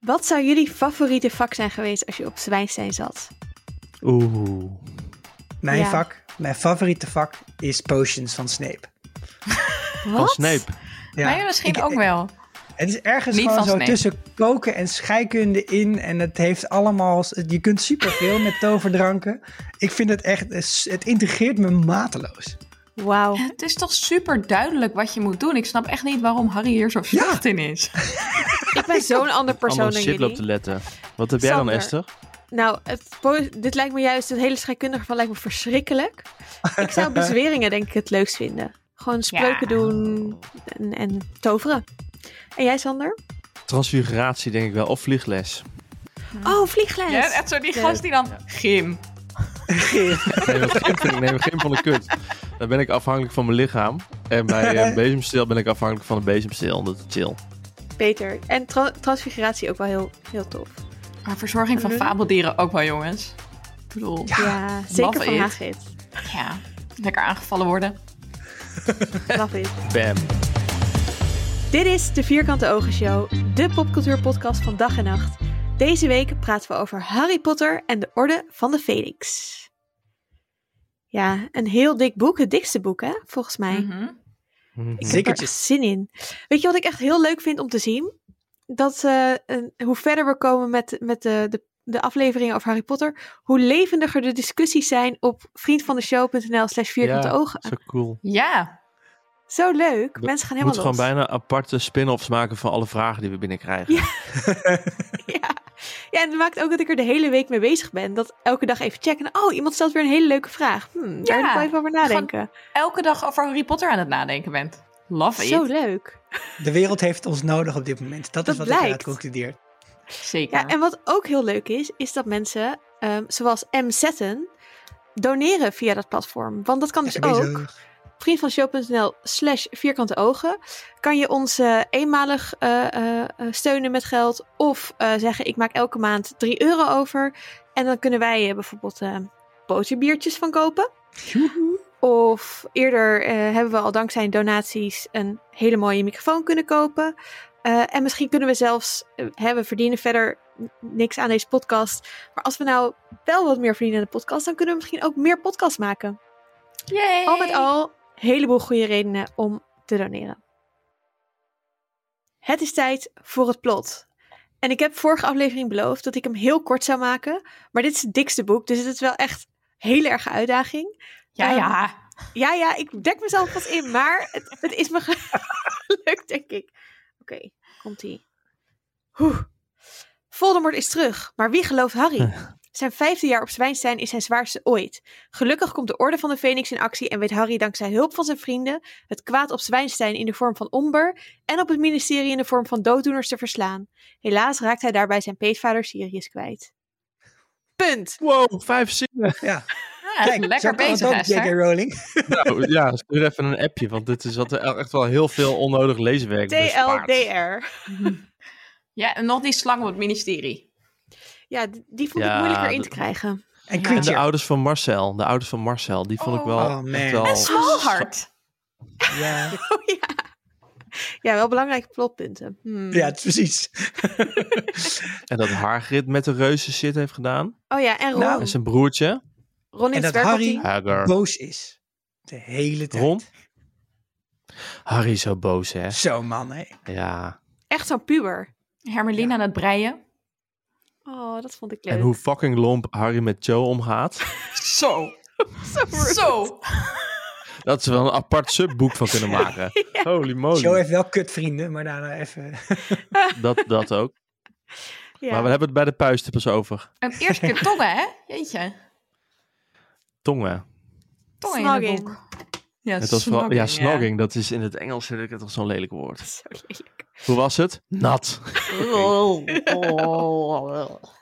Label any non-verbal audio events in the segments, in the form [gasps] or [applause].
Wat zou jullie favoriete vak zijn geweest als je op Zwijnstein zat? Oeh. Mijn Ja. vak, mijn favoriete vak is Potions van Snape. [laughs] Van Snape. Ja, Mij misschien ik- ook wel. Het is ergens Niet gewoon zo Snape. tussen koken en scheikunde in. En het heeft allemaal... Je kunt superveel met toverdranken. Ik vind het echt... Het integreert me mateloos. Wauw. [laughs] Het is toch super duidelijk wat je moet doen. Ik snap echt niet waarom Harry hier zo slecht in is. [laughs] Ik ben zo'n ander persoon Allemaal dan jullie. te letten. Wat heb jij dan. Esther? Nou, dit lijkt me juist, het hele scheikundige van lijkt me verschrikkelijk. Ik zou [laughs] bezweringen denk ik het leukst vinden. Gewoon spreuken Ja. doen en, en toveren. En jij, Sander? Transfiguratie denk ik wel. Of vliegles. Oh, vliegles. Ja, echt zo die gast die dan... Gym. Nee, gym vind ik, nee, gym van de kut. Dan ben ik afhankelijk van mijn lichaam. En bij eh, [laughs] bezemsteel ben ik afhankelijk van de bezemsteel. Dat is chill. Beter. En tra- transfiguratie ook wel heel, heel tof. Maar verzorging van Mhm. fabeldieren ook wel, jongens. Ik bedoel, ja, Ja, zeker van. Hagrid. lekker aangevallen worden. Love it. Bam. Dit is de Vierkante Ogen Show, de popcultuurpodcast van dag en nacht. Deze week praten we over Harry Potter en de Orde van de Phoenix. Ja, een heel dik boek. Het dikste boek, hè, volgens mij. Mhm. Mhm. Ik heb er zin in. Weet je wat ik echt heel leuk vind om te zien? Dat eh, een- hoe verder we komen met, met de, de, de afleveringen over Harry Potter, hoe levendiger de discussies zijn op vriendvandeshow.nl slash vierkante Ja, ogen. Zo cool. Ja, Zo leuk. We Mensen gaan We helemaal moeten gewoon bijna aparte spin-offs maken van alle vragen die we binnenkrijgen. Ja. [laughs] [laughs] [laughs] ja. en dat maakt ook dat ik er de hele week mee bezig ben. Dat elke dag even checken. Oh, iemand stelt weer een hele leuke vraag. Hm, daar Ja, moet ik wel even over nadenken. elke dag over Harry Potter aan het nadenken bent. Love it. Zo leuk. De wereld heeft ons nodig op dit moment. Dat, Dat is wat ik eruit concludeer. Zeker. Ja, en wat ook heel leuk is, is dat mensen, ehm, zoals M. Setten, doneren via dat platform. Want dat kan dus ook. bezig. Vriendvanshow.nl slash vierkante ogen. Kan je ons eh, eenmalig eh, eh, eh, steunen met geld. Of eh, zeggen, ik maak elke maand 3 euro over. En dan kunnen wij bijvoorbeeld boterbiertjes van kopen. Of eerder eh, hebben we al dankzij donaties een hele mooie microfoon kunnen kopen. Eh, en misschien kunnen we zelfs, hè, we verdienen verder niks aan deze podcast. Maar als we nou wel wat meer verdienen aan de podcast, dan kunnen we misschien ook meer podcasts maken. Yay. Al met al, heleboel goede redenen om te doneren. Het is tijd voor het plot. En ik heb vorige aflevering beloofd dat ik hem heel kort zou maken. Maar dit is het dikste boek, dus het is wel echt een hele erge uitdaging. Ja, ja. Ja, ja, ik dek mezelf pas in, maar het, het is me [laughs] gelukt, denk ik. Oké, komt-ie. Oeh. Voldemort is terug, maar wie gelooft Harry? [laughs] Zijn vijfde jaar op Zwijnstein is zijn zwaarste ooit. Gelukkig komt de Orde van de Phoenix in actie en weet Harry dankzij hulp van zijn vrienden het kwaad op Zwijnstein in de vorm van Omber en op het ministerie in de vorm van dooddoeners te verslaan. Helaas raakt hij daarbij zijn peetvader Sirius kwijt. Punt. Wow, vijf zinnen. Ja. Ja, Kijk, lekker bezig. J.K. Rowling. Nou, ja, stuur even een appje, want dit is wat, echt wel heel veel onnodig leeswerk bespaart. TLDR. Ja, en nog die slang op het ministerie. Ja, die vond Ja, ik moeilijker in te krijgen. En Ja. En de ouders van Marcel, de ouders van Marcel, die vond ik wel Oh, echt wel... En. Ja. Oh [laughs] ja. Ja, wel belangrijke plotpunten. Hmm. ja, het is precies. [laughs] En dat Hagrid met de reuzen shit heeft gedaan. Oh ja, en Ron. Nou, En zijn broertje, Ron en dat Harry-. Boos is. De hele tijd. Ron? Harry is zo boos, hè? Zo man, hé. Ja. Echt zo'n puber. Hermelien aan het breien. Oh, dat vond ik leuk. En hoe fucking lomp Harry met Joe omgaat. [laughs] Zo. [laughs] Zo. [laughs] Dat ze wel een apart subboek van kunnen maken. Holy moly. Joe heeft wel kutvrienden, maar daarna even... Dat, dat ook. ja. Maar we hebben het bij de puisten pas over. En eerste keer tongen, hè? Jeetje. Tongen. Tongen in het Snogging. boek. Ja, Het was vooral, ja, snogging, snogging. Dat is in het Engels vind ik het toch zo'n lelijk woord. [laughs] Zo lelijk. Hoe was het? Nat. [laughs]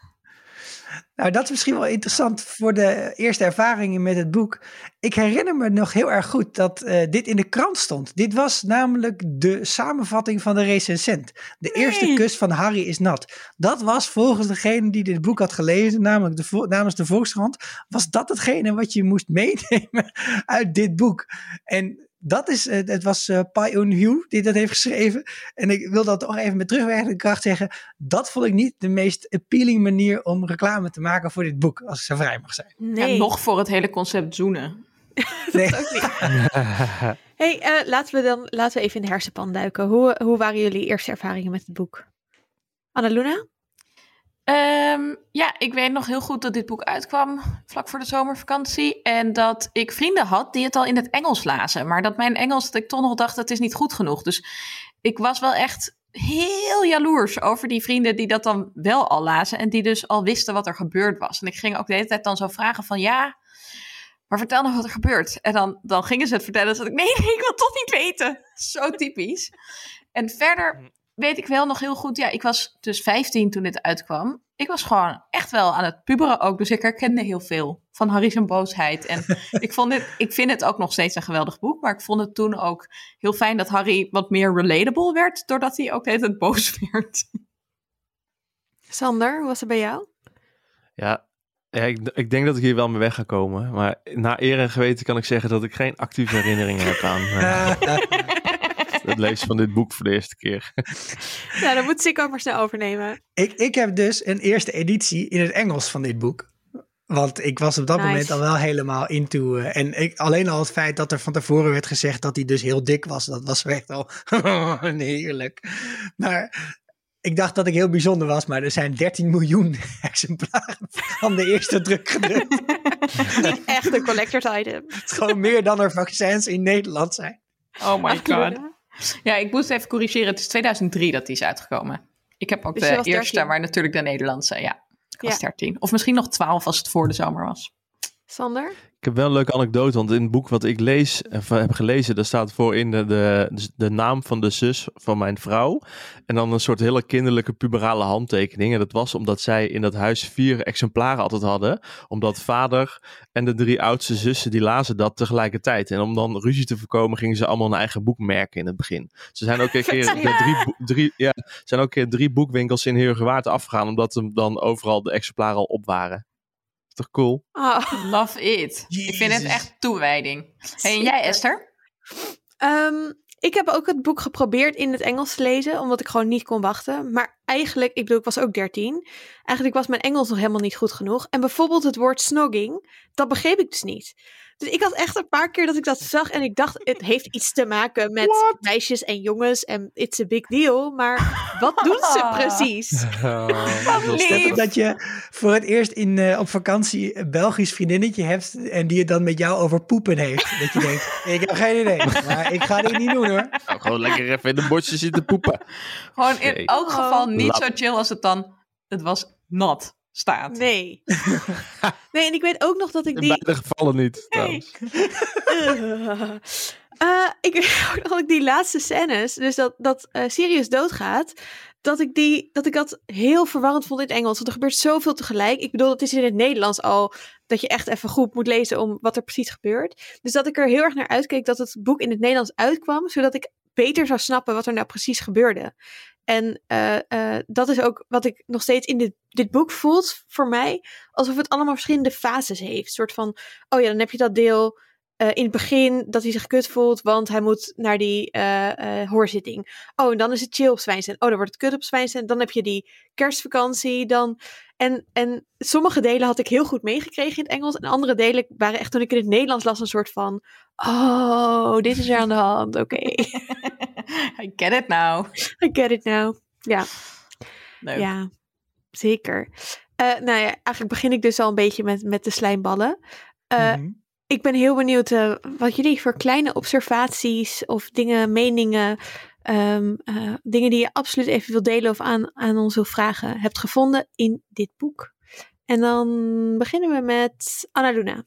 Nou, dat is misschien wel interessant voor de eerste ervaringen met het boek. Ik herinner me nog heel erg goed dat eh, dit in de krant stond. Dit was namelijk de samenvatting van de recensent. De eerste kus van Harry is nat. Dat was volgens degene die dit boek had gelezen, namelijk de, namens de Volkskrant, was dat hetgene wat je moest [laughs] meenemen uit dit boek. En dat is, eh, het was uh, Pai Hu die dat heeft geschreven. En ik wil dat toch even met terugwerkende kracht zeggen. Dat vond ik niet de meest appealing manier om reclame te maken voor dit boek, als ik zo vrij mag zijn. Nee. En nog voor het hele concept zoenen. [laughs] nee. [laughs] hey, uh, laten we dan laten we even in de hersenpan duiken. Hoe, hoe waren jullie eerste ervaringen met het boek? Annaluna? Um, ja, ik weet nog heel goed dat dit boek uitkwam vlak voor de zomervakantie. En dat ik vrienden had die het al in het Engels lazen. Maar dat mijn Engels, dat ik toch nog dacht, dat is niet goed genoeg. Dus ik was wel echt heel jaloers over die vrienden die dat dan wel al lazen. En die dus al wisten wat er gebeurd was. En ik ging ook de hele tijd dan zo vragen van, ja, maar vertel nog wat er gebeurt. En dan, dan gingen ze het vertellen. Dus dat ik, nee, nee, ik wil toch niet weten. Zo typisch. En verder weet ik wel nog heel goed. Ja, ik was dus 15 toen dit uitkwam. Ik was gewoon echt wel aan het puberen ook. Dus ik herkende heel veel van Harry's en boosheid. En [laughs] ik, vond dit, ik vind het ook nog steeds een geweldig boek. Maar ik vond het toen ook heel fijn dat Harry wat meer relatable werd. Doordat hij ook de hele tijd boos [laughs] werd. Sander, hoe was het bij jou? Ja, ja, ik, ik, denk dat ik hier wel mee weg ga komen. Maar na eer en geweten kan ik zeggen dat ik geen actieve herinneringen heb aan. [laughs] het lezen van dit boek voor de eerste keer. Ja, [laughs] dan moet Sikko maar snel overnemen. Ik, ik heb dus een eerste editie in het Engels van dit boek. Want ik was op dat moment al wel helemaal into. Uh, en ik, alleen al het feit dat er van tevoren werd gezegd dat hij dus heel dik was, dat was echt al [laughs] heerlijk. Maar ik dacht dat ik heel bijzonder was, maar er zijn 13 miljoen [laughs] exemplaren van de eerste druk gedrukt. Niet echt een collector's item. Het is gewoon meer dan er vaccins in Nederland zijn. Oh my god. Ja, ik moest even corrigeren. Het is 2003 dat die is uitgekomen. Ik heb ook dus de eerste, maar natuurlijk de Nederlandse. Ja, ik was 13. Of misschien nog 12 als het voor de zomer was. Sander? Ik heb wel een leuke anekdote, want in het boek wat ik lees, of heb gelezen, daar staat voor in de, de, de naam van de zus van mijn vrouw. En dan een soort hele kinderlijke puberale handtekening. En dat was omdat zij in dat huis vier exemplaren altijd hadden. Omdat vader en de drie oudste zussen, die lazen dat tegelijkertijd. En om dan ruzie te voorkomen, gingen ze allemaal een eigen boek merken in het begin. Ze zijn ook een keer, [laughs] drie, drie, ja, zijn ook een keer drie boekwwinkels in Heergewaard afgegaan, omdat hem dan overal de exemplaren al op waren toch cool? Oh. Love it. Ik vind het echt toewijding. Hey, en jij Esther? Um, ik heb ook het boek geprobeerd in het Engels te lezen, omdat ik gewoon niet kon wachten. Maar eigenlijk, ik bedoel, ik was ook 13. Eigenlijk was mijn Engels nog helemaal niet goed genoeg. En bijvoorbeeld het woord snogging, dat begreep ik dus niet. Dus ik had echt een paar keer dat ik dat zag en ik dacht, het heeft iets te maken met meisjes en jongens en it's a big deal. Maar wat doen ze precies? [laughs] Oh, dat je voor het eerst in, uh, op vakantie een Belgisch vriendinnetje hebt en die het dan met jou over poepen heeft. Dat je denkt, [laughs] ik heb geen idee, maar ik ga dit niet doen hoor. Nou, gewoon lekker even in de bosjes zitten poepen. Gewoon in elk geval niet zo chill als het dan, het was nat staat. Nee. [laughs] nee, en ik weet ook nog dat ik die... In beide gevallen niet, nee. uh, [laughs] ik weet [laughs] ook nog dat ik die laatste scènes, dus dat, dat uh, Sirius doodgaat, dat ik, die, dat ik dat heel verwarrend vond in het Engels. Want er gebeurt zoveel tegelijk. Ik bedoel, het is in het Nederlands al dat je echt even goed moet lezen om wat er precies gebeurt. Dus dat ik er heel erg naar uitkeek dat het boek in het Nederlands uitkwam, zodat ik beter zou snappen wat er nou precies gebeurde. En uh, uh, dat is ook wat ik nog steeds in dit, dit boek voelt voor mij. Alsof het allemaal verschillende fases heeft. Een soort van, oh ja, dan heb je dat deel uh, in het begin dat hij zich kut voelt, want hij moet naar die hoorzitting. Oh, en dan is het chill op Zwijnstein. Oh, dan wordt het kut op Zwijnstein. Dan heb je die kerstvakantie. Dan... En, en sommige delen had ik heel goed meegekregen in het Engels. En andere delen waren echt, toen ik in het Nederlands las, een soort van... Oh, dit is er aan de hand. Oké. Okay. [laughs] I get it now. I get it now. Ja. Leuk. Ja, zeker. Uh, nou ja, eigenlijk begin ik dus al een beetje met, met de slijmballen. Uh, mm -hmm. Ik ben heel benieuwd uh, wat jullie voor kleine observaties of dingen, meningen, um, dingen die je absoluut even wilt delen of aan, aan ons wil vragen, hebt gevonden in dit boek. En dan beginnen we met Anna Luna.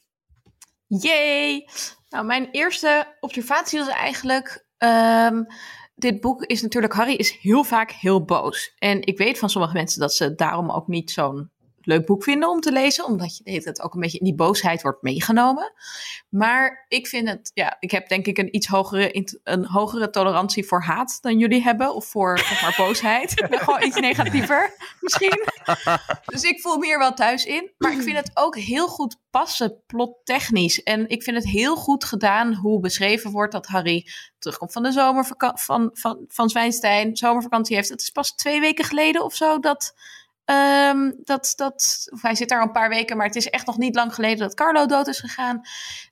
Yay! Nou, mijn eerste observatie was eigenlijk Um, dit boek is natuurlijk, Harry is heel vaak heel boos. En ik weet van sommige mensen dat ze daarom ook niet zo'n leuk boek vinden om te lezen, omdat je het ook een beetje in die boosheid wordt meegenomen. Maar ik vind het, ja, ik heb denk ik een iets hogere, een hogere tolerantie voor haat dan jullie hebben, of voor maar boosheid. Ik gewoon iets negatiever, misschien. dus ik voel me hier wel thuis in. Maar ik vind het ook heel goed passen, plottechnisch. En ik vind het heel goed gedaan hoe beschreven wordt dat Harry terugkomt van de zomervakantie van, van, van Zwijnstein. Zomervakantie heeft. Het is pas twee weken geleden of zo dat Um, dat, dat, of hij zit daar al een paar weken, maar het is echt nog niet lang geleden dat Carlo dood is gegaan.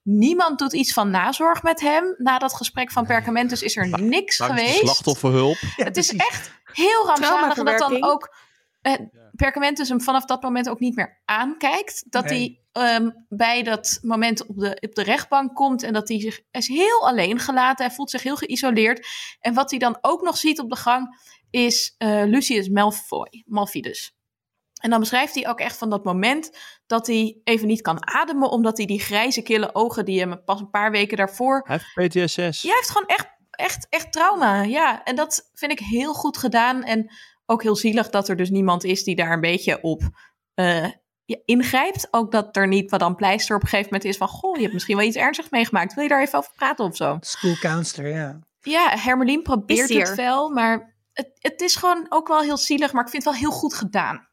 Niemand doet iets van nazorg met hem. Na dat gesprek van Perkamentus is er niks geweest. Slachtofferhulp. het is echt heel rampzalig dat dan ook eh, Perkamentus hem vanaf dat moment ook niet meer aankijkt. Dat hij um, bij dat moment op de, op de rechtbank komt en dat hij zich is heel alleen gelaten. Hij voelt zich heel geïsoleerd. En wat hij dan ook nog ziet op de gang is uh, Lucius Malfoy, Malfidus. En dan beschrijft hij ook echt van dat moment dat hij even niet kan ademen, omdat hij die grijze kille ogen die hem pas een paar weken daarvoor. Hij heeft PTSS. Ja, hij heeft gewoon echt, echt, echt trauma. Ja, en dat vind ik heel goed gedaan. En ook heel zielig dat er dus niemand is die daar een beetje op uh, ingrijpt. Ook dat er niet wat dan pleister op een gegeven moment is van: Goh, je hebt misschien wel iets ernstigs meegemaakt. Wil je daar even over praten of zo? School counselor, ja. Ja, Hermelien probeert het wel, maar het, het is gewoon ook wel heel zielig, maar ik vind het wel heel goed gedaan.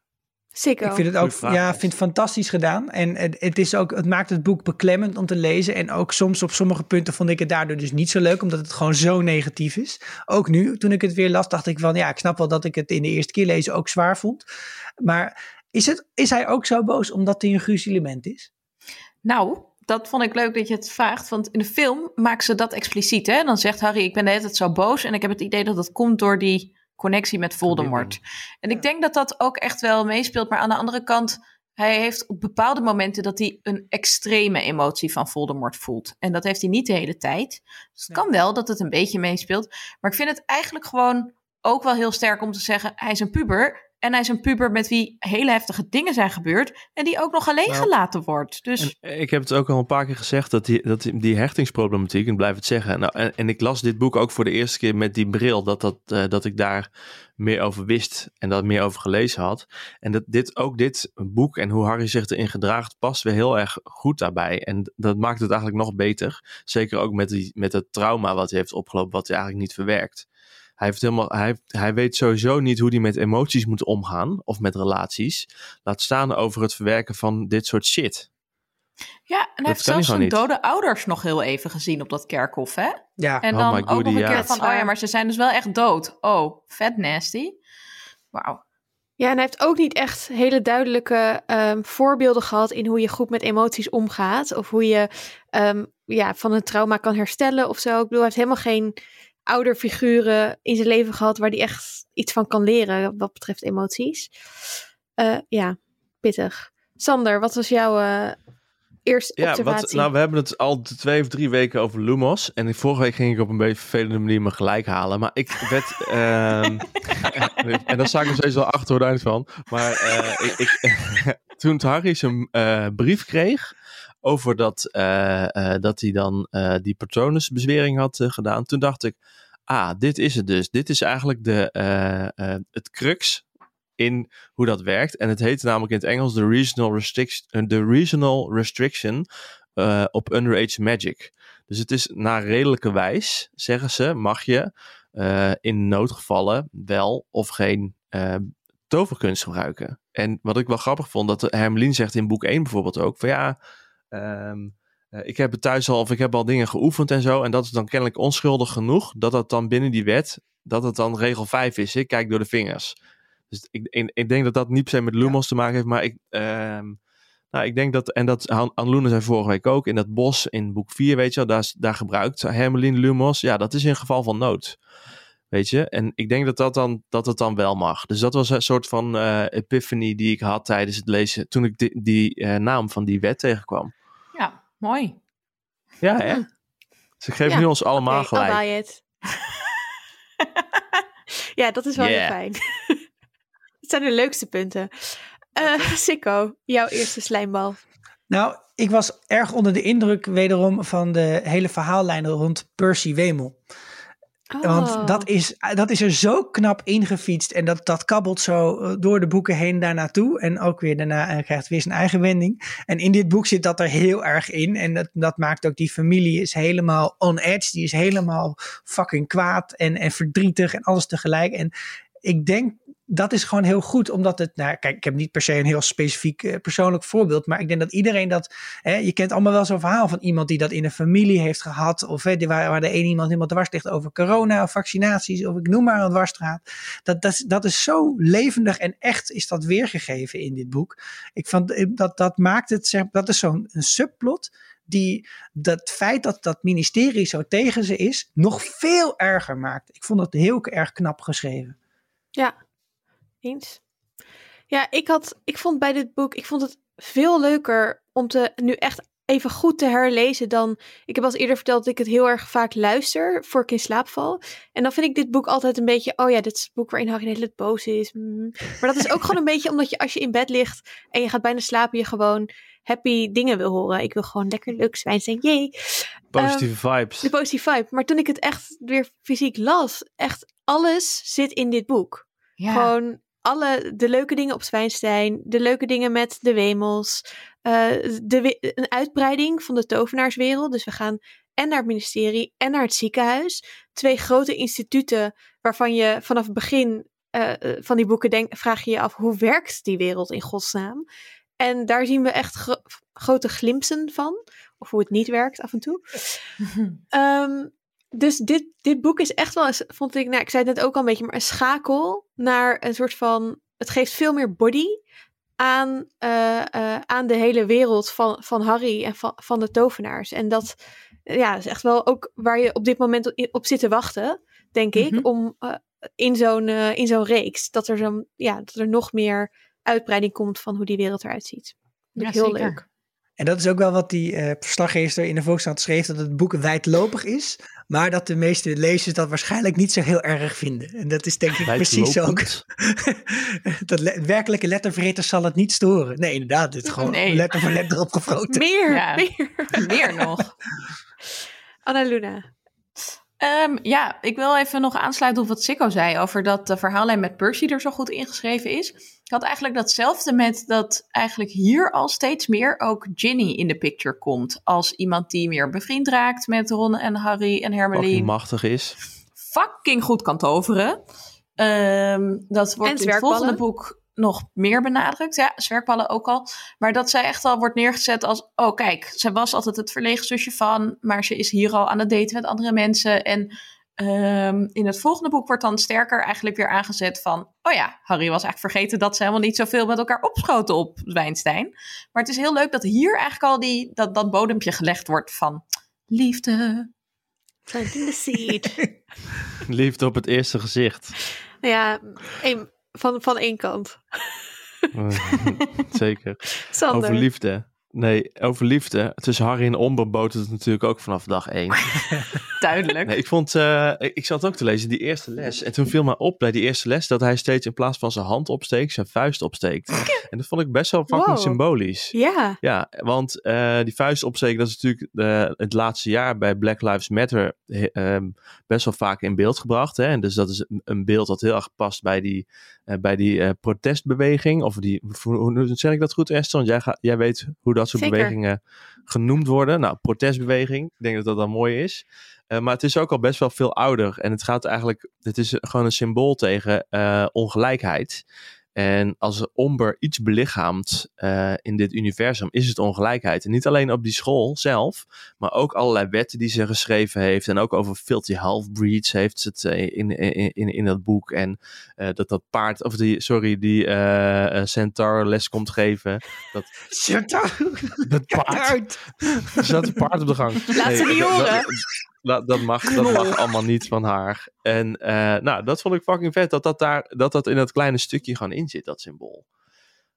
Zeker. Ik vind het ook ja, vind het fantastisch gedaan. En het, het, is ook, het maakt het boek beklemmend om te lezen. En ook soms op sommige punten vond ik het daardoor dus niet zo leuk, omdat het gewoon zo negatief is. Ook nu, toen ik het weer las, dacht ik van ja, ik snap wel dat ik het in de eerste keer lezen ook zwaar vond. Maar is, het, is hij ook zo boos omdat hij een gruzelement is? Nou, dat vond ik leuk dat je het vraagt. Want in de film maken ze dat expliciet. Hè? Dan zegt Harry, ik ben de hele tijd zo boos. En ik heb het idee dat dat komt door die connectie met Voldemort. En ik denk dat dat ook echt wel meespeelt. Maar aan de andere kant, hij heeft op bepaalde momenten dat hij een extreme emotie van Voldemort voelt. En dat heeft hij niet de hele tijd. Dus het kan wel dat het een beetje meespeelt. Maar ik vind het eigenlijk gewoon ook wel heel sterk om te zeggen: hij is een puber. En hij is een puber met wie hele heftige dingen zijn gebeurd. En die ook nog alleen nou, gelaten wordt. Dus... ik heb het ook al een paar keer gezegd dat die, dat die hechtingsproblematiek, ik blijf het zeggen. Nou, en, en, ik las dit boek ook voor de eerste keer met die bril. Dat, dat, uh, dat ik daar meer over wist en dat meer over gelezen had. En dat dit, ook dit boek en hoe Harry zich erin gedraagt, past weer heel erg goed daarbij. En dat maakt het eigenlijk nog beter. Zeker ook met, die, met het trauma wat hij heeft opgelopen, wat hij eigenlijk niet verwerkt. Hij, heeft helemaal, hij, hij weet sowieso niet hoe hij met emoties moet omgaan of met relaties. Laat staan over het verwerken van dit soort shit. Ja, en hij heeft zelfs zijn dode ouders nog heel even gezien op dat kerkhof, hè? Ja. En oh dan ook nog een keer van, oh ja, maar ze zijn dus wel echt dood. Oh, vet nasty. Wauw. Ja, en hij heeft ook niet echt hele duidelijke um, voorbeelden gehad in hoe je goed met emoties omgaat. Of hoe je um, ja, van een trauma kan herstellen of zo. Ik bedoel, hij heeft helemaal geen ouderfiguren in zijn leven gehad waar hij echt iets van kan leren wat betreft emoties. Uh, ja, pittig. Sander, wat was jouw uh, eerste ja, observatie? Wat, nou, we hebben het al twee of drie weken over Lumos. En vorige week ging ik op een beetje vervelende manier me gelijk halen. Maar ik werd... uh, [laughs] [laughs] en daar sta ik nog steeds wel achter van. Maar uh, ik, ik [laughs] toen Harry zijn brief kreeg over dat, uh, uh, dat hij dan uh, die patronusbezwering had gedaan. Toen dacht ik, ah, dit is het dus. Dit is eigenlijk de, het crux in hoe dat werkt. En het heet namelijk in het Engels de Regional, Restriction, de regional restriction op Underage Magic. Dus het is naar redelijke wijs, zeggen ze, mag je in noodgevallen wel of geen toverkunst gebruiken. En wat ik wel grappig vond, dat Hermelien zegt in boek 1 bijvoorbeeld ook, van ja, Um, ik heb het thuis al, of ik heb al dingen geoefend en zo. En dat is dan kennelijk onschuldig genoeg. Dat dat dan binnen die wet, dat het dan regel 5 is. Ik kijk door de vingers. Dus ik, ik, ik denk dat dat niet per se met Lumos te maken heeft. Maar ik, um, nou, ik denk dat, en dat Anloene zei vorige week ook, in dat bos in boek 4, weet je wel, daar, daar gebruikt Hermeline Lumos. Ja, dat is in geval van nood. Weet je, en ik denk dat dat dan, dat het dan wel mag. Dus dat was een soort van uh, epiphany die ik had tijdens het lezen, toen ik die, die uh, naam van die wet tegenkwam. Ja, mooi. Ja, hè? Ze geven nu ons allemaal okay, gelijk. [laughs] ja, dat is wel yeah. heel fijn. [laughs] Het zijn de leukste punten. Uh, [laughs] Sikko, jouw eerste slijmbal. Nou, ik was erg onder de indruk wederom van de hele verhaallijn rond Percy Wemel. Want oh. dat is, dat is er zo knap ingefietst en dat, dat kabbelt zo eh, door de boeken heen daar naartoe. En ook weer daarna en krijgt weer zijn eigen wending. En in dit boek zit dat er heel erg in. En dat, dat maakt ook die familie is helemaal on edge. Die is helemaal fucking kwaad en, en verdrietig en alles tegelijk. En ik denk dat is gewoon heel goed, omdat het, nou kijk, ik heb niet per se een heel specifiek eh, persoonlijk voorbeeld, maar ik denk dat iedereen dat, hè, je kent allemaal wel zo'n verhaal van iemand die dat in een familie heeft gehad, of waar, waar de een iemand helemaal dwars ligt over corona of vaccinaties, of ik noem maar een dwarsstraat. Dat, dat, dat is zo levendig en echt is dat weergegeven in dit boek. Ik vond eh, dat, dat maakt het, zeg, dat is zo'n subplot die dat feit dat dat ministerie zo tegen ze is, nog veel erger maakt. Ik vond dat heel erg knap geschreven. Ja, eens. Ja, ik, had, ik vond bij dit boek, ik vond het veel leuker om te nu echt even goed te herlezen dan... Ik heb al eerder verteld dat ik het heel erg vaak luister voor ik in slaap val. En dan vind ik dit boek altijd een beetje... Oh ja, dit is het boek waarin Harry de hele tijd boos is. Mm. Maar dat is ook gewoon een beetje omdat je als je in bed ligt en je gaat bijna slapen, je gewoon happy dingen wil horen. Ik wil gewoon lekker leuk zijn, zijn, jee. Positieve Um, vibes. De positieve vibe. Maar toen ik het echt weer fysiek las, echt alles zit in dit boek. Ja. Gewoon alle, de leuke dingen op Zwijnstein, de leuke dingen met de Wemels, eh, de, een uitbreiding van de tovenaarswereld. Dus we gaan en naar het ministerie en naar het ziekenhuis. Twee grote instituten waarvan je vanaf het begin eh, eh, van die boeken denk, vraag je je af hoe werkt die wereld in godsnaam. En daar zien we echt gro- grote glimpsen van. Of hoe het niet werkt af en toe. [laughs] Ehm, dus dit, dit boek is echt wel, vond ik, nou, ik zei het net ook al een beetje, maar een schakel naar een soort van. Het geeft veel meer body aan, eh, eh, aan de hele wereld van, van Harry en van, van de tovenaars. En dat ja, is echt wel ook waar je op dit moment op, zit te wachten, denk ik, Mhm. om eh, in zo'n in zo'n reeks. Dat er, zo'n ja, dat er nog meer uitbreiding komt van hoe die wereld eruit ziet. Ja, heel zeker. leuk. En dat is ook wel wat die eh verslaggever in de Volkskrant schreef, dat het boek wijdlopig is, maar dat de meeste lezers dat waarschijnlijk niet zo heel erg vinden. En dat is denk ik precies ook. Wijdlopend. [laughs] dat le- werkelijke lettervreters zal het niet storen. Nee, inderdaad, dit is gewoon Nee. letter voor letter opgefroten. Meer, Ja. meer. [laughs] Meer nog. Anna Luna. Ehm, ja, ik wil even nog aansluiten op wat Sikko zei over dat de verhaallijn met Percy er zo goed ingeschreven is. Ik had eigenlijk datzelfde met dat eigenlijk hier al steeds meer ook Ginny in de picture komt. Als iemand die meer bevriend raakt met Ron en Harry en Hermeline. Fucking machtig is. fucking goed kan toveren. Ehm, dat wordt in het volgende boek nog meer benadrukt. Ja, zwerkballen ook al. Maar dat zij echt al wordt neergezet als... Oh, kijk, zij was altijd het verlegen zusje van... maar ze is hier al aan het daten met andere mensen. En ehm, in het volgende boek wordt dan sterker eigenlijk weer aangezet van... Oh ja, Harry was eigenlijk vergeten dat ze helemaal niet zoveel met elkaar opschoten op Wijnstein. Maar het is heel leuk dat hier eigenlijk al die, dat, dat bodempje gelegd wordt van... Liefde, Planting the seed. [laughs] Liefde op het eerste gezicht. Ja, één- van, van één kant. [laughs] Zeker. Sander. Over liefde. Nee, over liefde. Tussen Harry en Omber boot het natuurlijk ook vanaf dag één. [laughs] duidelijk. Nee, ik vond, eh, ik zat ook te lezen, die eerste les. En toen viel me op bij die eerste les dat hij steeds in plaats van zijn hand opsteekt, zijn vuist opsteekt. [laughs] En dat vond ik best wel fucking Wow. symbolisch. Ja, Ja, want eh, die vuist opsteken, dat is natuurlijk eh, het laatste jaar bij Black Lives Matter ehm, best wel vaak in beeld gebracht. Hè? En dus dat is een- beeld dat heel erg past bij die, bij die protestbeweging. Of die, hoe, hoe zeg ik dat goed Esther? Want jij, ga, jij weet hoe dat soort Zeker. bewegingen genoemd worden. Nou, protestbeweging, ik denk dat dat dan mooi is. Eh, maar het is ook al best wel veel ouder. En het gaat eigenlijk, het is gewoon een symbool tegen eh, ongelijkheid. En als Omber iets belichaamt eh, in dit universum, is het ongelijkheid. En niet alleen op die school zelf, maar ook allerlei wetten die ze geschreven heeft. En ook over filthy half-breeds heeft ze het eh, in, in, in, in dat boek. En eh, dat dat paard, of die, sorry, die eh eh, centaur les komt geven. Dat, [laughs] up. dat paard, er zat een paard op de gang. Laat ze niet dat- horen. Dat, dat, dat mag, [laughs] dat mag allemaal niet van haar. En eh, nou, dat vond ik fucking vet. Dat dat, daar, dat dat in dat kleine stukje gewoon in zit, dat symbool.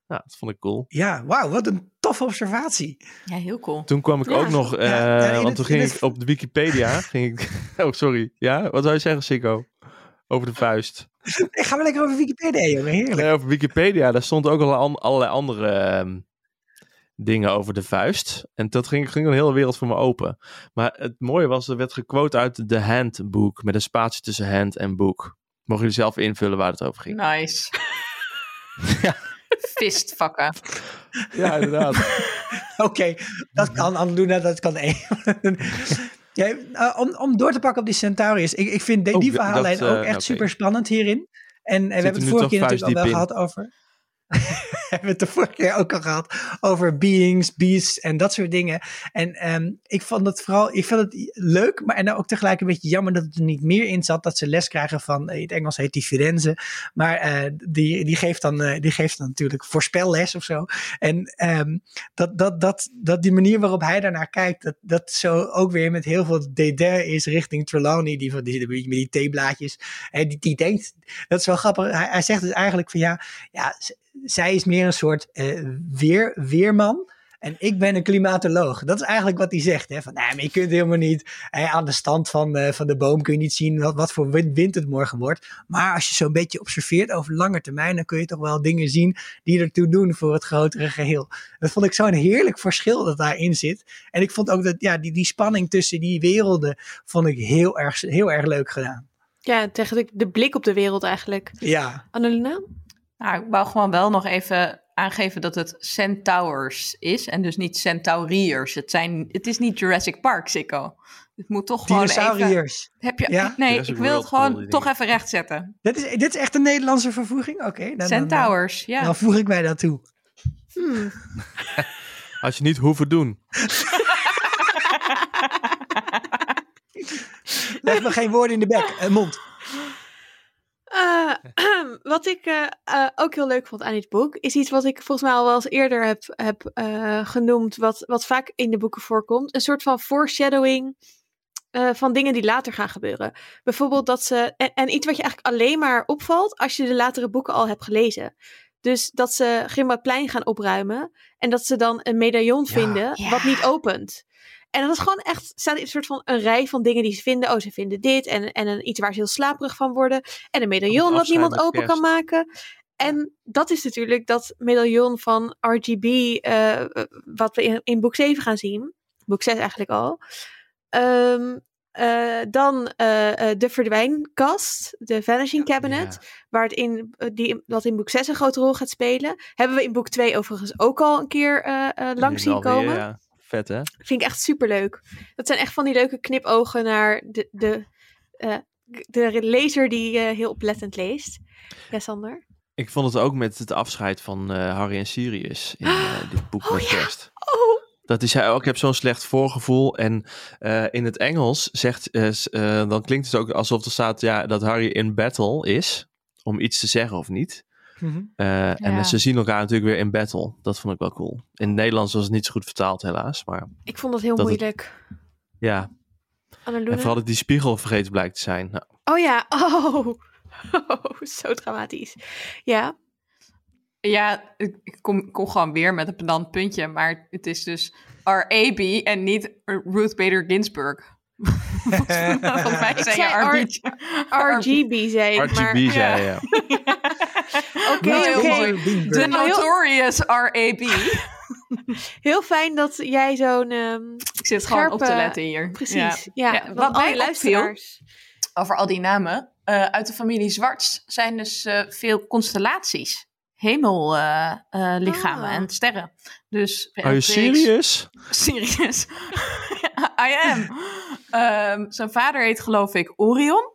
Nou, dat vond ik cool. Ja, wauw, wat een toffe observatie. Ja, heel cool. Toen kwam ik Ja. ook nog, eh, Ja, ja, in want het- toen in ging het- ik op de Wikipedia, [laughs] ging ik, [laughs] oh sorry, ja, wat zou je zeggen Sikko? Over de vuist. Ik ga maar lekker over Wikipedia, jongen. Heerlijk. Nee, over Wikipedia, daar stond ook al an- allerlei andere ehm, dingen over de vuist. En dat ging, ging een hele wereld voor me open. Maar het mooie was, er werd gequote uit de handbook, met een spatie tussen hand en boek. Mogen jullie zelf invullen waar het over ging? Nice. [laughs] Ja. Fistvakken. Ja, inderdaad. [laughs] Oké, dat kan Anna dat kan één. [laughs] ja, eh, om, om door te pakken op die Centaurius. Ik, ik vind de- Oh, die dat, verhaallijn eh, ook echt oké. super spannend hierin. En, en we hebben het vorige keer natuurlijk al wel gehad over [laughs] hebben het de vorige keer ook al gehad over beings, beasts en dat soort dingen. En um, ik vond het vooral, ik vond het leuk, maar en ook tegelijk een beetje jammer dat het er niet meer in zat. Dat ze les krijgen van, in het Engels heet die Firenze, maar uh, die, die, geeft dan, uh, die geeft dan natuurlijk voorspelles of zo. En um, dat, dat, dat, dat die manier waarop hij daarnaar kijkt, dat, dat zo ook weer met heel veel dédain is richting Trelawney, die van die, met die theeblaadjes. En die, die denkt, dat is wel grappig, hij, hij zegt dus eigenlijk van ja, ja zij is meer een soort uh, weer, weerman. En ik ben een klimatoloog. Dat is eigenlijk wat hij zegt. Hè? Van, nee, maar je kunt helemaal niet hè, aan de stand van, uh, van de boom kun je niet zien wat, wat voor wind het morgen wordt. Maar als je zo'n beetje observeert over lange termijn, dan kun je toch wel dingen zien die ertoe doen voor het grotere geheel. Dat vond ik zo'n heerlijk verschil dat daarin zit. En ik vond ook dat ja, die, die spanning tussen die werelden vond ik heel erg, heel erg leuk gedaan. Ja, tegen de blik op de wereld eigenlijk. Ja. Annelena? Nou, ik wou gewoon wel nog even aangeven dat het Centaurs is en dus niet Centauriërs. Het, zijn, het is niet Jurassic Park, Sikko. Het moet toch gewoon even... Heb je... Ja? Nee, ik wil het gewoon toch even rechtzetten. Dit is, dit is echt een Nederlandse vervoeging? Oké. Okay, Centaurs, ja. Dan voeg ik mij dat toe. Hmm. [laughs] Als je niet hoeven doen. Leg me geen woorden in de bek, en mond. Uh, [clears throat] wat ik uh, uh, ook heel leuk vond aan dit boek, is iets wat ik volgens mij al wel eens eerder heb, heb genoemd, wat, wat vaak in de boeken voorkomt. Een soort van foreshadowing van dingen die later gaan gebeuren. Bijvoorbeeld dat ze, en, en, iets wat je eigenlijk alleen maar opvalt als je de latere boeken al hebt gelezen. Dus dat ze Grimmaudplein gaan opruimen en dat ze dan een medaillon vinden ja. wat niet opent. En dat is gewoon echt, staat een soort van een rij van dingen die ze vinden. Oh, ze vinden dit en, en een, iets waar ze heel slaperig van worden. En een medaillon dat niemand open kan maken. En dat is natuurlijk dat medaillon van RGB, uh, eh, wat we in, in, boek 7 gaan zien. Boek 6 eigenlijk al. Um, uh, dan uh, de verdwijnkast, de Vanishing Cabinet, ja. waar het in, die, wat in boek 6 een grote rol gaat spelen. Hebben we in boek 2 overigens ook al een keer langs zien komen. Ja. Vet, hè? Vind ik echt super leuk. Dat zijn echt van die leuke knipogen naar de, de, uh, de lezer die uh, heel oplettend leest. Ja, Sander? Ik vond het ook met het afscheid van uh, Harry en Sirius in [gasps] dit boek oh, met kerst. Ja. Oh. Dat is hij ook. Ik heb zo'n slecht voorgevoel. En in het Engels zegt, dan klinkt het ook alsof er staat ja, dat Harry in battle is. Om iets te zeggen of niet. Mm -hmm. uh, ja. En ze zien elkaar natuurlijk weer in battle. Dat vond ik wel cool. In het Nederlands was het niet zo goed vertaald, helaas. Maar ik vond dat heel dat moeilijk. Het, ja. Annaluna? En vooral dat die spiegel vergeten blijkt te zijn. Nou. Oh ja, [laughs] oh. oh. Zo dramatisch. Ja. Ja, ik kom, kom gewoon weer met een pedant puntje. Maar het is dus R.A.B. en niet Ruth Bader Ginsburg. [laughs] [laughs] Volgens mij zei je RGB, zei ik. RGB maar, zei ja. [laughs] Oké, oké. De notorious RAB. [laughs] Heel fijn dat jij zo'n. Um, ik zit scherpe... gewoon op te letten hier. Precies. Ja. ja. wat mij luisteraars. Over al die namen. Uh, uit de familie Zwarts zijn dus uh, veel constellaties. Hemellichamen uh, ah. en sterren. Dus, Are you serious? Serious. [laughs] I am. Um, zijn vader heet geloof ik Orion.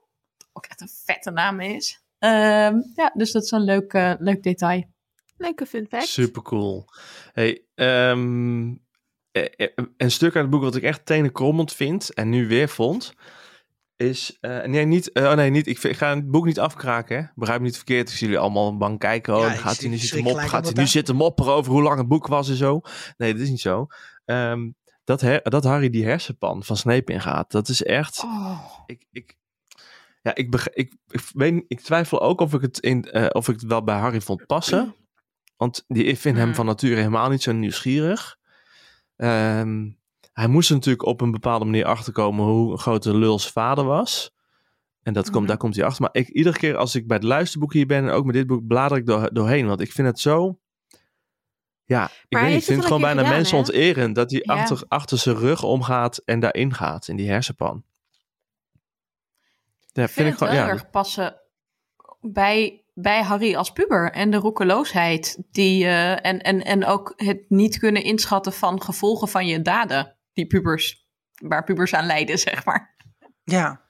Ook echt een vette naam is. Um, ja, dus dat is een leuk, uh, leuk detail. Leuke fun fact. Super cool. Hey, um, een stuk uit het boek wat ik echt tenenkrommend vind en nu weer vond, is, uh, nee, niet, uh, oh nee, niet, ik, ik, ga het boek niet afkraken, hè? begrijp me niet verkeerd, ik zie jullie allemaal bang kijken, oh, ja, gaat hij nu zitten, mop, gaat hij nu zitten mopperen over hoe lang het boek was en zo. Nee, dat is niet zo. Um, dat, her, dat Harry die hersenpan van Snape ingaat, dat is echt, oh. ik, ik, ja, ik, ik, ik, weet, ik twijfel ook of ik, het in, uh, of ik het wel bij Harry vond passen. Want die, ik vind hem van nature helemaal niet zo nieuwsgierig. Um, hij moest natuurlijk op een bepaalde manier achterkomen hoe een grote lul's vader was. En dat komt, mm-hmm. daar komt hij achter. Maar ik, iedere keer als ik bij het luisterboek hier ben en ook met dit boek, blader ik door, doorheen. Want ik vind het zo. Ja, ik, weet niet, ik vind het gewoon bijna gedaan, mensen onterend dat hij ja. achter, achter zijn rug omgaat en daarin gaat, in die hersenpan. Ja, ik vind, vind ik gewoon, wel ja. erg passen bij, bij Harry als puber. En de roekeloosheid die, uh, en, en, en ook het niet kunnen inschatten van gevolgen van je daden. Die pubers, waar pubers aan lijden, [laughs] zeg maar. Ja,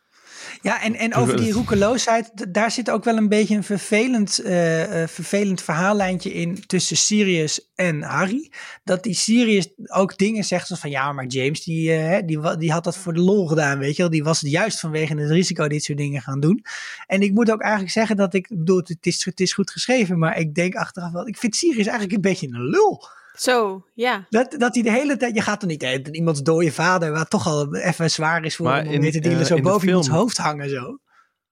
Ja, en, en over die roekeloosheid, daar zit ook wel een beetje een vervelend, uh, uh, vervelend verhaallijntje in tussen Sirius en Harry. Dat die Sirius ook dingen zegt zoals van ja, maar James die, uh, die, die had dat voor de lol gedaan, weet je wel. Die was juist vanwege het risico dit soort dingen gaan doen. En ik moet ook eigenlijk zeggen dat ik, bedoel, het is, het is goed geschreven, maar ik denk achteraf wel, ik vind Sirius eigenlijk een beetje een lul. Zo, ja. Dat, dat hij de hele tijd, je gaat er niet in iemands dode vader, wat toch al even zwaar is voor maar hem om te dealen, uh, zo boven iemands hoofd hangen zo.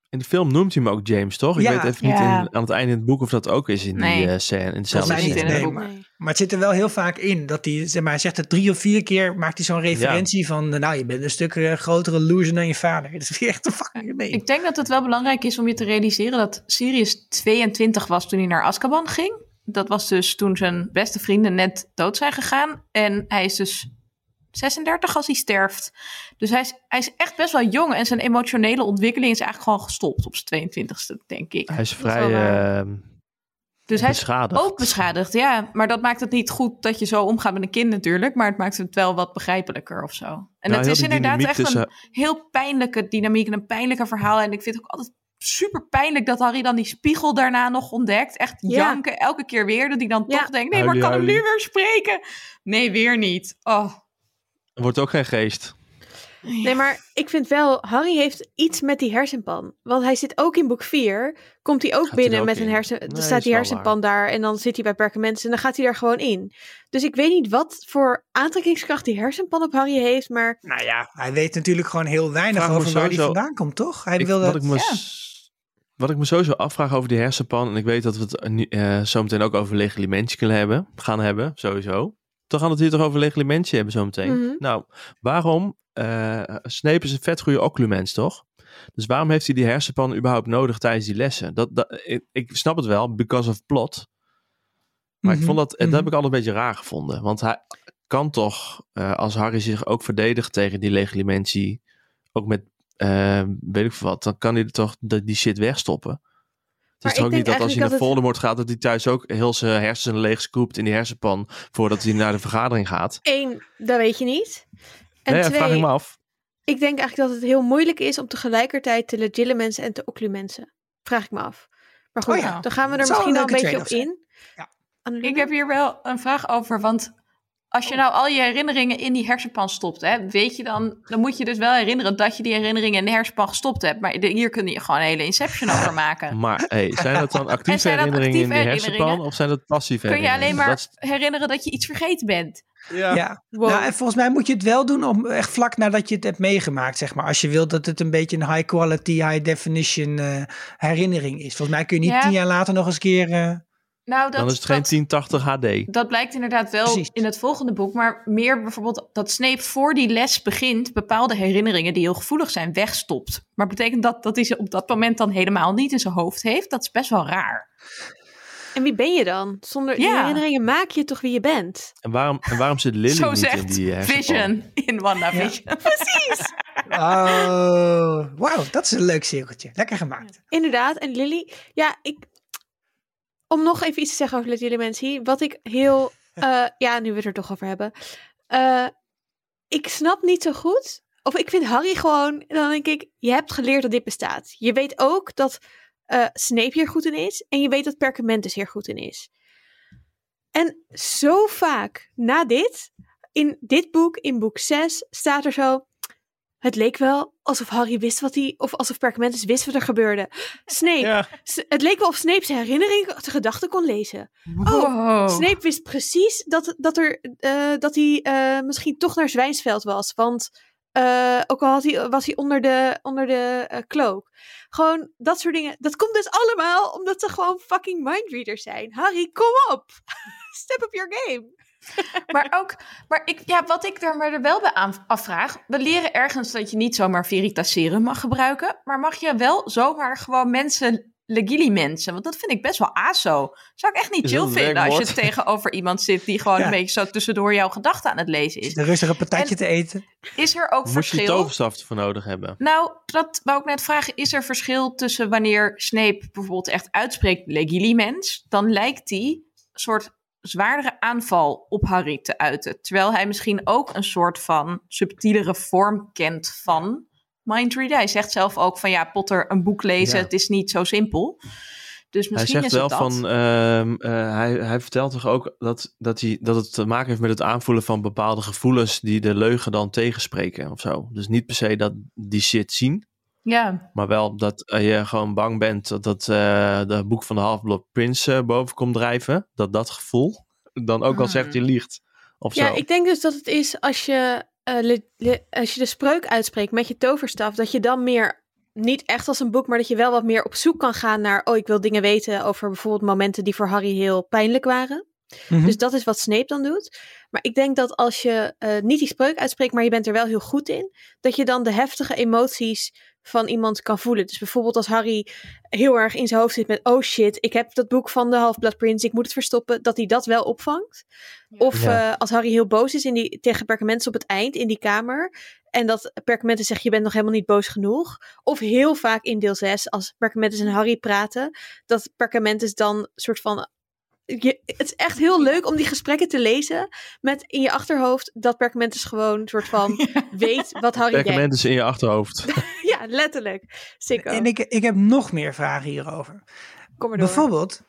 In de film noemt hij hem ook James, toch? Ik ja. weet even niet in, aan het einde in het boek of dat ook is in nee. die uh, scène. In dezelfde scène. Niet in het boek. Maar, maar, het zit er wel heel vaak in. Dat hij, zeg maar, hij zegt het drie of vier keer, maakt hij zo'n referentie ja. van, nou, je bent een stuk uh, grotere loser dan je vader. [laughs] Dat is echt een fucking mee. Ik denk dat het wel belangrijk is om je te realiseren dat Sirius 22 was toen hij naar Azkaban ging. Dat was dus toen zijn beste vrienden net dood zijn gegaan. En hij is dus 36 als hij sterft. Dus hij is, hij is echt best wel jong. En zijn emotionele ontwikkeling is eigenlijk gewoon gestopt op zijn 22ste, denk ik. Hij is vrij uh, dus hij is ook beschadigd, ja. Maar dat maakt het niet goed dat je zo omgaat met een kind natuurlijk. Maar het maakt het wel wat begrijpelijker of zo. En nou, het is inderdaad echt tussen... een heel pijnlijke dynamiek en een pijnlijke verhaal. En ik vind het ook altijd super pijnlijk dat Harry dan die spiegel daarna nog ontdekt. Echt ja. janken elke keer weer. Dat hij dan ja. toch denkt, nee, maar kan hem nu weer spreken? Nee, weer niet. Oh. Er wordt ook geen geest. Nee, maar ik vind wel, Harry heeft iets met die hersenpan. Want hij zit ook in boek 4. Komt hij ook gaat binnen hij ook met in? een hersen. Nee, staat die hersenpan waar. daar en dan zit hij bij perkamenten en dan gaat hij daar gewoon in. Dus ik weet niet wat voor aantrekkingskracht die hersenpan op Harry heeft, maar. Nou ja, hij weet natuurlijk gewoon heel weinig Vraag over waar hij vandaan komt, toch? Hij ik, wil dat. Ik, me, ja. Wat ik me sowieso afvraag over die hersenpan, en ik weet dat we het uh, zo meteen ook over legilimentje kunnen hebben, gaan hebben, sowieso. Toch gaan we het hier toch over legilimentje hebben zometeen. Mm -hmm. Nou, waarom uh, Snape is een vet goede occlumens, toch? Dus waarom heeft hij die hersenpan überhaupt nodig tijdens die lessen? Dat, dat, ik, ik snap het wel, because of plot. Maar ik vond dat, dat heb ik altijd een beetje raar gevonden. Want hij kan toch, uh, als Harry zich ook verdedigt tegen die legilimentie, ook met, uh, weet ik veel wat, dan kan hij er toch die shit wegstoppen. Het is toch ook niet dat als hij naar Voldemort het... gaat, dat hij thuis ook heel zijn hersenen leeg scoopt in die hersenpan voordat hij naar de vergadering gaat? Eén, dat weet je niet. En nee, twee, vraag ik me af. Ik denk eigenlijk dat het heel moeilijk is om tegelijkertijd te legilimens en te occlumensen. Vraag ik me af. Maar goed, oh ja. dan gaan we er misschien wel een beetje op in. Ja. Ik heb hier wel een vraag over, want als je nou al je herinneringen in die hersenpan stopt, hè, weet je dan, dan moet je dus wel herinneren dat je die herinneringen in de hersenpan gestopt hebt. Maar hier kun je gewoon een hele Inception over maken. Maar hey, zijn dat dan [laughs] actieve dat herinneringen actieve in de hersenpan of zijn dat passieve Kun je herinneringen? alleen maar Dat is- herinneren dat je iets vergeten bent? Ja. Ja, Wow. nou, en volgens mij moet je het wel doen om echt vlak nadat je het hebt meegemaakt, zeg maar. Als je wilt dat het een beetje een high quality, high definition eh, herinnering is. Volgens mij kun je niet Ja. tien jaar later nog eens keer. eh, Nou, dat, dan is het geen dat, 1080 HD. dat blijkt inderdaad wel Precies. in het volgende boek. Maar meer bijvoorbeeld dat Snape voor die les begint bepaalde herinneringen die heel gevoelig zijn wegstopt. Maar betekent dat dat hij ze op dat moment dan helemaal niet in zijn hoofd heeft? Dat is best wel raar. En wie ben je dan? Zonder die Ja. herinneringen maak je toch wie je bent. En waarom, en waarom zit Lily Zo niet in zegt die hersenpan? Vision in WandaVision. [laughs] Precies. Oh, wauw, dat is een leuk cirkeltje. Lekker gemaakt. Inderdaad, en Lily, ja, ik. Om nog even iets te zeggen over legilimentie. Wat ik heel. [laughs] eh, ja, nu we het er toch over hebben. Eh, ik snap niet zo goed. Of ik vind Harry gewoon. Dan denk ik, je hebt geleerd dat dit bestaat. Je weet ook dat eh Snape hier goed in is. En je weet dat Perkamentus hier goed in is. En zo vaak na dit. In dit boek, in boek 6, staat er zo. Het leek wel alsof Harry wist wat hij. Of alsof Perkamentus wist wat er gebeurde. Snape. Ja. Het leek wel of Snape zijn herinnering, zijn gedachten kon lezen. Oh. Snape wist precies dat, dat, er, eh, dat hij eh, misschien toch naar Zwijnsveld was. Want eh, ook al had hij, was hij onder de, onder de eh, cloak. Gewoon dat soort dingen. Dat komt dus allemaal omdat ze gewoon fucking mindreaders zijn. Harry, kom op! [laughs] Step up your game. [laughs] Maar ook, maar ik, ja, wat ik er maar er wel bij aan afvraag. We leren ergens dat je niet zomaar Veritaserum mag gebruiken. Maar mag je wel zomaar gewoon mensen legili mensen? Want dat vind ik best wel aso. Zou ik echt niet chill vinden als je tegenover iemand zit die gewoon Ja. een beetje zo tussendoor jouw gedachten aan het lezen is. Een rustige patatje En- te eten. Is er ook Moest je verschil? toverstaf ervoor nodig hebben? Nou, dat wou ik net vragen. Is er verschil tussen wanneer Snape bijvoorbeeld echt uitspreekt legilimens? Dan lijkt een soort zwaardere aanval op Harry te uiten. Terwijl hij misschien ook een soort van subtielere vorm kent van mindreader. Hij zegt zelf ook van ja, Potter, een boek lezen, Ja. het is niet zo simpel. Dus Hij zegt wel van, ehm, eh, hij, hij vertelt toch ook dat, dat, hij, dat het te maken heeft met het aanvoelen van bepaalde gevoelens die de leugen dan tegenspreken of zo. Dus niet per se dat die shit zien, Ja, maar wel dat eh, je gewoon bang bent dat, dat eh, de boek van de Half-Blood Prince eh, boven komt drijven. Dat dat gevoel dan ook al Ah. zegt je liegt of Ja, zo. ik denk dus dat het is als je, als je de spreuk uitspreekt met je toverstaf, dat je dan meer, niet echt als een boek, maar dat je wel wat meer op zoek kan gaan naar, oh, ik wil dingen weten over bijvoorbeeld momenten die voor Harry heel pijnlijk waren. Mhm. Dus dat is wat Snape dan doet. Maar ik denk dat als je eh, niet die spreuk uitspreekt, maar je bent er wel heel goed in, dat je dan de heftige emoties van iemand kan voelen. Dus bijvoorbeeld als Harry heel erg in zijn hoofd zit met, oh shit, ik heb dat boek van de Half-Blood Prince, ik moet het verstoppen, dat hij dat wel opvangt. Of Ja. eh, als Harry heel boos is in die, tegen Perkamentus op het eind in die kamer. En dat Perkamentus zegt, je bent nog helemaal niet boos genoeg. Of heel vaak in deel 6, als Perkamentus en Harry praten, dat Perkamentus dan soort van... Je, het is echt heel leuk om die gesprekken te lezen met in je achterhoofd dat Perkamentus gewoon soort van [laughs] weet wat Harry denkt. Perkament is in je achterhoofd. [laughs] [laughs] Ja, letterlijk. Sicko. En ik, ik heb nog meer vragen hierover. Kom maar door. Bijvoorbeeld,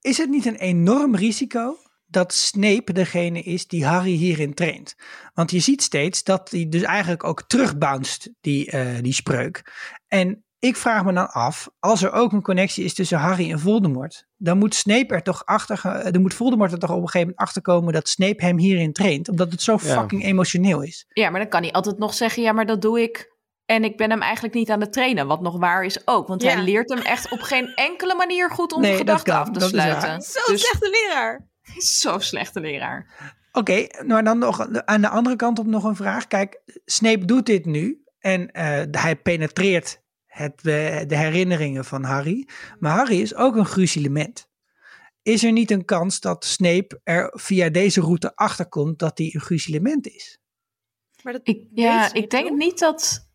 is het niet een enorm risico dat Snape degene is die Harry hierin traint? Want je ziet steeds dat hij dus eigenlijk ook terugbounced, die, eh, die spreuk. En ik vraag me dan af, als er ook een connectie is tussen Harry en Voldemort, dan moet Snape er toch achter, gaan- dan moet Voldemort er toch op een gegeven moment achter komen dat Snape hem hierin traint, omdat het zo Ja. fucking emotioneel is. ja, maar dan kan hij altijd nog zeggen, ja, maar dat doe ik. En ik ben hem eigenlijk niet aan het trainen, wat nog waar is ook. Want Ja. hij leert hem echt op geen enkele manier goed om Nee, de gedachten kan, af te dat is waar. sluiten. Zo'n dus slechte leraar. [laughs] zo slechte leraar. Oké, maar dan nog aan de andere kant op nog een vraag. Kijk, Snape doet dit nu en eh, hij penetreert het, eh, de herinneringen van Harry. Maar Harry is ook een gruzelement. Is er niet een kans dat Snape er via deze route achterkomt dat hij een gruzelement is? Maar dat Ik, ja, Snape ik denk toch? niet dat...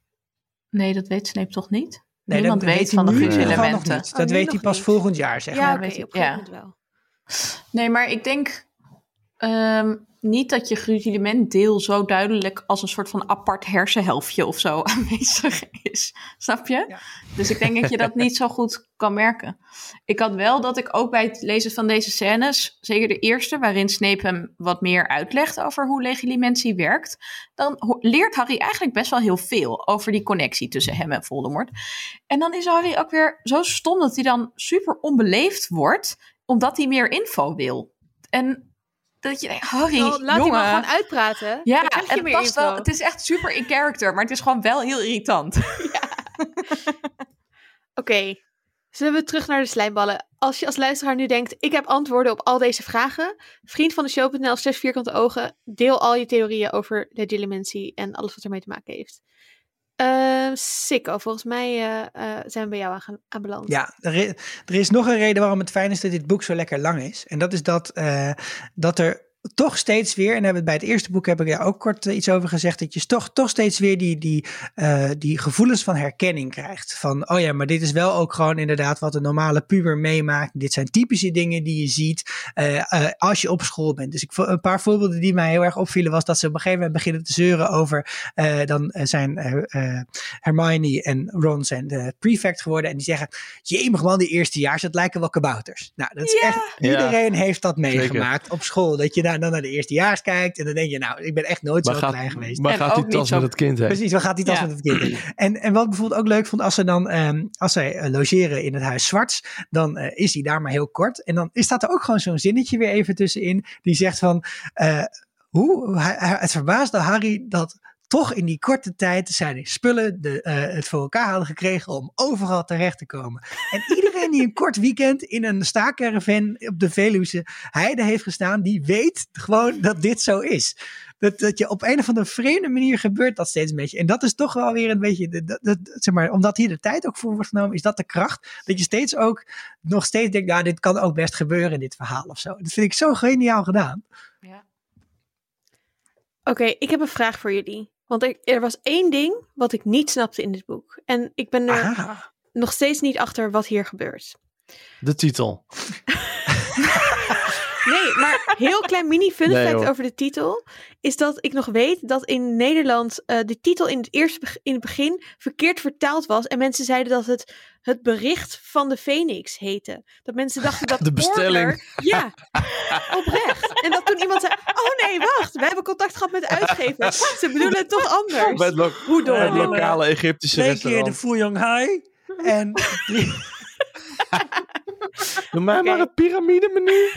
Nee, dat weet Snape toch niet? Nee, Niemand dat weet weet van de hij gruzelementen. Oh, Dat nu weet hij pas niet. volgend jaar, zeg Ja, maar. oké, weet je- op een gegeven ja. moment wel. Nee, maar ik denk ehm, niet dat je gruzelement-deel zo duidelijk als een soort van apart hersenhelftje of zo [laughs] aanwezig is. Snap je? Ja. Dus ik denk dat je dat niet zo goed kan merken. Ik had wel dat ik ook bij het lezen van deze scènes, zeker de eerste, waarin Snape hem wat meer uitlegt over hoe legilimentie werkt, dan leert Harry eigenlijk best wel heel veel over die connectie tussen hem en Voldemort. En dan is Harry ook weer zo stom dat hij dan super onbeleefd wordt, omdat hij meer info wil. En dat je denkt, Harry, Nou, laat jongen. gewoon uitpraten. ja, het, meer past wel, het is echt super in character, maar het is gewoon wel heel irritant. [laughs] Oké, zullen we terug naar de slijmballen? Als je als luisteraar nu denkt, ik heb antwoorden op al deze vragen, vriend van de show.nl slash vierkante ogen, deel al je theorieën over legilimency en alles wat ermee te maken heeft. Ehm Sikko, volgens mij eh, eh, zijn we bij jou aange- aanbeland. Ja, er is, er is nog een reden waarom het fijn is dat dit boek zo lekker lang is. En dat is dat, eh, dat er toch steeds weer, en hebben bij het eerste boek heb ik daar ook kort eh, iets over gezegd, dat je toch, toch steeds weer die, die, eh, die gevoelens van herkenning krijgt. Van, oh ja, maar dit is wel ook gewoon inderdaad wat een normale puber meemaakt. Dit zijn typische dingen die je ziet eh, eh, als je op school bent. Dus ik, een paar voorbeelden die mij heel erg opvielen was dat ze op een gegeven moment beginnen te zeuren over, eh, dan zijn eh, eh, Hermione en Ron zijn de prefect geworden en die zeggen, jemig man, die eerstejaars, dat lijken wel kabouters. Nou, dat is Ja. echt, iedereen heeft dat Zeker. meegemaakt op school. Dat je daar dan naar de eerstejaars kijkt en dan denk je, nou, ik ben echt nooit Maar zo gaat, klein geweest. maar En gaat die tas zo- met het kind heen? Precies, wat gaat die tas Ja. met het kind? En, en wat ik bijvoorbeeld ook leuk vond, als ze dan, ehm, als zij eh, logeren in het huis Zwarts, dan eh, is hij daar maar heel kort. En dan is staat er ook gewoon zo'n zinnetje weer even tussenin, die zegt van, eh, hoe, hij- hij- het verbaasde Harry dat toch in die korte tijd zijn spullen de, eh, het voor elkaar hadden gekregen om overal terecht te komen. En iedereen die een kort weekend in een staakerven op de Veluwe heide heeft gestaan, die weet gewoon dat dit zo is. Dat, dat je op een of andere vreemde manier gebeurt dat steeds een beetje. En dat is toch wel weer een beetje, zeg maar, omdat hier de tijd ook voor wordt genomen, is dat de kracht. Dat je steeds ook, nog steeds denkt, nou, dit kan ook best gebeuren in dit verhaal of zo. Dat vind ik zo geniaal gedaan. Ja. Oké, ik heb een vraag voor jullie. Want er, er was één ding wat ik niet snapte in dit boek. En ik ben er Ah, nog steeds niet achter wat hier gebeurt. De titel. [laughs] Maar heel klein mini fun Nee, fact hoor. over de titel. Is dat ik nog weet dat in Nederland eh, de titel in het eerste in het begin verkeerd vertaald was. En mensen zeiden dat het het bericht van de Phoenix heette. Dat mensen dachten [laughs] dat De bestelling. order- ja, oprecht. En dat toen iemand zei, oh nee, wacht. We hebben contact gehad met de uitgever. Ze bedoelen het toch anders. Hoe dom. het lokale Egyptische Twee keer de restaurant. Fuyong Hai. En drie- [laughs] [laughs] Doe mij maar een piramidemenu.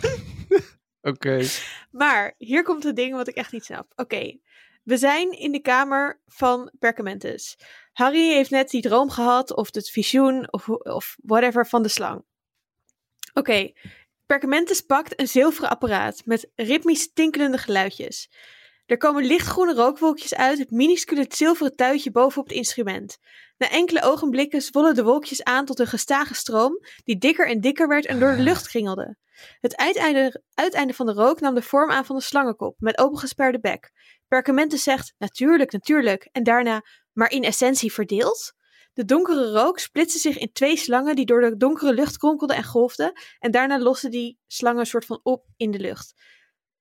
[laughs] Oké. Maar hier komt het ding wat ik echt niet snap. Oké, we zijn in de kamer van Perkamentus. Harry heeft net die droom gehad, of het visioen, of, of whatever van de slang. Oké, Perkamentus pakt een zilveren apparaat met ritmisch tinkelende geluidjes. Er komen lichtgroene rookwolkjes uit het minuscule zilveren tuitje bovenop het instrument. Na enkele ogenblikken zwollen de wolkjes aan tot een gestage stroom, die dikker en dikker werd en door de lucht kringelde. Het uiteinde, uiteinde van de rook nam de vorm aan van een slangenkop met opengesperde bek. Perkamentus zegt, natuurlijk, natuurlijk, en daarna, maar in essentie verdeeld? De donkere rook splitste zich in twee slangen die door de donkere lucht kronkelden en golfden, en daarna losten die slangen een soort van op in de lucht.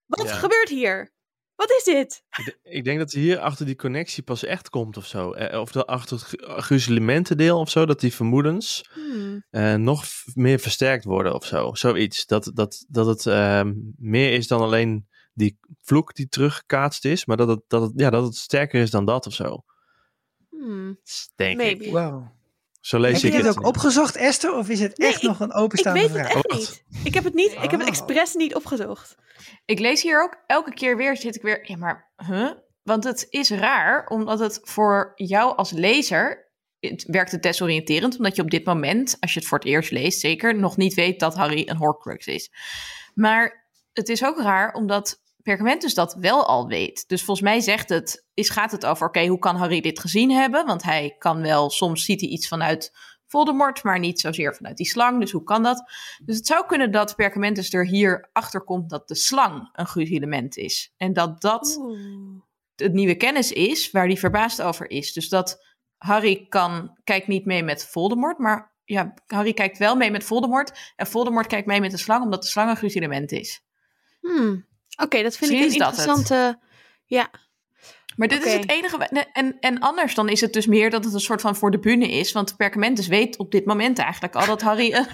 Wat Ja. gebeurt hier? Wat is dit? Ik denk dat hier achter die connectie pas echt komt of zo. Eh, Of dat achter het gruzelementendeel of zo, dat die vermoedens Hmm. eh, nog meer versterkt worden of zo. Zoiets. Dat, dat, dat het ehm, meer is dan alleen die vloek die teruggekaatst is, maar dat het, dat, het, ja, dat het sterker is dan dat of zo. Hmm. Denk Maybe. ik. Wow. Zo lees Heb je ik dit het. ook opgezocht, Esther? Of is het Nee, echt nog een Ik openstaande weet het vraag? echt niet. Ik heb het niet, ik heb het Oh. expres niet opgezocht. Ik lees hier ook elke keer weer, zit ik weer, ja maar, huh? Want het is raar, omdat het voor jou als lezer, het werkt het desoriënterend, omdat je op dit moment, als je het voor het eerst leest, zeker nog niet weet dat Harry een Horcrux is. Maar het is ook raar, omdat Perkamentus dat wel al weet. Dus volgens mij zegt het, is, gaat het over, oké, hoe kan Harry dit gezien hebben? Want hij kan wel, soms ziet hij iets vanuit Voldemort, maar niet zozeer vanuit die slang. Dus hoe kan dat? Dus het zou kunnen dat Perkamentus er hier achter komt dat de slang een gruzelement is. En dat dat Oeh. het nieuwe kennis is waar hij verbaasd over is. Dus dat Harry kan, kijkt niet mee met Voldemort, maar ja, Harry kijkt wel mee met Voldemort. En Voldemort kijkt mee met de slang, omdat de slang een gruzelement is. Hmm. Oké, dat vind ik een is dat het. interessante... Ja, Maar dit is het enige. En, en anders dan is het dus meer dat het een soort van voor de bühne is. Want Perkamentus weet op dit moment eigenlijk al dat Harry. [laughs]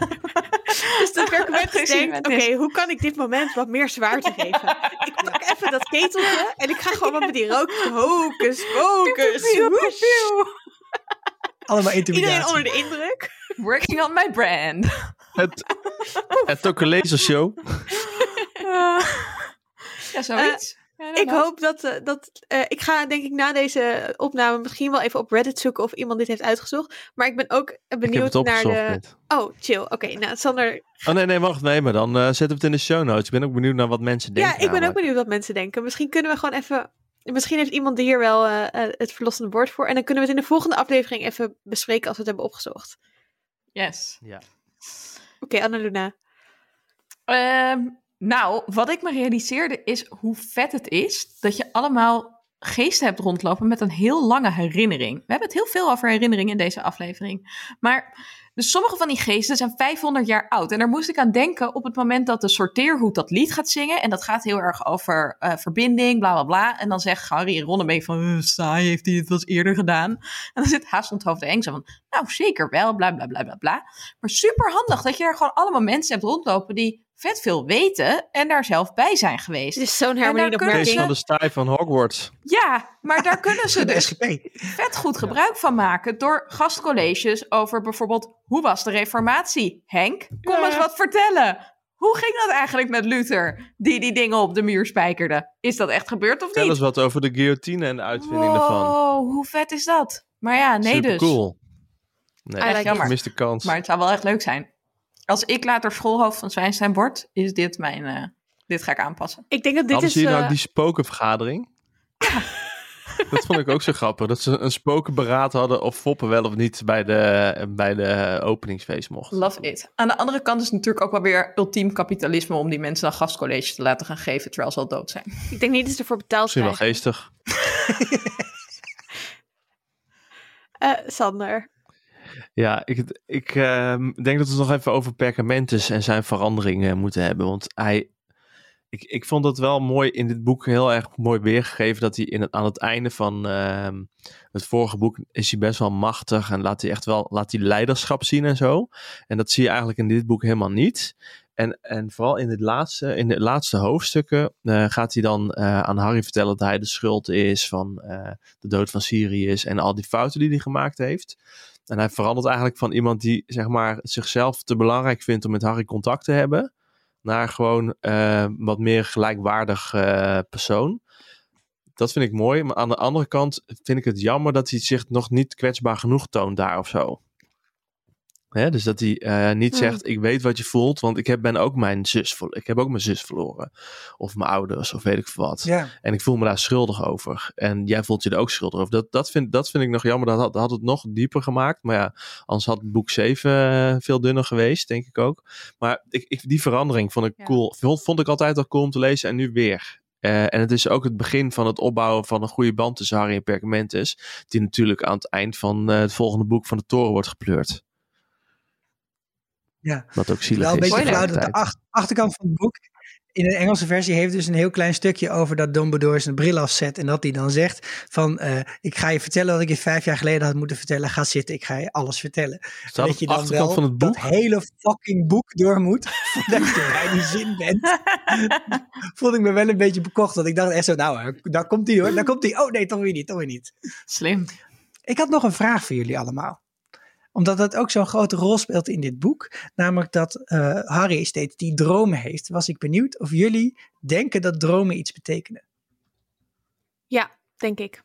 Dus de [laughs] perkament denkt, oké, hoe kan ik dit moment wat meer zwaarte [laughs] geven? Ik pak even dat keteltje en ik ga gewoon wat met die rook. Hocus pocus. woesh. Allemaal Iedereen intimidatie. onder de indruk. Working on my brand. Het, het ook een lasershow. Ja, zoiets. I don't Ik know. hoop dat... eh, dat eh, ik ga denk ik na deze opname misschien wel even op Reddit zoeken of iemand dit heeft uitgezocht. Maar ik ben ook Ik heb benieuwd het naar de... Oh, chill. Oké, nou Sander... Oh nee, nee, wacht. Nee, maar dan eh, zetten we het in de show notes. Ik ben ook benieuwd naar wat mensen denken. ja, ik ben ook benieuwd wat mensen denken. Misschien kunnen we gewoon even... Misschien heeft iemand hier wel eh, eh, het verlossende woord voor. En dan kunnen we het in de volgende aflevering even bespreken als we het hebben opgezocht. Yes. Ja. Oké, Annaluna. Ehm, nou, wat ik me realiseerde is hoe vet het is dat je allemaal geesten hebt rondlopen met een heel lange herinnering. We hebben het heel veel over herinneringen in deze aflevering. Maar dus sommige van die geesten zijn 500 jaar oud. En daar moest ik aan denken op het moment dat de sorteerhoed dat lied gaat zingen. En dat gaat heel erg over eh, verbinding, bla bla bla. En dan zegt Harry een beetje van, "Eh, saai, heeft hij het wel eerder gedaan? En dan zit Haast onthoofd de zo van, nou zeker wel, bla bla bla bla bla. Maar super handig dat je er gewoon allemaal mensen hebt rondlopen die vet veel weten en daar zelf bij zijn geweest. Dit is zo'n Kees ze- van de Stijf van Hogwarts. Ja, maar daar kunnen ze [laughs] De dus SGP. vet goed gebruik van maken door gastcolleges over bijvoorbeeld hoe was de reformatie? Henk, kom Ja. eens wat vertellen. Hoe ging dat eigenlijk met Luther, die die dingen op de muur spijkerde? Is dat echt gebeurd of Vertel niet? eens wat over de guillotine en de uitvinding daarvan. Wow, hoe vet is dat? Maar ja, nee Super dus. cool. Nee, I like echt it. jammer. Mist de kans. Maar het zou wel echt leuk zijn. Als ik later schoolhoofd van Zwijnstein word, is dit mijn... eh, dit ga ik aanpassen. Ik denk dat dit Hadden is... ze hier nou eh, die spokenvergadering? [laughs] dat vond ik ook zo grappig. Dat ze een spokenberaad hadden of Foppen wel of niet bij de, bij de openingsfeest mocht. Love it. Aan de andere kant is het natuurlijk ook wel weer ultiem kapitalisme om die mensen dan gastcolleges te laten gaan geven terwijl ze al dood zijn. Ik denk niet dat ze ervoor betaald Misschien wel geestig. [laughs] Eh, Sander. Ja, ik, ik ehm, denk dat we het nog even over Perkamentus en zijn veranderingen moeten hebben. Want hij, ik, ik vond het wel mooi in dit boek heel erg mooi weergegeven dat hij in het, aan het einde van ehm, het vorige boek is hij best wel machtig en laat hij echt wel laat hij leiderschap zien en zo. En dat zie je eigenlijk in dit boek helemaal niet. En, en vooral in, het laatste, in de laatste hoofdstukken eh, gaat hij dan eh, aan Harry vertellen dat hij de schuld is van eh, de dood van Sirius en al die fouten die hij gemaakt heeft. En hij verandert eigenlijk van iemand die zeg maar, zichzelf te belangrijk vindt om met Harry contact te hebben, naar gewoon uh, wat meer gelijkwaardig uh, persoon. Dat vind ik mooi. Maar aan de andere kant vind ik het jammer dat hij zich nog niet kwetsbaar genoeg toont daar of zo. Hè? Dus dat hij uh, niet zegt: Ik weet wat je voelt, want ik heb, ben ook mijn zus. Ik heb ook mijn zus verloren. Of mijn ouders, of weet ik wat. Ja. En ik voel me daar schuldig over. En jij voelt je er ook schuldig over. Dat, dat, vind, dat vind ik nog jammer. Dat had, had het nog dieper gemaakt. Maar ja, anders had boek 7 uh, veel dunner geweest, denk ik ook. Maar ik, ik, die verandering vond ik ja. cool. Vond, vond ik altijd al cool om te lezen en nu weer. Uh, en het is ook het begin van het opbouwen van een goede band tussen Harry en Perkamentus. Die natuurlijk aan het eind van uh, het volgende boek van de toren wordt gepleurd. Ja. Wat ook zielig wel een is. beetje flauw dat de ach achterkant van het boek in de Engelse versie heeft dus een heel klein stukje over dat Dumbledore zijn bril afzet. En dat hij dan zegt van, uh, ik ga je vertellen wat ik je vijf jaar geleden had moeten vertellen. Ga zitten, ik ga je alles vertellen. Staat dat je dan wel van het boek? dat hele fucking boek door moet, [laughs] voordat je bij die zin bent. [laughs] Voelde ik me wel een beetje bekocht. Want ik dacht echt zo, nou, daar komt hij hoor, daar komt hij. Oh nee, toch weer niet, toch weer niet. Slim. Ik had nog een vraag voor jullie allemaal omdat dat ook zo'n grote rol speelt in dit boek. Namelijk dat uh, Harry steeds die dromen heeft. Was ik benieuwd of jullie denken dat dromen iets betekenen. Ja, denk ik.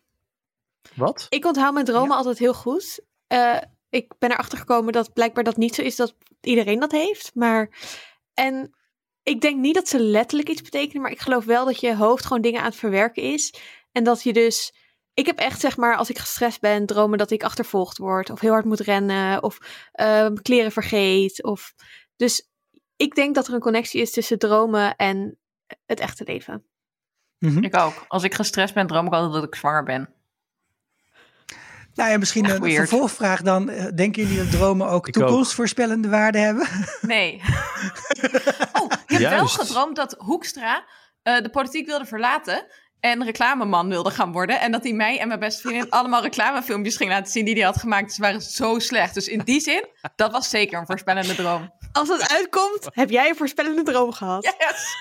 Wat? Ik onthoud mijn dromen ja. altijd heel goed. Uh, ik ben erachter gekomen dat blijkbaar dat niet zo is dat iedereen dat heeft. Maar en ik denk niet dat ze letterlijk iets betekenen. Maar ik geloof wel dat je hoofd gewoon dingen aan het verwerken is. En dat je dus ik heb echt, zeg maar, als ik gestrest ben, dromen dat ik achtervolgd word. Of heel hard moet rennen. Of uh, kleren vergeet. Of... Dus ik denk dat er een connectie is tussen dromen en het echte leven. Mm -hmm. Ik ook. Als ik gestrest ben, droom ik altijd dat ik zwanger ben. Nou ja, misschien een weird. vervolgvraag dan. Denken jullie dat dromen ook ik toekomstvoorspellende waarde hebben? Nee. [laughs] oh, ik heb Juist. wel gedroomd dat Hoekstra uh, de politiek wilde verlaten en reclameman wilde gaan worden. En dat hij mij en mijn beste vriendin allemaal reclamefilmpjes ging laten zien die hij had gemaakt. Ze waren zo slecht. Dus in die zin, dat was zeker een voorspellende droom. Als het uitkomt, heb jij een voorspellende droom gehad. Yes.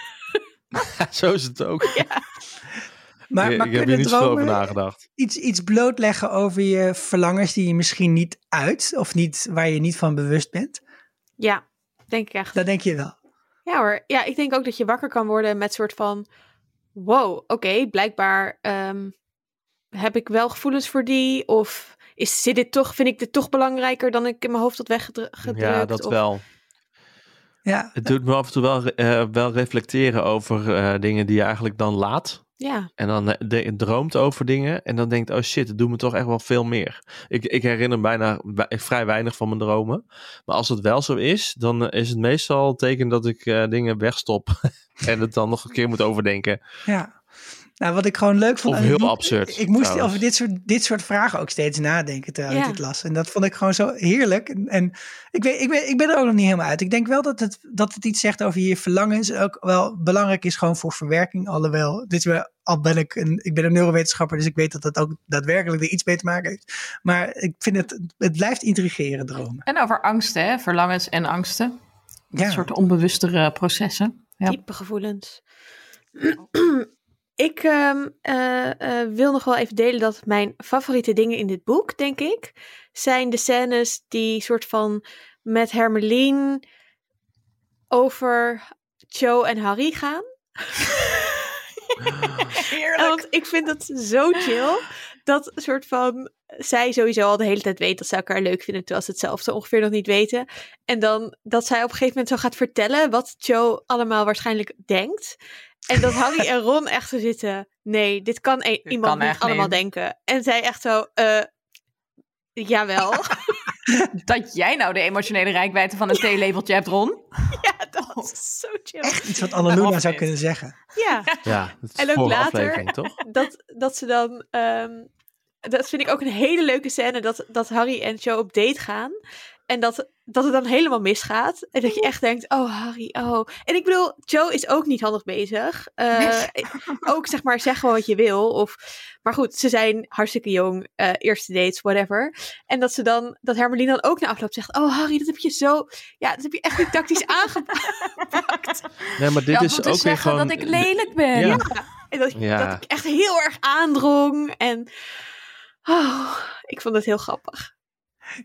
[laughs] zo is het ook. Ja. Maar, ik, maar ik heb hier niet zo over dromen nagedacht. Iets, iets blootleggen over je verlangens die je misschien niet uit. Of niet, waar je niet van bewust bent. Ja, denk ik echt. Dat denk je wel. Ja hoor. Ja, ik denk ook dat je wakker kan worden met soort van wow, oké, okay, blijkbaar um, heb ik wel gevoelens voor die. Of is, zit dit toch, vind ik dit toch belangrijker dan ik in mijn hoofd had weggedrukt? Ja, dat of... wel. Ja. Het doet me af en toe wel, uh, wel reflecteren over uh, dingen die je eigenlijk dan laat. Ja. En dan de, droomt over dingen en dan denkt, oh shit, het doet me toch echt wel veel meer. Ik, ik herinner bijna vrij weinig van mijn dromen. Maar als het wel zo is, dan is het meestal teken dat ik uh, dingen wegstop. [laughs] en het dan nog een keer moet overdenken. Ja. Nou, wat ik gewoon leuk vond. Of heel absurd. Ik, ik moest trouwens. over dit soort, dit soort vragen ook steeds nadenken terwijl ja. ik het las. En dat vond ik gewoon zo heerlijk. En, en ik, weet, ik, ben, ik ben er ook nog niet helemaal uit. Ik denk wel dat het, dat het iets zegt over je verlangens. Ook wel belangrijk is gewoon voor verwerking. Alhoewel, dit is wel, al ben ik een, ik ben een neurowetenschapper, dus ik weet dat dat ook daadwerkelijk er iets mee te maken heeft. Maar ik vind het, het blijft intrigeren, dromen. En over angsten, hè? verlangens en angsten. Ja. Een soort onbewustere processen. Ja. Diepe gevoelens. Ik um, uh, uh, wil nog wel even delen dat mijn favoriete dingen in dit boek, denk ik, zijn de scènes die soort van met Hermelien over Joe en Harry gaan. [laughs] Heerlijk. Want ik vind dat zo chill. Dat soort van. Zij sowieso al de hele tijd weet dat ze elkaar leuk vinden. Terwijl ze het zelf zo ongeveer nog niet weten. En dan dat zij op een gegeven moment zo gaat vertellen. wat Joe allemaal waarschijnlijk denkt. En dat [laughs] Harry en Ron echt zo zitten. Nee, dit kan e Dit iemand kan niet allemaal niet. denken. En zij echt zo. eh jawel. [laughs] [laughs] Dat jij nou de emotionele rijkwijde van een theelabeltje hebt, Ron. ja, dat is zo chill. Echt iets wat Annaluna zou kunnen zeggen. Ja. Ja, dat is En ook later- toch? dat, dat ze dan. ehm, dat vind ik ook een hele leuke scène, dat, dat Harry en Joe op date gaan. En dat, dat het dan helemaal misgaat. En dat je echt denkt, oh Harry, oh. En ik bedoel, Joe is ook niet handig bezig. Uh, [laughs] ook zeg maar, zeg gewoon wat je wil. Of, maar goed, ze zijn hartstikke jong. Uh, eerste dates, whatever. En dat ze dan, dat Hermeline dan ook na afloop zegt, oh Harry, dat heb je zo, ja, dat heb je echt niet tactisch [laughs] aangepakt. Nee, maar dit Ja, is ook weer zeggen gewoon... dat ik lelijk ben. Ja. En dat, Ja. dat ik echt heel erg aandrong. En oh, ik vond het heel grappig.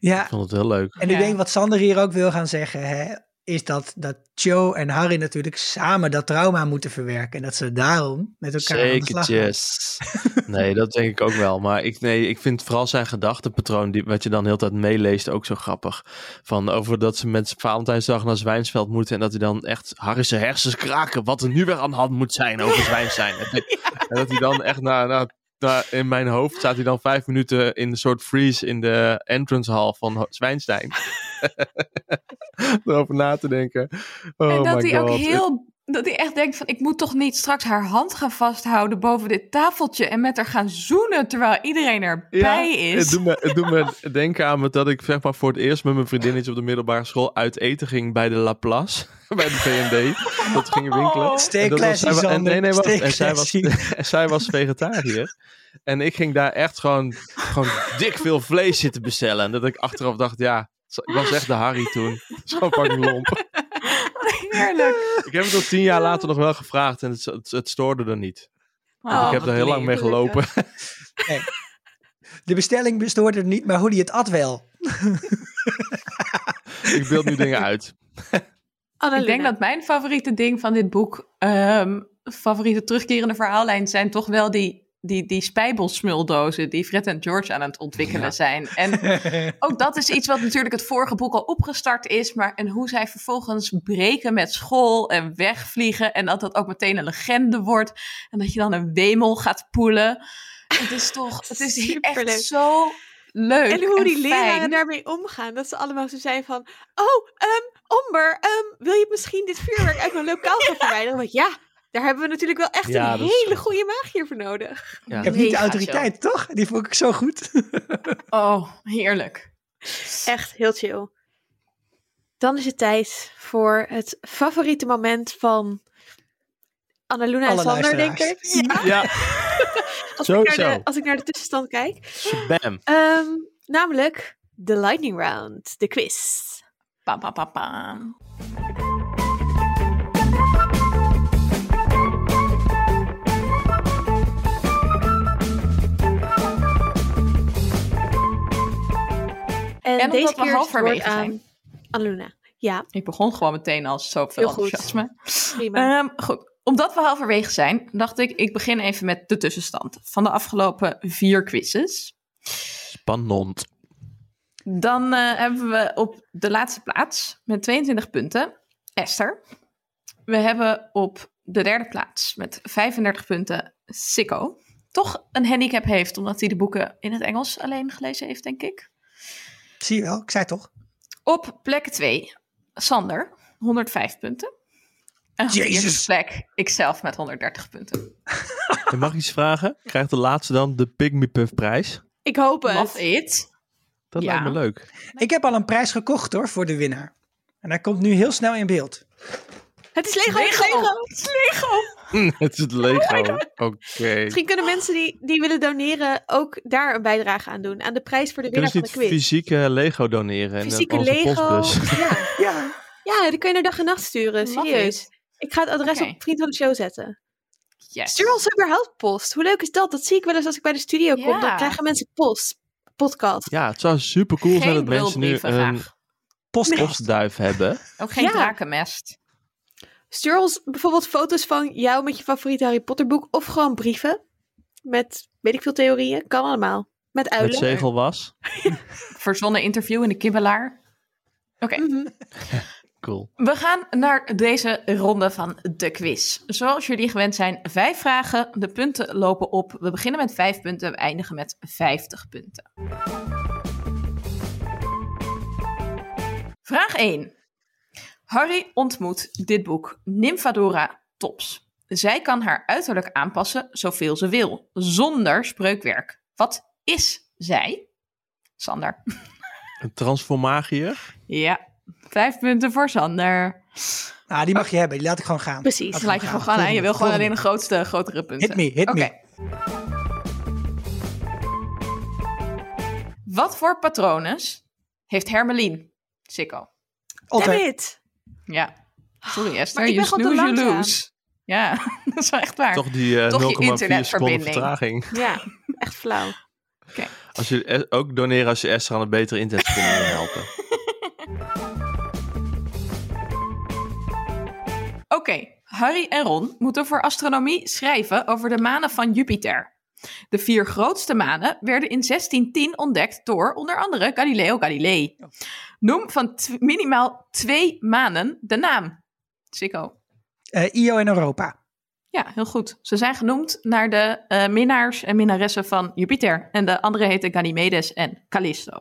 Ja, Ik vond het heel leuk. en ik Ja. denk wat Sander hier ook wil gaan zeggen, hè, is dat, dat Joe en Harry natuurlijk samen dat trauma moeten verwerken. En dat ze daarom met elkaar aan de slag. Zekertjes. Nee, [laughs] dat denk ik ook wel. Maar ik, nee, ik vind vooral zijn gedachtenpatroon, die, wat je dan heel tijd meeleest, ook zo grappig. Van over dat ze met Valentijnsdag naar Zwijnsveld moeten en dat hij dan echt Harry zijn hersens kraken, wat er nu weer aan de hand moet zijn over [laughs] Zwijnstein. En, en dat hij dan echt na, na, na- in mijn hoofd staat hij dan vijf minuten in een soort freeze in de entrance hall van Zwijnstein. [laughs] [laughs] Erover na te denken. Oh en dat my hij ook heel. Dat hij echt denkt van ik moet toch niet straks haar hand gaan vasthouden boven dit tafeltje en met haar gaan zoenen terwijl iedereen erbij is. Het doet, me, het doet me [laughs] denken aan me dat ik zeg maar, voor het eerst met mijn vriendinnetje op de middelbare school uit eten ging bij de Laplace. [laughs] Bij de V&D. Dat gingen winkelen. Oh. Stay En dat was- classy, zij wa- en, Sander. nee, nee, wacht. En zij was, [laughs] en zij was vegetariër. En ik ging daar echt gewoon, gewoon dik veel vlees zitten bestellen. En dat ik achteraf dacht, ja, ik was echt de Harry toen. Gewoon fucking lomp. Heerlijk. [laughs] Ik heb het al tien jaar later nog wel gevraagd en het, het, het stoorde er niet. Oh, ik heb er heel lang mee gelopen. [laughs] De bestelling bestoort er niet, maar hoe die het at wel. [laughs] ik beeld nu dingen uit. Ik denk dat mijn favoriete ding van dit boek, ehm, favoriete terugkerende verhaallijn, zijn toch wel die, die, die spijbelsmuldozen die Fred en George aan het ontwikkelen Ja. zijn. En [laughs] ook dat is iets wat natuurlijk het vorige boek al opgestart is, maar en hoe zij vervolgens breken met school en wegvliegen en dat dat ook meteen een legende wordt en dat je dan een wemel gaat poelen. Het is toch, het is echt zo leuk En hoe die fijn. leraren daarmee omgaan. Dat ze allemaal zo zijn van... Oh, ehm Omber, ehm, wil je misschien dit vuurwerk uit mijn lokaal gaan verwijderen? Want ja, daar hebben we natuurlijk wel echt Ja, een is hele zo. goede magier voor nodig. Ja. Ik heb niet de autoriteit, toch? Die vond ik zo goed. [laughs] Oh, heerlijk. Echt heel chill. Dan is het tijd voor het favoriete moment van Annaluna en Alle Sander, denk ik. Ja, Ja, [laughs] als, ik naar de, als ik naar de tussenstand kijk. bam. Ehm, namelijk de lightning round, de quiz. Pam, pam, pam, pam. En, deze omdat we keer halverwege aan zijn. Annaluna. Ja, Ik begon gewoon meteen al zoveel Heel goed. enthousiasme. prima. Ehm, goed, omdat we halverwege zijn, dacht ik, ik begin even met de tussenstand van de afgelopen vier quizzes. Spannend. Dan eh, hebben we op de laatste plaats met 22 punten Esther. We hebben op de derde plaats met 35 punten Sikko. Toch een handicap heeft, omdat hij de boeken in het Engels alleen gelezen heeft, denk ik. Zie je wel, ik zei toch. Op plek 2 Sander, 105 punten. En op de Jezus. eerste plek ikzelf met 130 punten. En mag ik iets vragen? Krijgt de laatste dan de Me Puff prijs? ik hoop het. Love it. Dat Ja. lijkt me leuk. Ik heb al een prijs gekocht hoor, voor de winnaar. En hij komt nu heel snel in beeld. Het is Lego, [laughs] het is Lego. Het is Lego. Het is het Lego. Oké. Misschien kunnen mensen die, die willen doneren ook daar een bijdrage aan doen. Aan de prijs voor de winnaar van niet de quiz. fysieke Lego doneren? in Fysieke Lego. postbus? Ja. [laughs] Ja. ja, die kun je naar dag en nacht sturen. Serieus. Ik ga het adres op Vriend van de Show zetten. Yes. Stuur ons überhaupt post. Hoe leuk is dat? Dat zie ik wel eens als ik bij de studio kom. Ja. Dan krijgen mensen post. Podcast. Ja, het zou super cool zijn dat mensen nu een graag. Postkast. postduif hebben. Ook geen Ja. drakenmest. Stuur ons bijvoorbeeld foto's van jou met je favoriete Harry Potter boek. Of gewoon brieven. Met weet ik veel theorieën. Kan allemaal. Met Met uilen. zegelwas. [laughs] Verzonnen interview in de kibbelaar. Oké, Mhm. [laughs] Cool. we gaan naar deze ronde van de quiz. Zoals jullie gewend zijn, vijf vragen. De punten lopen op. We beginnen met vijf punten, we eindigen met 50 punten. Vraag 1. Harry ontmoet dit boek Nymphadora Tops. Zij kan haar uiterlijk aanpassen zoveel ze wil, zonder spreukwerk. Wat is zij? Sander. Een transformagier? Ja, vijf punten voor Sander. Nou, die mag je hebben. Die laat ik gewoon gaan. Precies. Laat laat je gewoon gewoon gaan. En je wil gewoon alleen de grootste, grotere punten. Hit me, hit Oké. me. Wat voor patronen heeft Hermelien? Sikko. Altijd. Ja. Sorry Esther, je you langzaam. lose. Ja, [laughs] dat is wel echt waar. Toch die eh, Toch je 0,4 seconden internetverbinding. vertraging. Ja, echt flauw. Als je eh, ook doneren als je Esther aan een betere internetverbinding wil helpen. [laughs] Oké, Harry en Ron moeten voor astronomie schrijven over de manen van Jupiter. De vier grootste manen werden in 1610 ontdekt door onder andere Galileo Galilei. Noem van tw- minimaal twee manen de naam. Sikko. Eh, Io en Europa. Ja, heel goed. Ze zijn genoemd naar de eh, minnaars en minnaressen van Jupiter. En de andere heten Ganymedes en Callisto.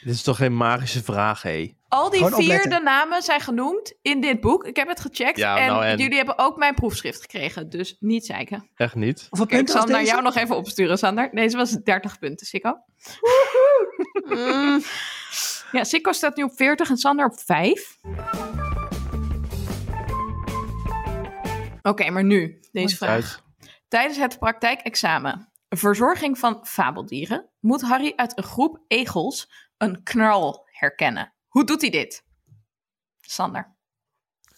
Dit is toch geen magische vraag, hé? Al die Gewoon vier opletten. de namen zijn genoemd in dit boek. Ik heb het gecheckt. Ja, en, nou en? jullie hebben ook mijn proefschrift gekregen. Dus niet zeiken. Echt niet? Kijk, ik zal naar deze? jou nog even opsturen, Sander. Deze was 30 punten, Sikko. [laughs] Mm, Ja, Sikko staat nu op 40 en Sander op 5. Oké, maar nu deze vraag. Uit. Tijdens het praktijkexamen verzorging van fabeldieren moet Harry uit een groep egels een knarl herkennen. Hoe doet hij dit? Sander.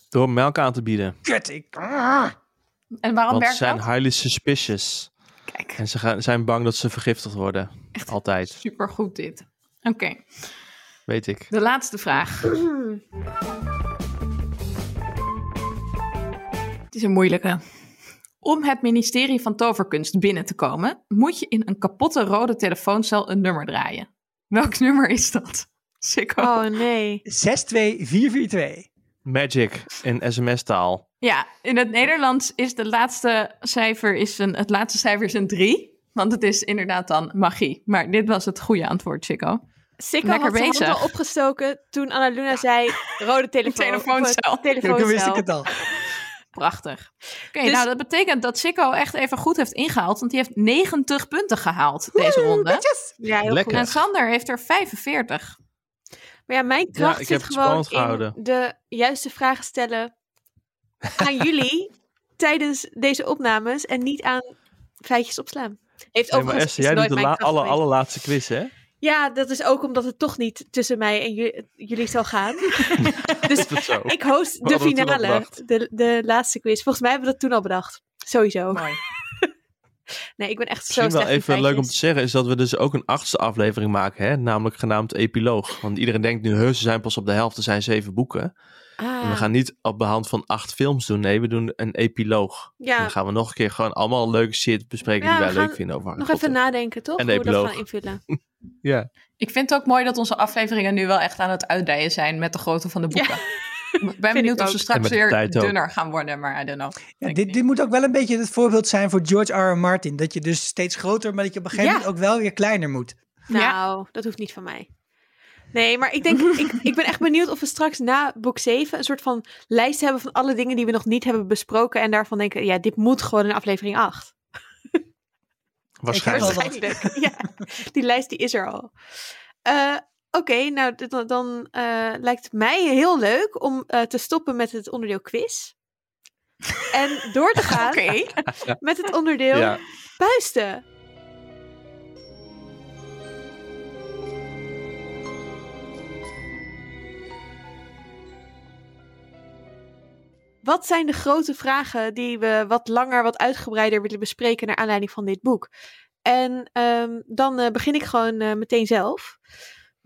Door melk aan te bieden. Kut, ik... Ah. En waarom Want ze zijn dat? highly suspicious. Kijk, En ze gaan, zijn bang dat ze vergiftigd worden. Echt Altijd, supergoed dit. Oké, weet ik. de laatste vraag. Het is een moeilijke. Om het ministerie van Toverkunst binnen te komen, moet je in een kapotte rode telefooncel een nummer draaien. Welk nummer is dat? [laughs] Sikko. oh nee. 62442. Magic in sms-taal. Ja, in het Nederlands is de laatste cijfer is een, het laatste cijfer is een 3. Want het is inderdaad dan magie. Maar dit was het goede antwoord, Chico. Sikko Lekker had zijn hand bezig. al opgestoken toen Annaluna zei rode [laughs] telefoon. Telefooncel. telefooncel. dan wist ik het al. [laughs] Prachtig. Oké, Dus- nou dat betekent dat Sikko echt even goed heeft ingehaald. Want die heeft 90 punten gehaald deze ronde. Ja, heel Lekker. goed. En Sander heeft er 45. Maar ja, mijn kracht ik heb zit gewoon in de juiste vragen stellen aan [laughs] jullie tijdens deze opnames en niet aan feitjes opslaan. Heeft Nee, maar Esther, jij doet de la- geweest. allerlaatste quiz, hè? Ja, dat is ook omdat het toch niet tussen mij en jullie, zal gaan. [laughs] [laughs] dus ik host de finale, de, de laatste quiz. Volgens mij hebben we dat toen al bedacht. Sowieso. Mooi. Nee, ik ben echt zo Misschien wel slecht in even leuk om te zeggen is dat we dus ook een achtste aflevering maken, hè? namelijk genaamd Epiloog. Want iedereen denkt nu, heus, ze zijn pas op de helft, er zijn zeven boeken. Ah, En we gaan niet op de hand van acht films doen, nee, we doen een epiloog. En ja, dan gaan we nog een keer gewoon allemaal leuke shit bespreken Ja, die wij leuk vinden over Harry nog even nadenken, toch? En Hoe we dat epiloog. gaan invullen. [laughs] Ja, Ik vind het ook mooi dat onze afleveringen nu wel echt aan het uitdijen zijn met de grootte van de boeken. [laughs] Ik ben benieuwd of ze straks weer dunner gaan worden, maar I don't know. Ja, Denk dit, dit moet ook wel een beetje het voorbeeld zijn voor George R. R. Martin. Dat je dus steeds groter, maar dat je op een gegeven Ja. moment ook wel weer kleiner moet. Nou, dat hoeft niet van mij. Nee, maar ik denk, ik, ik ben echt benieuwd of we straks na boek 7 een soort van lijst hebben van alle dingen die we nog niet hebben besproken. En daarvan denken, ja, dit moet gewoon in aflevering 8. waarschijnlijk. [laughs] ja, die lijst die is er al. Eh, Oké, nou dan, dan eh, lijkt het mij heel leuk om eh, te stoppen met het onderdeel quiz. En door te [laughs] gaan met het onderdeel Ja. puisten. Wat zijn de grote vragen die we wat langer, wat uitgebreider willen bespreken naar aanleiding van dit boek? En ehm, dan eh, begin ik gewoon eh, meteen zelf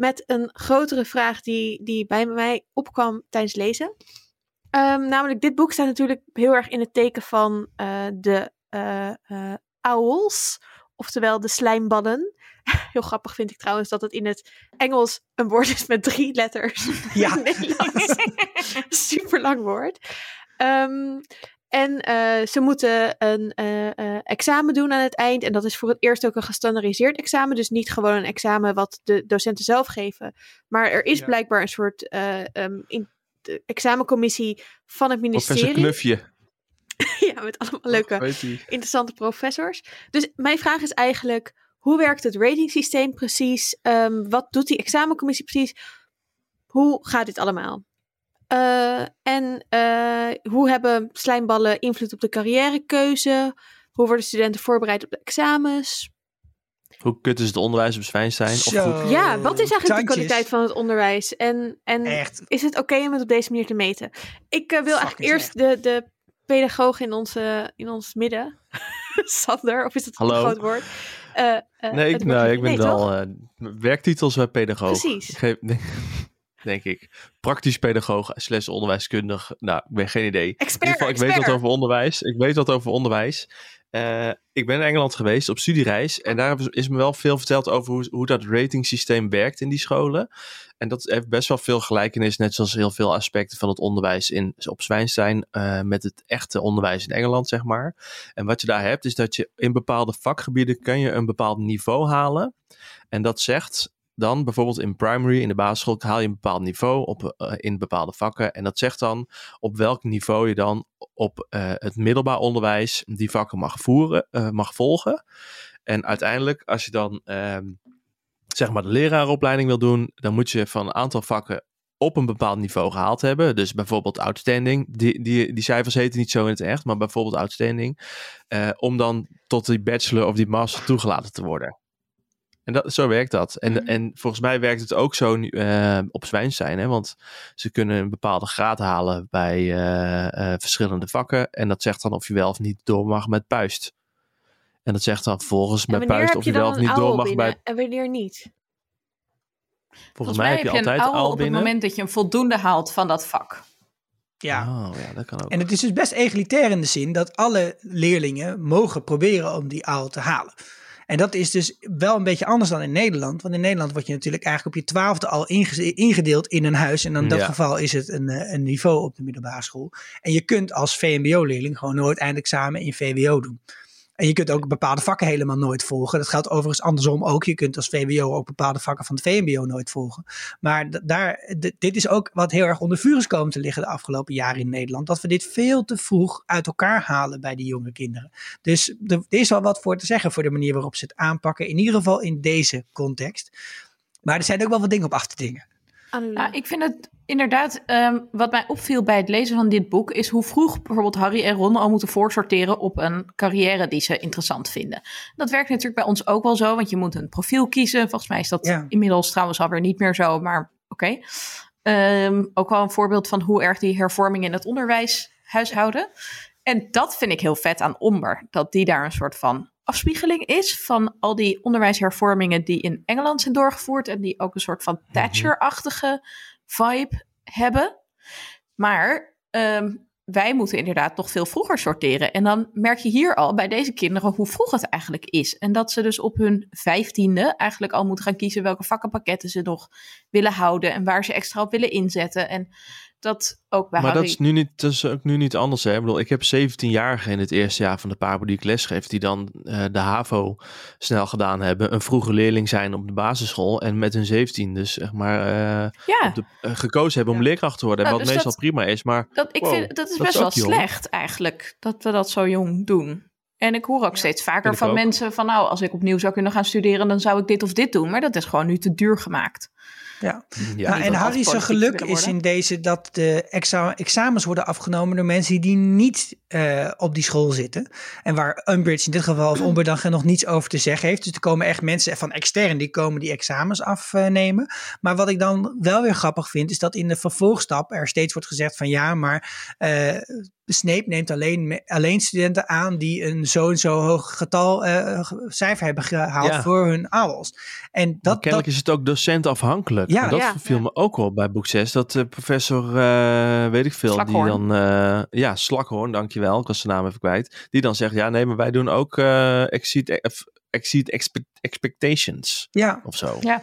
met een grotere vraag die, die bij mij opkwam tijdens lezen. Ehm, namelijk, dit boek staat natuurlijk heel erg in het teken van eh, de eh, owls, oftewel de slijmballen. [laughs] Heel grappig vind ik trouwens dat het in het Engels een woord is met drie letters. Ja. [laughs] [laughs] Super lang woord. Ehm, en eh, ze moeten een eh, eh, examen doen aan het eind. En dat is voor het eerst ook een gestandardiseerd examen. Dus niet gewoon een examen wat de docenten zelf geven. Maar er is Ja. blijkbaar een soort eh, ehm, in, de examencommissie van het Professor ministerie. [laughs] Knufje. ja, met allemaal leuke interessante professors. Dus mijn vraag is eigenlijk: hoe werkt het ratingsysteem precies? Ehm, wat doet die examencommissie precies? Hoe gaat dit allemaal? Uh, en uh, hoe hebben slijmballen invloed op de carrièrekeuze? Hoe worden studenten voorbereid op de examens? Hoe kut is het onderwijs op Zwijnstein? Of hoe... Ja, wat is eigenlijk de kwaliteit van het onderwijs? En, en is het oké om het op deze manier te meten? Ik uh, wil eigenlijk eerst de, de pedagoog in, onze, in ons midden, [laughs] Sander, of is het Hallo. een groot woord? nee, ik, nou, ik ben nee, wel werktitels bij pedagoog. Precies. Ik geef, [laughs] denk ik. Praktisch pedagoog slash onderwijskundig. Nou, ik ben geen idee. Expert, in ieder geval, ik expert. weet wat over onderwijs. Ik weet wat over onderwijs. Uh, ik ben in Engeland geweest op studiereis. En daar is me wel veel verteld over hoe, hoe dat ratingsysteem werkt in die scholen. En dat heeft best wel veel gelijkenis, net zoals heel veel aspecten van het onderwijs in, op Zwijnstein, uh, met het echte onderwijs in Engeland, zeg maar. En wat je daar hebt, is dat je in bepaalde vakgebieden kan je een bepaald niveau halen. En dat zegt dan bijvoorbeeld in primary, in de basisschool, haal je een bepaald niveau op, uh, in bepaalde vakken. En dat zegt dan op welk niveau je dan op uh, het middelbaar onderwijs die vakken mag voeren, uh, mag volgen. En uiteindelijk, als je dan ehm, zeg maar de leraaropleiding wil doen, dan moet je van een aantal vakken op een bepaald niveau gehaald hebben. Dus bijvoorbeeld outstanding. Die, die, die cijfers heten niet zo in het echt, maar bijvoorbeeld outstanding. Om dan tot die bachelor of die master toegelaten te worden. En dat, zo werkt dat. En, mm. en volgens mij werkt het ook zo uh, op Zwijnstein. Hè? Want ze kunnen een bepaalde graad halen bij uh, uh, verschillende vakken. En dat zegt dan of je wel of niet door mag met puist. En dat zegt dan volgens met puist of je, je wel of niet door mag bij... En wanneer niet? Volgens, volgens mij, heb je, altijd een al op binnen. het moment dat je een voldoende haalt van dat vak. Ja. Oh, ja, dat kan ook. En het is dus best egalitair in de zin dat alle leerlingen mogen proberen om die aal te halen. En dat is dus wel een beetje anders dan in Nederland. Want in Nederland word je natuurlijk eigenlijk op je twaalfde al ingedeeld in een huis. En in dat Ja. geval is het een, eh, een niveau op de middelbare school. En je kunt als VMBO-leerling gewoon nooit eindexamen in VWO doen. En je kunt ook bepaalde vakken helemaal nooit volgen. Dat geldt overigens andersom ook. Je kunt als VWO ook bepaalde vakken van het VMBO nooit volgen. Maar daar, dit is ook wat heel erg onder vuur is komen te liggen de afgelopen jaren in Nederland. Dat we dit veel te vroeg uit elkaar halen bij die jonge kinderen. Dus er er is wel wat voor te zeggen voor de manier waarop ze het aanpakken. In ieder geval in deze context. Maar er zijn ook wel wat dingen op af te dingen. Ik vind het inderdaad, ehm, wat mij opviel bij het lezen van dit boek, is hoe vroeg bijvoorbeeld Harry en Ron al moeten voorsorteren op een carrière die ze interessant vinden. Dat werkt natuurlijk bij ons ook wel zo, want je moet een profiel kiezen. Volgens mij is dat Ja. inmiddels trouwens alweer niet meer zo, maar oké. Ehm, ook wel een voorbeeld van hoe erg die hervorming in het onderwijs huishouden. En dat vind ik heel vet aan Omber, dat die daar een soort van afspiegeling is van al die onderwijshervormingen die in Engeland zijn doorgevoerd en die ook een soort van Thatcher-achtige vibe hebben. Maar ehm, wij moeten inderdaad nog veel vroeger sorteren. En dan merk je hier al bij deze kinderen hoe vroeg het eigenlijk is. En dat ze dus op hun vijftiende eigenlijk al moeten gaan kiezen welke vakkenpakketten ze nog willen houden en waar ze extra op willen inzetten. En dat ook bij Maar Harry. dat is, nu niet, dat is ook nu niet anders. Hè? Ik bedoel, ik heb 17-jarigen in het eerste jaar van de Pabo die ik lesgeef, die dan eh, de HAVO snel gedaan hebben. Een vroege leerling zijn op de basisschool en met hun 17 dus zeg maar eh, ja. de, eh, gekozen hebben om leerkracht te worden. Nou, wat dus meestal dat- prima is, maar Dat, ik Wow, vind, dat is dat best is wel jong. slecht eigenlijk, dat we dat zo jong doen. En ik hoor ook steeds vaker van ook. mensen van nou, als ik opnieuw zou kunnen gaan studeren, dan zou ik dit of dit doen. Maar dat is gewoon nu te duur gemaakt. Ja. ja, Nou, en Harry's geluk is in deze dat de exa- examens worden afgenomen door mensen die niet eh, op die school zitten. En waar Umbridge in dit geval of dan nog niets over te zeggen heeft. Dus er komen echt mensen van extern die komen die examens afnemen. Maar wat ik dan wel weer grappig vind, is dat in de vervolgstap er steeds wordt gezegd van ja, maar eh Snape neemt alleen, me- alleen studenten aan die een zo en zo hoog getal eh, ge- cijfer hebben gehaald Ja. voor hun AWOS. En dat, kennelijk dat is het ook docentafhankelijk. Ja. En dat Ja. viel me ook wel bij boek 6. Dat eh, professor, eh, weet ik veel, Slakhoorn. die dan... eh, ja, Slakhoorn, dankjewel. Ik was zijn naam even kwijt. Die dan zegt, ja nee, maar wij doen ook eh exceed, eh, exceed expect- expectations. ja, Of zo. Ja.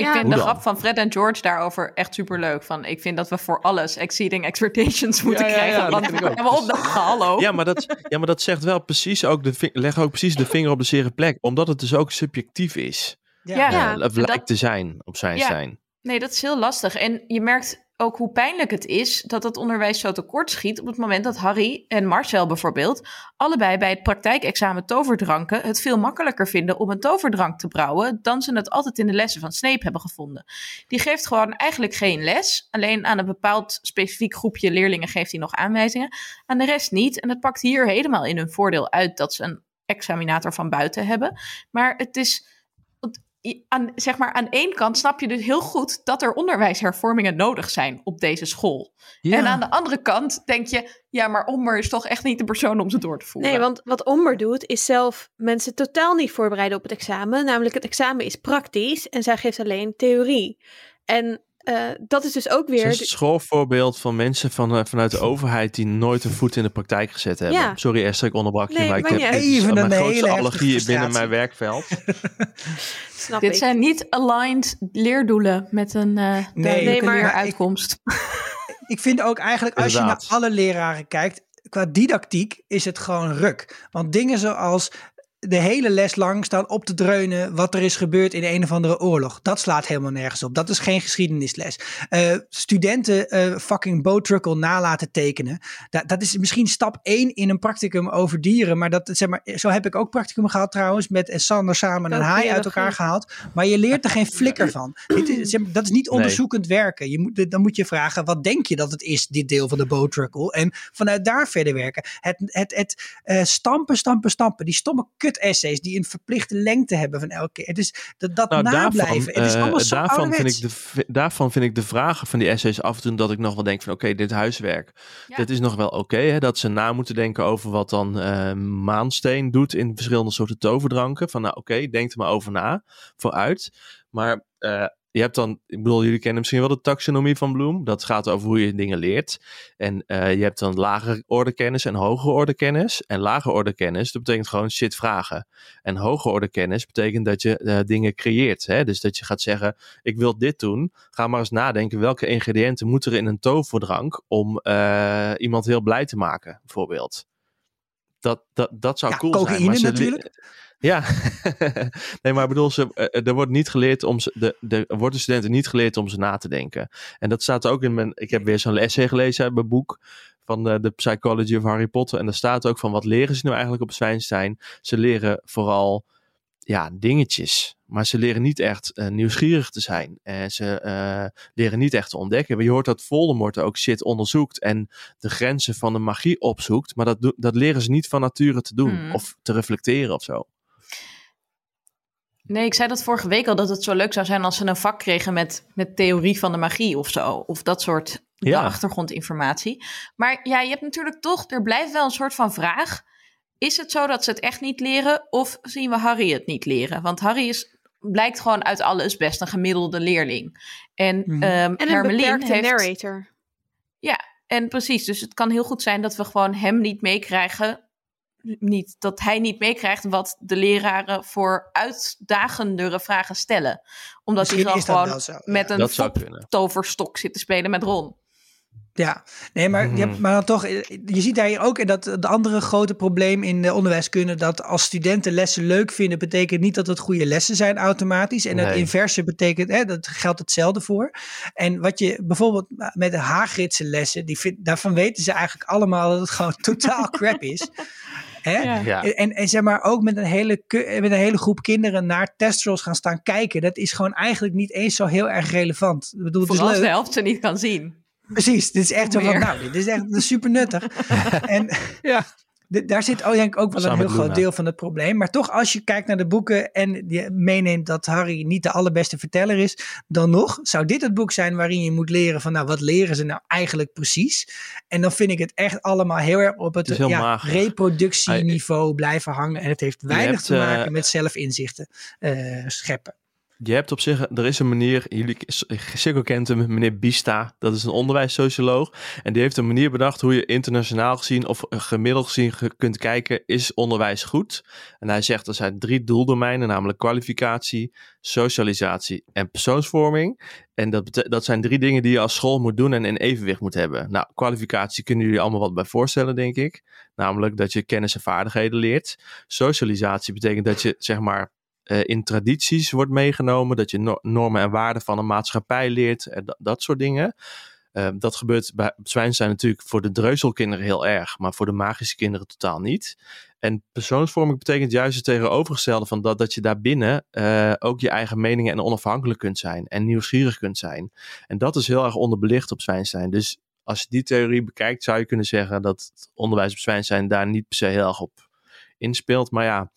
Ik Ja. vind de dan? grap van Fred en George daarover echt superleuk. Van, ik vind dat we voor alles exceeding expectations moeten Ja, ja, ja, krijgen. dat want we hebben opdagen, hallo. Ja maar, dat, ja, maar dat zegt wel precies ook, de, leg ook precies de vinger op de zere plek. Omdat het dus ook subjectief is. Ja. Eh, of en lijkt dat- te zijn op zijn Ja. zijn. Nee, dat is heel lastig. En je merkt ook hoe pijnlijk het is dat het onderwijs zo tekort schiet op het moment dat Harry en Marcel bijvoorbeeld allebei bij het praktijkexamen toverdranken het veel makkelijker vinden om een toverdrank te brouwen dan ze het altijd in de lessen van Snape hebben gevonden. Die geeft gewoon eigenlijk geen les, alleen aan een bepaald specifiek groepje leerlingen geeft hij nog aanwijzingen, aan de rest niet. En het pakt hier helemaal in hun voordeel uit dat ze een examinator van buiten hebben. Maar het is aan, zeg maar, aan één kant snap je dus heel goed dat er onderwijshervormingen nodig zijn op deze school. En aan de andere kant denk je, ja, maar Omber is toch echt niet de persoon om ze door te voeren. Nee, want wat Omber doet is zelf mensen totaal niet voorbereiden op het examen. Namelijk het examen is praktisch en zij geeft alleen theorie. En uh, dat is dus ook weer. Het is een schoolvoorbeeld van mensen van, uh, vanuit de overheid die nooit een voet in de praktijk gezet hebben. Ja. Sorry Esther, ik onderbrak je, nee, maar ik heb even mijn een grootste allergie binnen mijn werkveld. [laughs] Snap Dit ik. zijn niet aligned leerdoelen met een uh, nee, nee, maar uitkomst. Ik, [laughs] ik vind ook eigenlijk, als je naar alle leraren kijkt, qua didactiek is het gewoon ruk. Want dingen zoals de hele les lang staan op te dreunen wat er is gebeurd in een of andere oorlog. Dat slaat helemaal nergens op. Dat is geen geschiedenisles. Uh, studenten uh, fucking bootruckle nalaten tekenen. Dat, dat is misschien stap 1 in een practicum over dieren. Maar, dat, zeg maar zo heb ik ook practicum gehad trouwens. Met Sander samen een haai uit elkaar gehaald. Maar je leert er geen flikker van. Dit is, dat is niet onderzoekend werken. Je moet, dan moet je vragen, wat denk je dat het is, dit deel van de bootruckle? En vanuit daar verder werken. Het, het, het uh, stampen, stampen, stampen. Die stomme kut essays die een verplichte lengte hebben van elke keer. Het is dat, dat nou, nablijven. het is uh, allemaal zo daarvan vind, ik de, daarvan vind ik de vragen van die essays af en toe dat ik nog wel denk van oké, dit huiswerk. Ja. Dit is nog wel oké, dat ze na moeten denken over wat dan uh, Maansteen doet in verschillende soorten toverdranken. Van nou oké, denk er maar over na, vooruit. Maar uh, je hebt dan, ik bedoel, jullie kennen misschien wel de taxonomie van Bloem. Dat gaat over hoe je dingen leert. En uh, je hebt dan lagere orde kennis en hogere orde kennis. En lagere orde kennis, dat betekent gewoon shit vragen. En hogere orde kennis betekent dat je uh, dingen creëert. Hè? Dus dat je gaat zeggen, ik wil dit doen. Ga maar eens nadenken, welke ingrediënten moeten er in een toverdrank om uh, iemand heel blij te maken, bijvoorbeeld. Dat, dat, dat zou ja, cool cocaïne zijn. Maar natuurlijk. Ja, [laughs] nee, maar bedoel, ze, er wordt niet geleerd om ze, de, de, wordt de studenten niet geleerd om ze na te denken. En dat staat ook in mijn, ik heb weer zo'n essay gelezen uit mijn boek van de, de Psychology of Harry Potter. En daar staat ook van, wat leren ze nou eigenlijk op Zwijnstein? Ze leren vooral, ja, dingetjes. Maar ze leren niet echt uh, nieuwsgierig te zijn. En ze uh, leren niet echt te ontdekken. Maar je hoort dat Voldemort ook shit onderzoekt en de grenzen van de magie opzoekt. Maar dat, dat leren ze niet van nature te doen Hmm. of te reflecteren of zo. Nee, ik zei dat vorige week al dat het zo leuk zou zijn als ze een vak kregen met, met theorie van de magie of zo. Of dat soort Ja. achtergrondinformatie. Maar ja, je hebt natuurlijk toch, er blijft wel een soort van vraag. Is het zo dat ze het echt niet leren of zien we Harry het niet leren? Want Harry is, blijkt gewoon uit alles best een gemiddelde leerling. En, Hermeline beperkte heeft, narrator. Ja, en precies. Dus het kan heel goed zijn dat we gewoon hem niet meekrijgen. Niet, dat hij niet meekrijgt wat de leraren voor uitdagendere vragen stellen. Omdat Misschien hij gewoon, met ja. een toverstok zit te spelen met Ron. Ja, nee, maar, je hebt, Mhm. maar dan toch, eh, je ziet daar hier ook en dat de andere grote probleem in de onderwijskunde, dat als studenten lessen leuk vinden, betekent niet dat het goede lessen zijn automatisch. En het inverse betekent, hè, dat geldt hetzelfde voor. En wat je bijvoorbeeld met de Haagritse lessen, die vind, daarvan weten ze eigenlijk allemaal dat het gewoon [laughs] totaal crap is. Hè? Ja. En, en zeg maar ook met een, hele, met een hele groep kinderen naar testrolls gaan staan kijken. Dat is gewoon eigenlijk niet eens zo heel erg relevant. Ik bedoel, het is leuk. de helft ze niet kan zien. Precies, dit is echt zo van, nou, dit is echt super nuttig. [laughs] en Ja. [laughs] daar zit oh, denk ik ook wel Samen een heel groot Luna. deel van het probleem. Maar toch, als je kijkt naar de boeken en je meeneemt dat Harry niet de allerbeste verteller is, dan nog zou dit het boek zijn waarin je moet leren van, nou, wat leren ze nou eigenlijk precies? En dan vind ik het echt allemaal heel erg op het, ja, reproductieniveau blijven hangen. En het heeft weinig hebt, te maken eh, met zelfinzichten eh, scheppen. Je hebt op zich, er is een manier, jullie, Sikko kent hem, meneer Bista, dat is een onderwijssocioloog. En die heeft een manier bedacht hoe je internationaal gezien of gemiddeld gezien ge- kunt kijken, is onderwijs goed? En hij zegt er zijn drie doeldomeinen, namelijk kwalificatie, socialisatie en persoonsvorming. En dat, dat zijn drie dingen die je als school moet doen en in evenwicht moet hebben. Nou, kwalificatie kunnen jullie allemaal wat bij voorstellen, denk ik. Namelijk dat je kennis en vaardigheden leert. Socialisatie betekent dat je, zeg maar, eh, in tradities wordt meegenomen. Dat je no- normen en waarden van een maatschappij leert. en dat, dat soort dingen. Ehm, dat gebeurt bij Zwijnstein natuurlijk voor de dreuzelkinderen heel erg, maar voor de magische kinderen totaal niet. En persoonsvorming betekent juist het tegenovergestelde van dat, dat je daarbinnen uh, ook je eigen meningen en onafhankelijk kunt zijn en nieuwsgierig kunt zijn. En dat is heel erg onderbelicht op Zwijnstein. Dus als je die theorie bekijkt, zou je kunnen zeggen dat het onderwijs op Zwijnstein daar niet per se heel erg op inspeelt. Maar ja,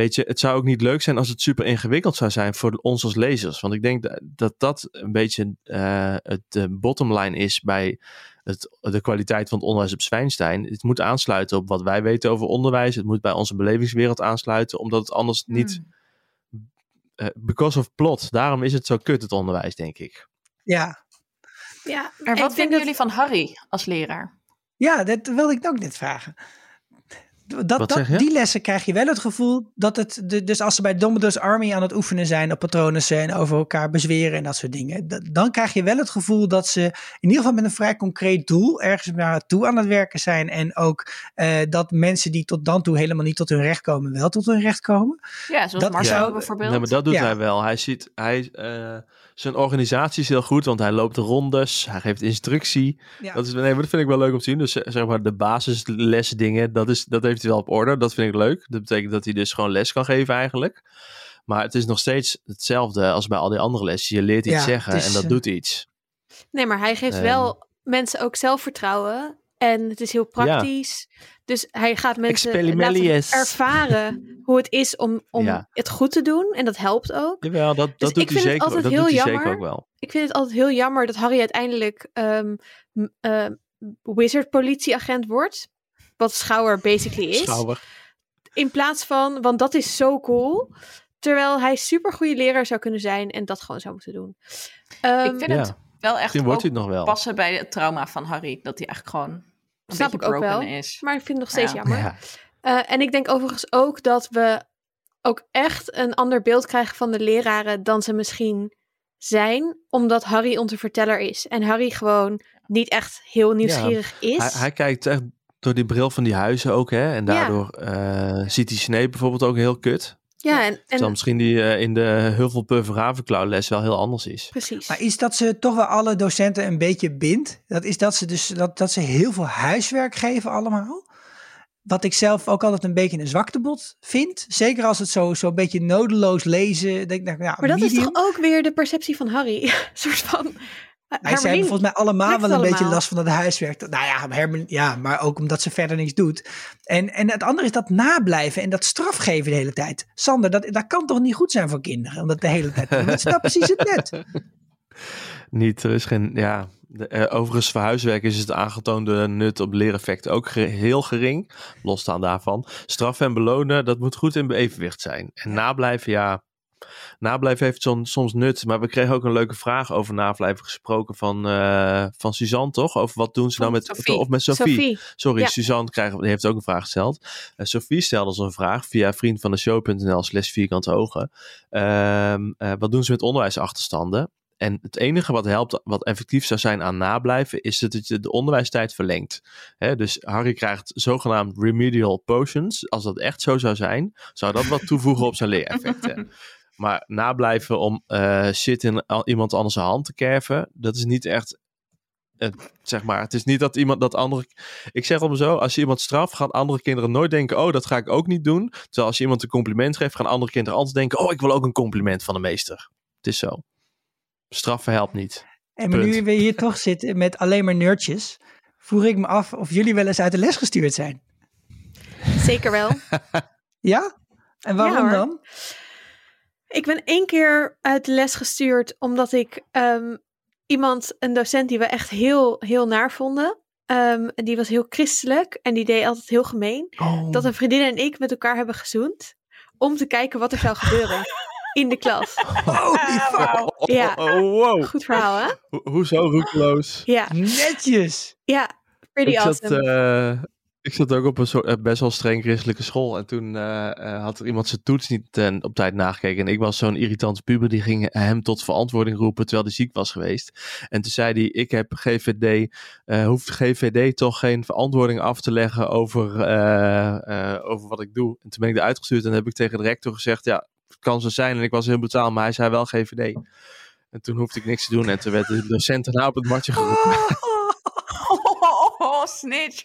weet je, het zou ook niet leuk zijn als het super ingewikkeld zou zijn voor ons als lezers. Want ik denk dat dat een beetje uh, het de bottomline is bij het, de kwaliteit van het onderwijs op Zwijnstein. Het moet aansluiten op wat wij weten over onderwijs. Het moet bij onze belevingswereld aansluiten, omdat het anders niet. Uh, because of plot. Daarom is het zo kut, het onderwijs, denk ik. Ja. ja maar wat vinden jullie van Harry als leraar? Ja, dat wilde ik ook net vragen dat, dat, die lessen krijg je wel het gevoel dat het. De, dus als ze bij Dumbledore's Army aan het oefenen zijn op patronen en over elkaar bezweren en dat soort dingen. dan krijg je wel het gevoel dat ze in ieder geval met een vrij concreet doel ergens naartoe aan het werken zijn. En ook uh, dat mensen die tot dan toe helemaal niet tot hun recht komen, wel tot hun recht komen. Ja, zoals dat, Marcel ja, bijvoorbeeld. Nee, maar dat doet hij wel. Hij ziet. Hij, uh, zijn organisatie is heel goed, want hij loopt de rondes, hij geeft instructie. Ja. Dat, is, nee, dat vind ik wel leuk om te zien. Dus zeg maar de basislesdingen, dat, is, dat heeft hij wel op orde. Dat vind ik leuk. Dat betekent dat hij dus gewoon les kan geven eigenlijk. Maar het is nog steeds hetzelfde als bij al die andere lessen. Je leert iets zeggen en dat doet iets. Nee, maar hij geeft wel ehm. mensen ook zelfvertrouwen. En het is heel praktisch. Dus hij gaat mensen ervaren hoe het is om, om het goed te doen. En dat helpt ook. Jawel, dat, dat dus doet hij zeker, dat heel doet jammer, zeker ook wel. Ik vind het altijd heel jammer dat Harry uiteindelijk um, uh, wizard politieagent wordt. Wat Schouwer basically is. Schouwer. In plaats van, want dat is zo cool. Terwijl hij super goede leraar zou kunnen zijn en dat gewoon zou moeten doen. Um, ik vind het wel echt wordt het nog wel. passen bij het trauma van Harry. Dat hij eigenlijk gewoon Snap ik ook wel. Is. Maar ik vind het nog steeds jammer. Ja. Uh, en ik denk overigens ook dat we ook echt een ander beeld krijgen van de leraren dan ze misschien zijn, omdat Harry onze verteller is. En Harry gewoon niet echt heel nieuwsgierig is. Hij, hij, kijkt echt door die bril van die huizen ook, hè? En daardoor ja. uh, ziet hij Snape bijvoorbeeld ook heel kut. Ja, en, en Terwijl misschien die uh, in de Hufflepuff Ravenclaw les wel heel anders is. Precies. Maar is dat ze toch wel alle docenten een beetje bindt? Dat is dat ze dus dat, dat ze heel veel huiswerk geven allemaal? Wat ik zelf ook altijd een beetje een zwaktebod vind. Zeker als het zo, zo een beetje nodeloos lezen. Denk, nou, maar dat is toch ook weer de perceptie van Harry? [laughs] een soort van hij zei volgens mij allemaal wel een beetje last van het huiswerk. Nou ja, ja, maar ook omdat ze verder niks doet. En, en het andere is dat nablijven en dat strafgeven de hele tijd. Sander, dat, dat kan toch niet goed zijn voor kinderen? Omdat de hele tijd. [laughs] Dat is nou precies het net. Niet, er is geen. Ja, de, uh, overigens, voor huiswerk is het aangetoonde nut op leereffect ook heel gering. Losstaan daarvan. Straffen en belonen, dat moet goed in evenwicht zijn. En nablijven, ja Nablijven heeft soms nut, maar we kregen ook een leuke vraag over nablijven gesproken van, uh, van Suzanne, toch? Over wat doen ze nou met, Sophie. of met Sophie. Sorry, Suzanne krijgen, heeft ook een vraag gesteld. Uh, Sophie stelde ons een vraag via vriend van de show.nl slash vierkante ogen. Uh, wat doen ze met onderwijsachterstanden? En het enige wat helpt, wat effectief zou zijn aan nablijven, is dat je de onderwijstijd verlengt. dus Harry krijgt zogenaamd remedial potions. Als dat echt zo zou zijn, zou dat wat toevoegen op zijn leereffecten. [laughs] Maar nablijven om uh, shit in iemand anders hand te kerven, dat is niet echt. Uh, zeg maar, het is niet dat iemand dat andere. Ik zeg om zo: als je iemand straft, gaan andere kinderen nooit denken: oh, dat ga ik ook niet doen. Terwijl als je iemand een compliment geeft, gaan andere kinderen anders denken: oh, ik wil ook een compliment van de meester. Het is zo. Straffen helpt niet. En nu we hier toch zitten met alleen maar nerdjes, voer ik me af of jullie wel eens uit de les gestuurd zijn. Zeker wel. ja? En waarom dan? Ik ben één keer uit de les gestuurd omdat ik um, iemand, een docent die we echt heel, heel naar vonden. Um, die was heel christelijk en die deed altijd heel gemeen. Oh. Dat een vriendin en ik met elkaar hebben gezoend om te kijken wat er zou gebeuren [laughs] in de klas. Oh, ja, wow. goed verhaal hè? Ho hoezo roekeloos? Ja. Netjes. Ja, pretty ik awesome. Zat, uh, ik zat ook op een soort, eh, best wel streng christelijke school. En toen uh, had er iemand zijn toets niet op tijd nagekeken. En ik was zo'n irritante puber die ging hem tot verantwoording roepen terwijl hij ziek was geweest. En toen zei hij, ik heb GVD, hoeft GVD toch geen verantwoording af te leggen over, over wat ik doe. En toen ben ik eruit gestuurd en heb ik tegen de rector gezegd, ja, het kan zo zijn. En ik was heel brutaal, maar hij zei wel GVD. En toen hoefde ik niks te doen en toen werd de docent daarna op het matje geroepen. [laughs] Oh, snitch.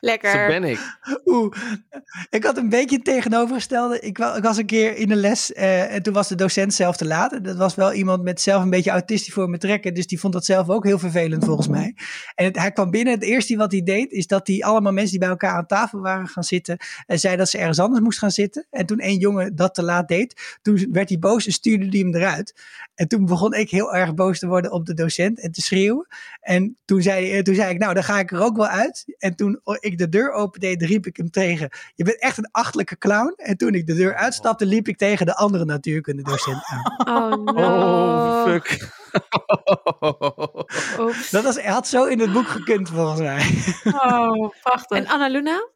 Lekker. Zo ben ik. Oeh, ik had een beetje het tegenovergestelde. Ik, ik was een keer in de les eh, en toen was de docent zelf te laat. Dat was wel iemand met zelf een beetje autistisch voor me trekken. Dus die vond dat zelf ook heel vervelend volgens mij. En het- hij kwam binnen. Het eerste wat hij deed is dat hij allemaal mensen die bij elkaar aan tafel waren gaan zitten. En zei dat ze ergens anders moest gaan zitten. En toen één jongen dat te laat deed, toen werd hij boos en stuurde hij hem eruit. En toen begon ik heel erg boos te worden op de docent en te schreeuwen. En toen zei, eh, toen zei ik, nou, dan ga ik er ook wel uit. En toen ik de deur opendeed, riep ik hem tegen. Je bent echt een achtelijke clown. En toen ik de deur uitstapte, liep ik tegen de andere natuurkundedocent aan. [laughs] Oh no. Oh, fuck. Dat was, had zo in het boek gekund, volgens mij. Oh, prachtig. En Anna Luna?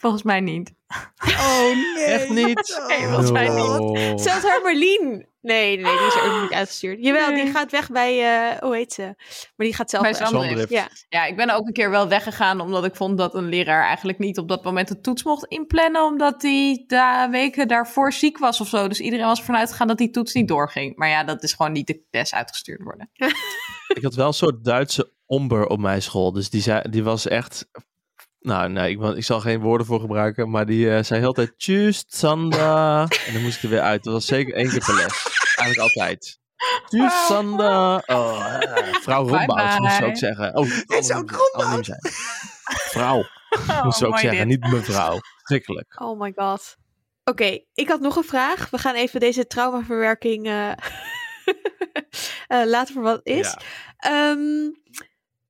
Volgens mij niet. [laughs] Oh, nee. Echt niet? Nee, volgens mij niet. Oh. Zelfs haar Merlien. Nee, nee, die is er ook niet uitgestuurd. Jawel, die gaat weg bij, eh, hoe heet ze? Maar die gaat zelf Bij weg. Zandrift. Ja. Ja, ik ben ook een keer wel weggegaan omdat ik vond dat een leraar eigenlijk niet op dat moment de toets mocht inplannen, omdat hij de weken daarvoor ziek was of zo. Dus iedereen was ervan uitgegaan dat die toets niet doorging. Maar ja, dat is gewoon niet de test uitgestuurd worden. [laughs] Ik had wel een soort Duitse omber op mijn school. Dus die, zei, die was echt... Nou, nee, ik, ik zal geen woorden voor gebruiken. Maar die eh, zei heel tijd... Tjus, Sanda. [laughs] En dan moest ik er weer uit. Dat was zeker één keer per les. Eigenlijk altijd. Tjus, Sanda. Oh, eh, vrouw Bye Rombout moest ze bye. ook zeggen. Oh, Is ook anoniem- Rombout? anoniem zijn. Vrouw [laughs] Oh, moest ze ook mooi zeggen. dit. Niet mevrouw. Schrikkelijk. Oh my god. Oké, ik had nog een vraag. We gaan even deze traumaverwerking eh, [laughs] laten voor wat het is. Ja. Ehm,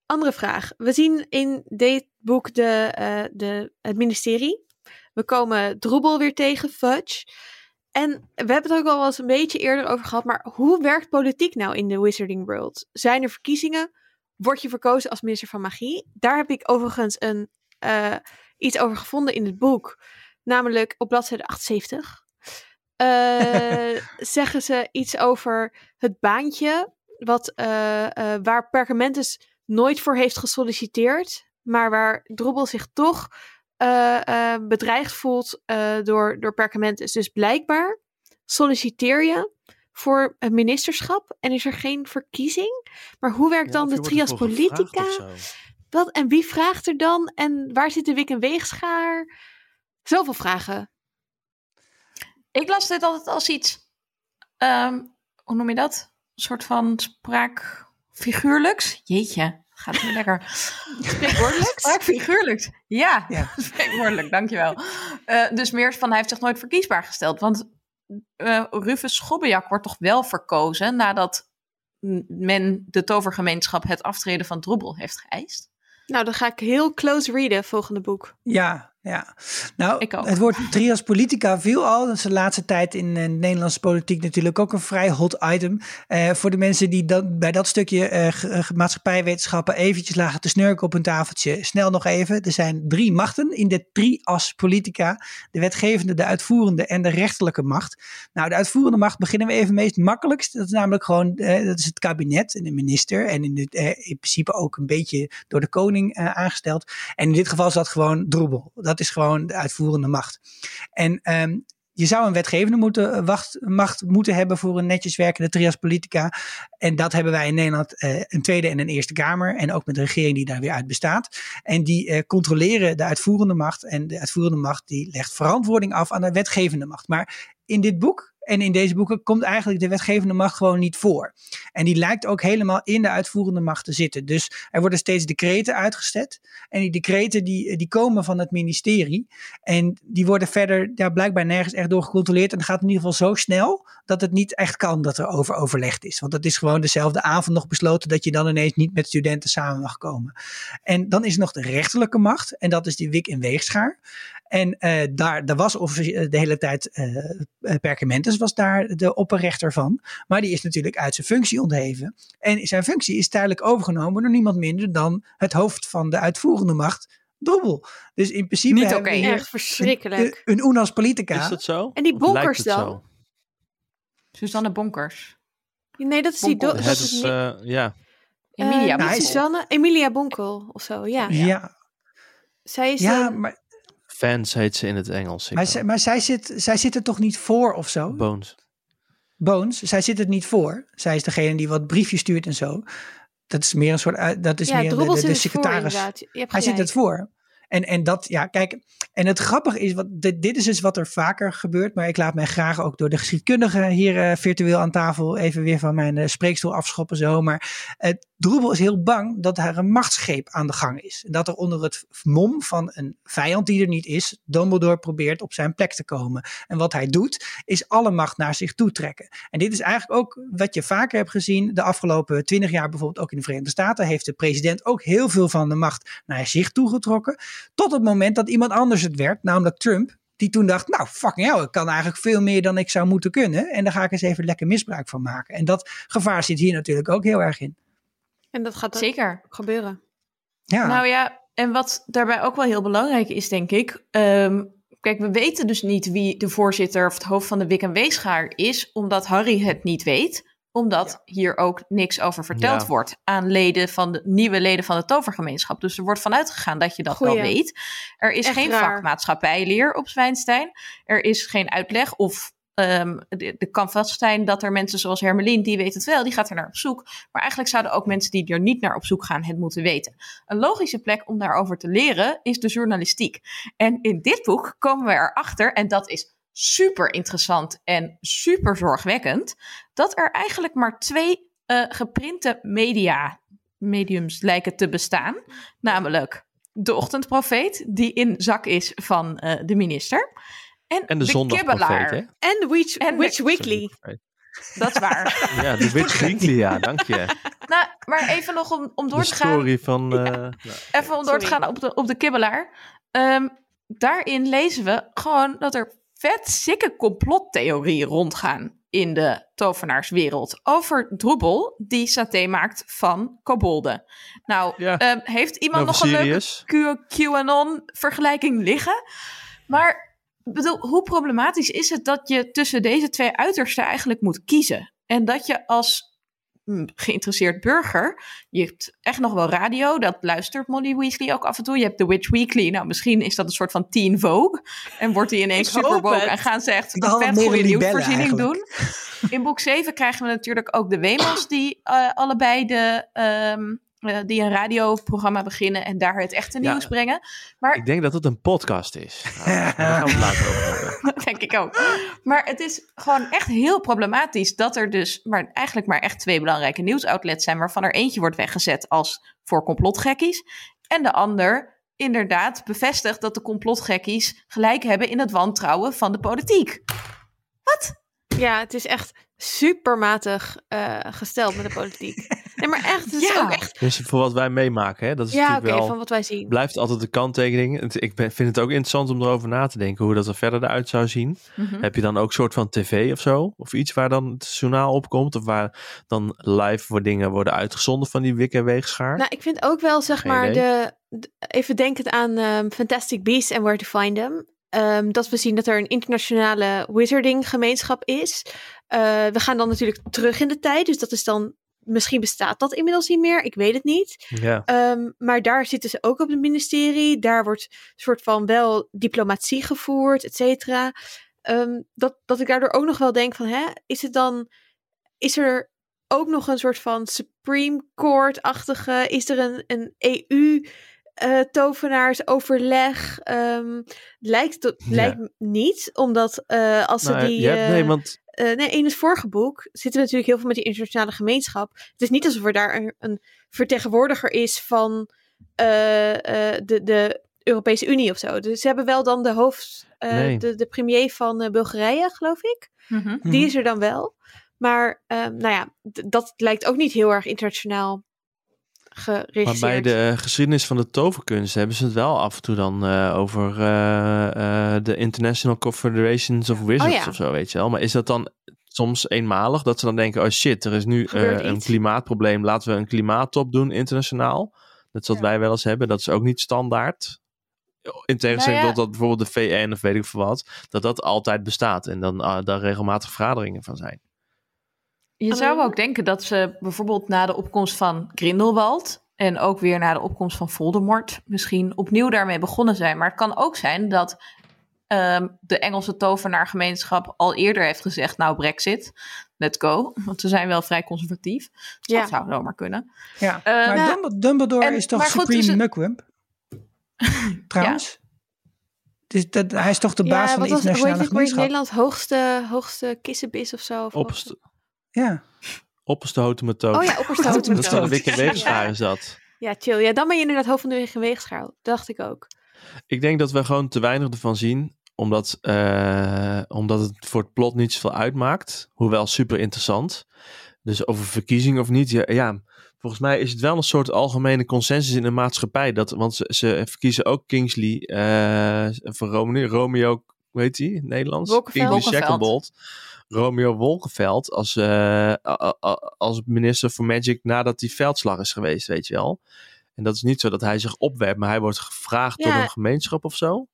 andere vraag. We zien in dit boek de, eh, de, het ministerie. We komen Droebel weer tegen, Fudge. En we hebben het ook al wel eens een beetje eerder over gehad. Maar hoe werkt politiek nou in de Wizarding World? Zijn er verkiezingen? Word je verkozen als minister van magie? Daar heb ik overigens een, eh, iets over gevonden in het boek. Namelijk op bladzijde 78. Eh, [laughs] zeggen ze iets over het baantje wat, waar Perkamentus nooit voor heeft gesolliciteerd, maar waar Drobbel zich toch eh, eh, bedreigd voelt eh, door, door Perkamentus. Dus blijkbaar solliciteer je voor het ministerschap en is er geen verkiezing. Maar hoe werkt dan Ja, de trias politica? Wat, en wie vraagt er dan? En waar zit de wik en weegschaar? Zoveel vragen. Ik las dit altijd als iets, ehm, hoe noem je dat? Een soort van spraakfiguurlijks. Jeetje, gaat het weer lekker. Spreekwoordelijks? [laughs] Spraakfiguurlijks. Ja, Ja. [laughs] spreekwoordelijk, dankjewel. Eh dus meer van, hij heeft zich nooit verkiesbaar gesteld. Want eh, Rufus Schobbejak wordt toch wel verkozen nadat men de tovergemeenschap het aftreden van Droebel heeft geëist? Nou, dan ga ik heel close readen, volgende boek. Ja, ja. Nou, het woord trias politica viel al. Dat is de laatste tijd in eh, Nederlandse politiek natuurlijk ook een vrij hot item. Eh, voor de mensen die dan bij dat stukje eh, maatschappijwetenschappen eventjes lagen te snurken op een tafeltje. Snel nog even. Er zijn drie machten in de trias politica. De wetgevende, de uitvoerende en de rechterlijke macht. Nou, de uitvoerende macht beginnen we even meest makkelijkst. Dat is namelijk gewoon, dat is het kabinet en de minister. En in, in principe ook een beetje door de koning aangesteld. En in dit geval is dat gewoon droebel. Dat is gewoon de uitvoerende macht. En ehm, je zou een wetgevende moeten, eh, wacht, macht moeten hebben voor een netjes werkende trias politica. En dat hebben wij in Nederland eh, een Tweede en een Eerste Kamer. En ook met een regering die daar weer uit bestaat. En die eh, controleren de uitvoerende macht. En de uitvoerende macht die legt verantwoording af aan de wetgevende macht. Maar in dit boek en in deze boeken komt eigenlijk de wetgevende macht gewoon niet voor. En die lijkt ook helemaal in de uitvoerende macht te zitten. Dus er worden steeds decreten uitgezet. En die decreten die, die komen van het ministerie. En die worden verder ja, blijkbaar nergens echt door gecontroleerd. En het gaat in ieder geval zo snel dat het niet echt kan dat er over overlegd is. Want het is gewoon dezelfde avond nog besloten dat je dan ineens niet met studenten samen mag komen. En dan is nog de rechterlijke macht. En dat is die Wik en Weegschaar. En eh, daar, daar was officie- de hele tijd eh eh, Perkamentus was daar de opperrechter van. Maar die is natuurlijk uit zijn functie ontheven. En zijn functie is tijdelijk overgenomen door niemand minder dan het hoofd van de uitvoerende macht, Droebel. Dus in principe Niet hebben oké. we hier Echt verschrikkelijk. een, een unas politica. Is dat zo? En die bonkers dan? zo? Suzanne Bonkers. Nee, dat is die... Bonkel. dat Het is eh, ja. Emilia eh, Nou, hij is- Suzanne, Emilia Bonkel of zo, ja. ja, Zij is ja, een- maar, Fans heet ze in het Engels. maar, maar zij, zit, zij zit er toch niet voor of zo? Bones. Bones, zij zit het niet voor. Zij is degene die wat briefjes stuurt en zo. Dat is meer een soort, dat is ja, meer de, de, voor, secretaris. Hij zit het voor. En, en dat, ja, kijk, en het grappige is, wat, dit, dit is dus wat er vaker gebeurt, maar ik laat mij graag ook door de geschiedkundige hier eh, virtueel aan tafel even weer van mijn eh, spreekstoel afschoppen zo. Maar uh, Droebel is heel bang dat er een machtsgreep aan de gang is. En dat er onder het mom van een vijand die er niet is, Dumbledore probeert op zijn plek te komen. En wat hij doet, is alle macht naar zich toe trekken. En dit is eigenlijk ook wat je vaker hebt gezien de afgelopen twintig jaar, bijvoorbeeld ook in de Verenigde Staten, heeft de president ook heel veel van de macht naar zich toegetrokken. Tot het moment dat iemand anders het werd, namelijk Trump. Die toen dacht, nou fucking hell, ik kan eigenlijk veel meer dan ik zou moeten kunnen. En daar ga ik eens even lekker misbruik van maken. En dat gevaar zit hier natuurlijk ook heel erg in. En dat gaat Zeker. gebeuren. Ja, Nou ja, en wat daarbij ook wel heel belangrijk is, denk ik. ehm, kijk, we weten dus niet wie de voorzitter of het hoofd van de Wik en Weesgaar is, omdat Harry het niet weet omdat hier ook niks over verteld Ja. wordt aan leden van de nieuwe leden van de tovergemeenschap. Dus er wordt vanuit gegaan dat je dat wel Goeie. weet. Er is Echt geen raar. vakmaatschappijleer op Zwijnstein. Er is geen uitleg of ehm de, de kan vast zijn dat er mensen zoals Hermelien, die weet het wel, die gaat er naar op zoek. Maar eigenlijk zouden ook mensen die er niet naar op zoek gaan het moeten weten. Een logische plek om daarover te leren is de journalistiek. En in dit boek komen we erachter, en dat is super interessant en super zorgwekkend, dat er eigenlijk maar twee eh, geprinte media mediums lijken te bestaan. Namelijk de ochtendprofeet, die in zak is van eh, de minister. En, En de, zondagprofeet, kibbelaar. hè? En de Witch, En de- Weekly. Dat is waar. [laughs] Ja, de Witch Weekly, ja, dank je. [laughs] nou, maar even nog om, om door De te gaan. story van... eh, ja. Even om door te gaan op de, op de kibbelaar. Ehm, daarin lezen we gewoon dat er vet sikke complottheorieën rondgaan in de tovenaarswereld. Over Droebel, die saté maakt van kobolden. Nou, Ja. ehm, heeft iemand nog een leuke QAnon-vergelijking liggen? Maar bedoel, hoe problematisch is het dat je tussen deze twee uitersten eigenlijk moet kiezen? En dat je als geïnteresseerd burger, je hebt echt nog wel radio, dat luistert Molly Weasley ook af en toe. Je hebt de Witch Weekly, nou misschien is dat een soort van teen Vogue. En wordt die ineens [laughs] super woke en gaan ze echt een vet goede libellen nieuwsvoorziening doen. In boek 7 krijgen we natuurlijk ook de Wemels die eh, allebei de, ehm, eh, die een radioprogramma beginnen en daar het echte Ja. nieuws brengen. Maar Ik denk dat het een podcast is. [laughs] Nou, daar gaan we het later over hebben. [laughs] Denk ik ook. Maar het is gewoon echt heel problematisch dat er dus maar eigenlijk maar echt twee belangrijke nieuwsoutlets zijn, waarvan er eentje wordt weggezet als voor complotgekkies. En de ander inderdaad bevestigt dat de complotgekkies gelijk hebben in het wantrouwen van de politiek. Ja, het is echt supermatig eh gesteld met de politiek. [laughs] Nee, maar echt, het is Ja. ook echt... Dus voor wat wij meemaken, hè, dat is Ja, oké, natuurlijk wel... van wat wij zien. Blijft altijd de kanttekening. Ik ben, vind het ook interessant om erover na te denken hoe dat er verder uit zou zien. Mhm. Heb je dan ook soort van tv of zo? Of iets waar dan het journaal opkomt? Of waar dan live voor dingen worden uitgezonden van die Wik en Weegschaar? Nou, ik vind ook wel, zeg Geen maar, de, de- even denkend aan ehm, Fantastic Beasts and Where to Find Them. Ehm, dat we zien dat er een internationale wizarding gemeenschap is. Eh, we gaan dan natuurlijk terug in de tijd. Dus dat is dan, misschien bestaat dat inmiddels niet meer. Ik weet het niet. ja. Ehm, maar daar zitten ze ook op het ministerie. Daar wordt soort van wel diplomatie gevoerd, et cetera. Ehm, dat, dat ik daardoor ook nog wel denk van, hè, is het dan, is er ook nog een soort van Supreme Court-achtige, is er een, een EU eh tovenaarsoverleg? Ehm, lijkt, dat, Ja. lijkt niet, omdat eh, als ze Nou, die... je hebt- nee, eh, want eh, nee, in het vorige boek zitten we natuurlijk heel veel met die internationale gemeenschap. Het is niet alsof er daar een, een vertegenwoordiger is van eh, eh, de, de Europese Unie of zo. Dus ze hebben wel dan de hoofd, eh, Nee. de, de premier van eh, Bulgarije, geloof ik. Mhm. Die is er dan wel. Maar ehm, nou ja, d- dat lijkt ook niet heel erg internationaal Maar geregisseerd. bij de eh, geschiedenis van de toverkunst hebben ze het wel af en toe dan eh, over eh, de International Confederations of Wizards Oh ja. of zo, weet je wel. Maar is dat dan soms eenmalig dat ze dan denken, oh shit, er is nu een klimaatprobleem, laten we een klimaattop doen internationaal. Dat is wat Ja. wij wel eens hebben, dat is ook niet standaard. In tegenstelling Nou ja. tot dat bijvoorbeeld de VN of weet ik veel wat, dat dat altijd bestaat en dan ah, daar regelmatig vergaderingen van zijn. Je zou ook denken dat ze bijvoorbeeld na de opkomst van Grindelwald en ook weer na de opkomst van Voldemort misschien opnieuw daarmee begonnen zijn. Maar het kan ook zijn dat ehm, de Engelse tovenaargemeenschap al eerder heeft gezegd, nou Brexit, let's go. Want ze zijn wel vrij conservatief. Dus Ja. Dat zou zomaar kunnen. Ja, Eh, maar nou, Dumbledore, en- is toch Supreme dus het- Mugwump? [laughs] Trouwens. Dus dat, hij is toch de baas ja, van de wat was, hoe heet internationale in gemeenschap? Nederland? Hoogste, hoogste kissenbis of zo? Of Opperste, Ja. opperste houten methode. Oh ja, opperste Dat houten is Dat is Wikke Weegschaar is dat. Ja, chill. Ja, dan ben je inderdaad hoofd van de weegschaal. Dacht ik ook. Ik denk dat we gewoon te weinig ervan zien. Omdat, eh, omdat het voor het plot niet zoveel uitmaakt. Hoewel super interessant. Dus over verkiezingen of niet. Ja, ja, volgens mij is het wel een soort algemene consensus in de maatschappij. Dat, want ze, ze verkiezen ook Kingsley eh van Romeo. Romeo, hoe heet hij? Nederlands? Wolkenveld. Kingsley Wolkenveld. Shacklebolt. Romeo Wolkenveld als, eh, als minister voor Magic nadat die veldslag is geweest, weet je wel. En dat is niet zo dat hij zich opwerpt, maar hij wordt gevraagd door een gemeenschap of zo.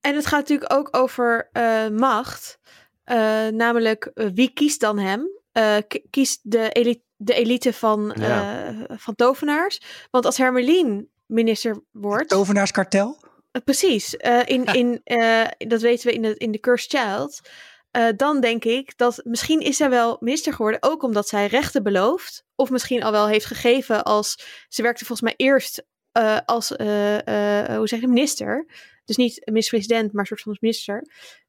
En het gaat natuurlijk ook over eh, macht. Eh, namelijk, wie kiest dan hem? Eh, ki- kiest de elite, de elite van, Ja. eh, van tovenaars. Want als Hermelien minister wordt... Tovenaarskartel? Eh, precies. eh, in, in, eh, dat weten we in de, in de Cursed Child. Eh, dan denk ik dat misschien is zij wel minister geworden. Ook omdat zij rechten belooft. Of misschien al wel heeft gegeven als... Ze werkte volgens mij eerst eh, als, eh, eh, hoe zeg je, minister. Dus niet minister-president, maar een soort van minister.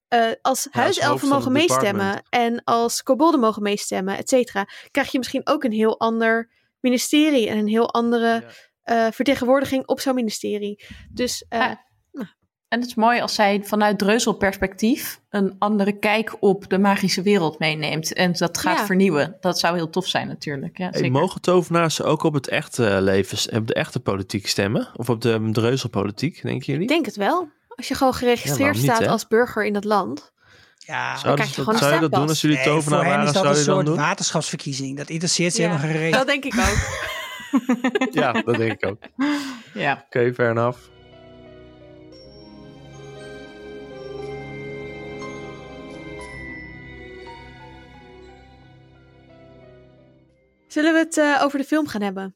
Eh, als hoofd huiselfen mogen meestemmen department. en als kobolden mogen meestemmen, et cetera, krijg je misschien ook een heel ander ministerie en een heel andere eh, vertegenwoordiging op zo'n ministerie. Dus eh, Ja. En het is mooi als zij vanuit Dreuzel-perspectief een andere kijk op de magische wereld meeneemt. En dat gaat Ja. vernieuwen. Dat zou heel tof zijn natuurlijk. Ja, Hey, mogen tovenaars ook op het echte leven, op de echte politiek stemmen? Of op de dreuzelpolitiek, denken jullie? Ik denk het wel. Als je gewoon geregistreerd Ja, niet, staat hè? als burger in dat land. Ja. Zouden krijg ze je dat- gewoon zou je dat doen als jullie Nee, tovenaar voor hen waren? is dat Zou een soort doen? waterschapsverkiezing. Dat interesseert ze Ja. helemaal geen reet. [laughs] Dat denk ik ook. Ja, dat denk ik ook. Oké, Ja. fair enough. Zullen we het eh, over de film gaan hebben?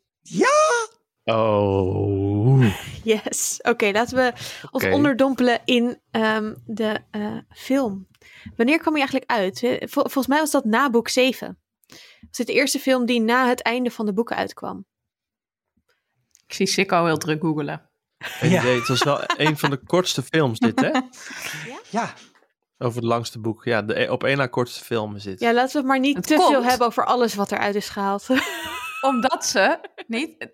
Oh. [laughs] Yes. Oké, laten we ons onderdompelen in ehm, de eh, film. Wanneer kwam hij eigenlijk uit? Eh, vol- volgens mij was dat na boek 7. Was dit de eerste film die na het einde van de boeken uitkwam? Ik zie Sikko heel druk googelen. Ja. idee. Het was wel [laughs] een van de kortste films dit, hè? Ja, Over het langste boek. Ja, de e- op één na kortste film dit. Ja, laten we het maar niet Het te komt. veel hebben over alles wat eruit is gehaald. [laughs] Omdat ze niet...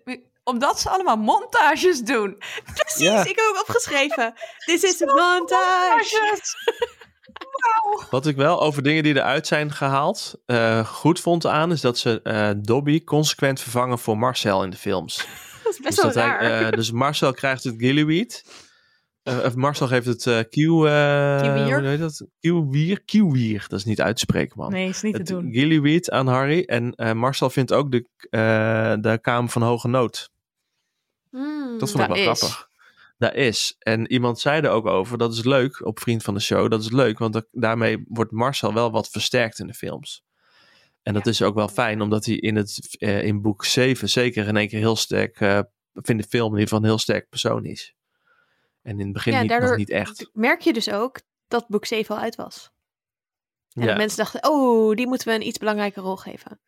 Omdat ze allemaal montages doen. Precies, Ja. ik heb ook opgeschreven. [laughs] This is a montage. [laughs] Wat ik wel over dingen die eruit zijn gehaald eh, goed vond aan, is dat ze eh, Dobby consequent vervangen voor Marcel in de films. Dat is best dus, wel dat hij, raar. eh, dus Marcel krijgt het Gillyweed. Eh, of Marcel geeft het eh eh, Kieuwier? hoe heet dat? Kieuwier. Dat is niet uit te spreken, man. Nee, is niet te doen. Gillyweed aan Harry. En eh, Marcel vindt ook de, eh, de Kamer van Hoge Nood. Hmm. Dat vond ik wel is. grappig. Daar is. En iemand zei er ook over, dat is leuk, op Vriend van de Show, dat is leuk, want da- daarmee wordt Marcel wel wat versterkt in de films. En dat is ook wel fijn, omdat hij in, het, eh, in boek 7 zeker in één keer heel sterk, eh vind de film in ieder geval een heel sterk persoon is. En in het begin Ja, niet, nog niet echt. merk je dus ook dat boek 7 al uit was. En Ja. dat mensen dachten, oh, die moeten we een iets belangrijke rol geven.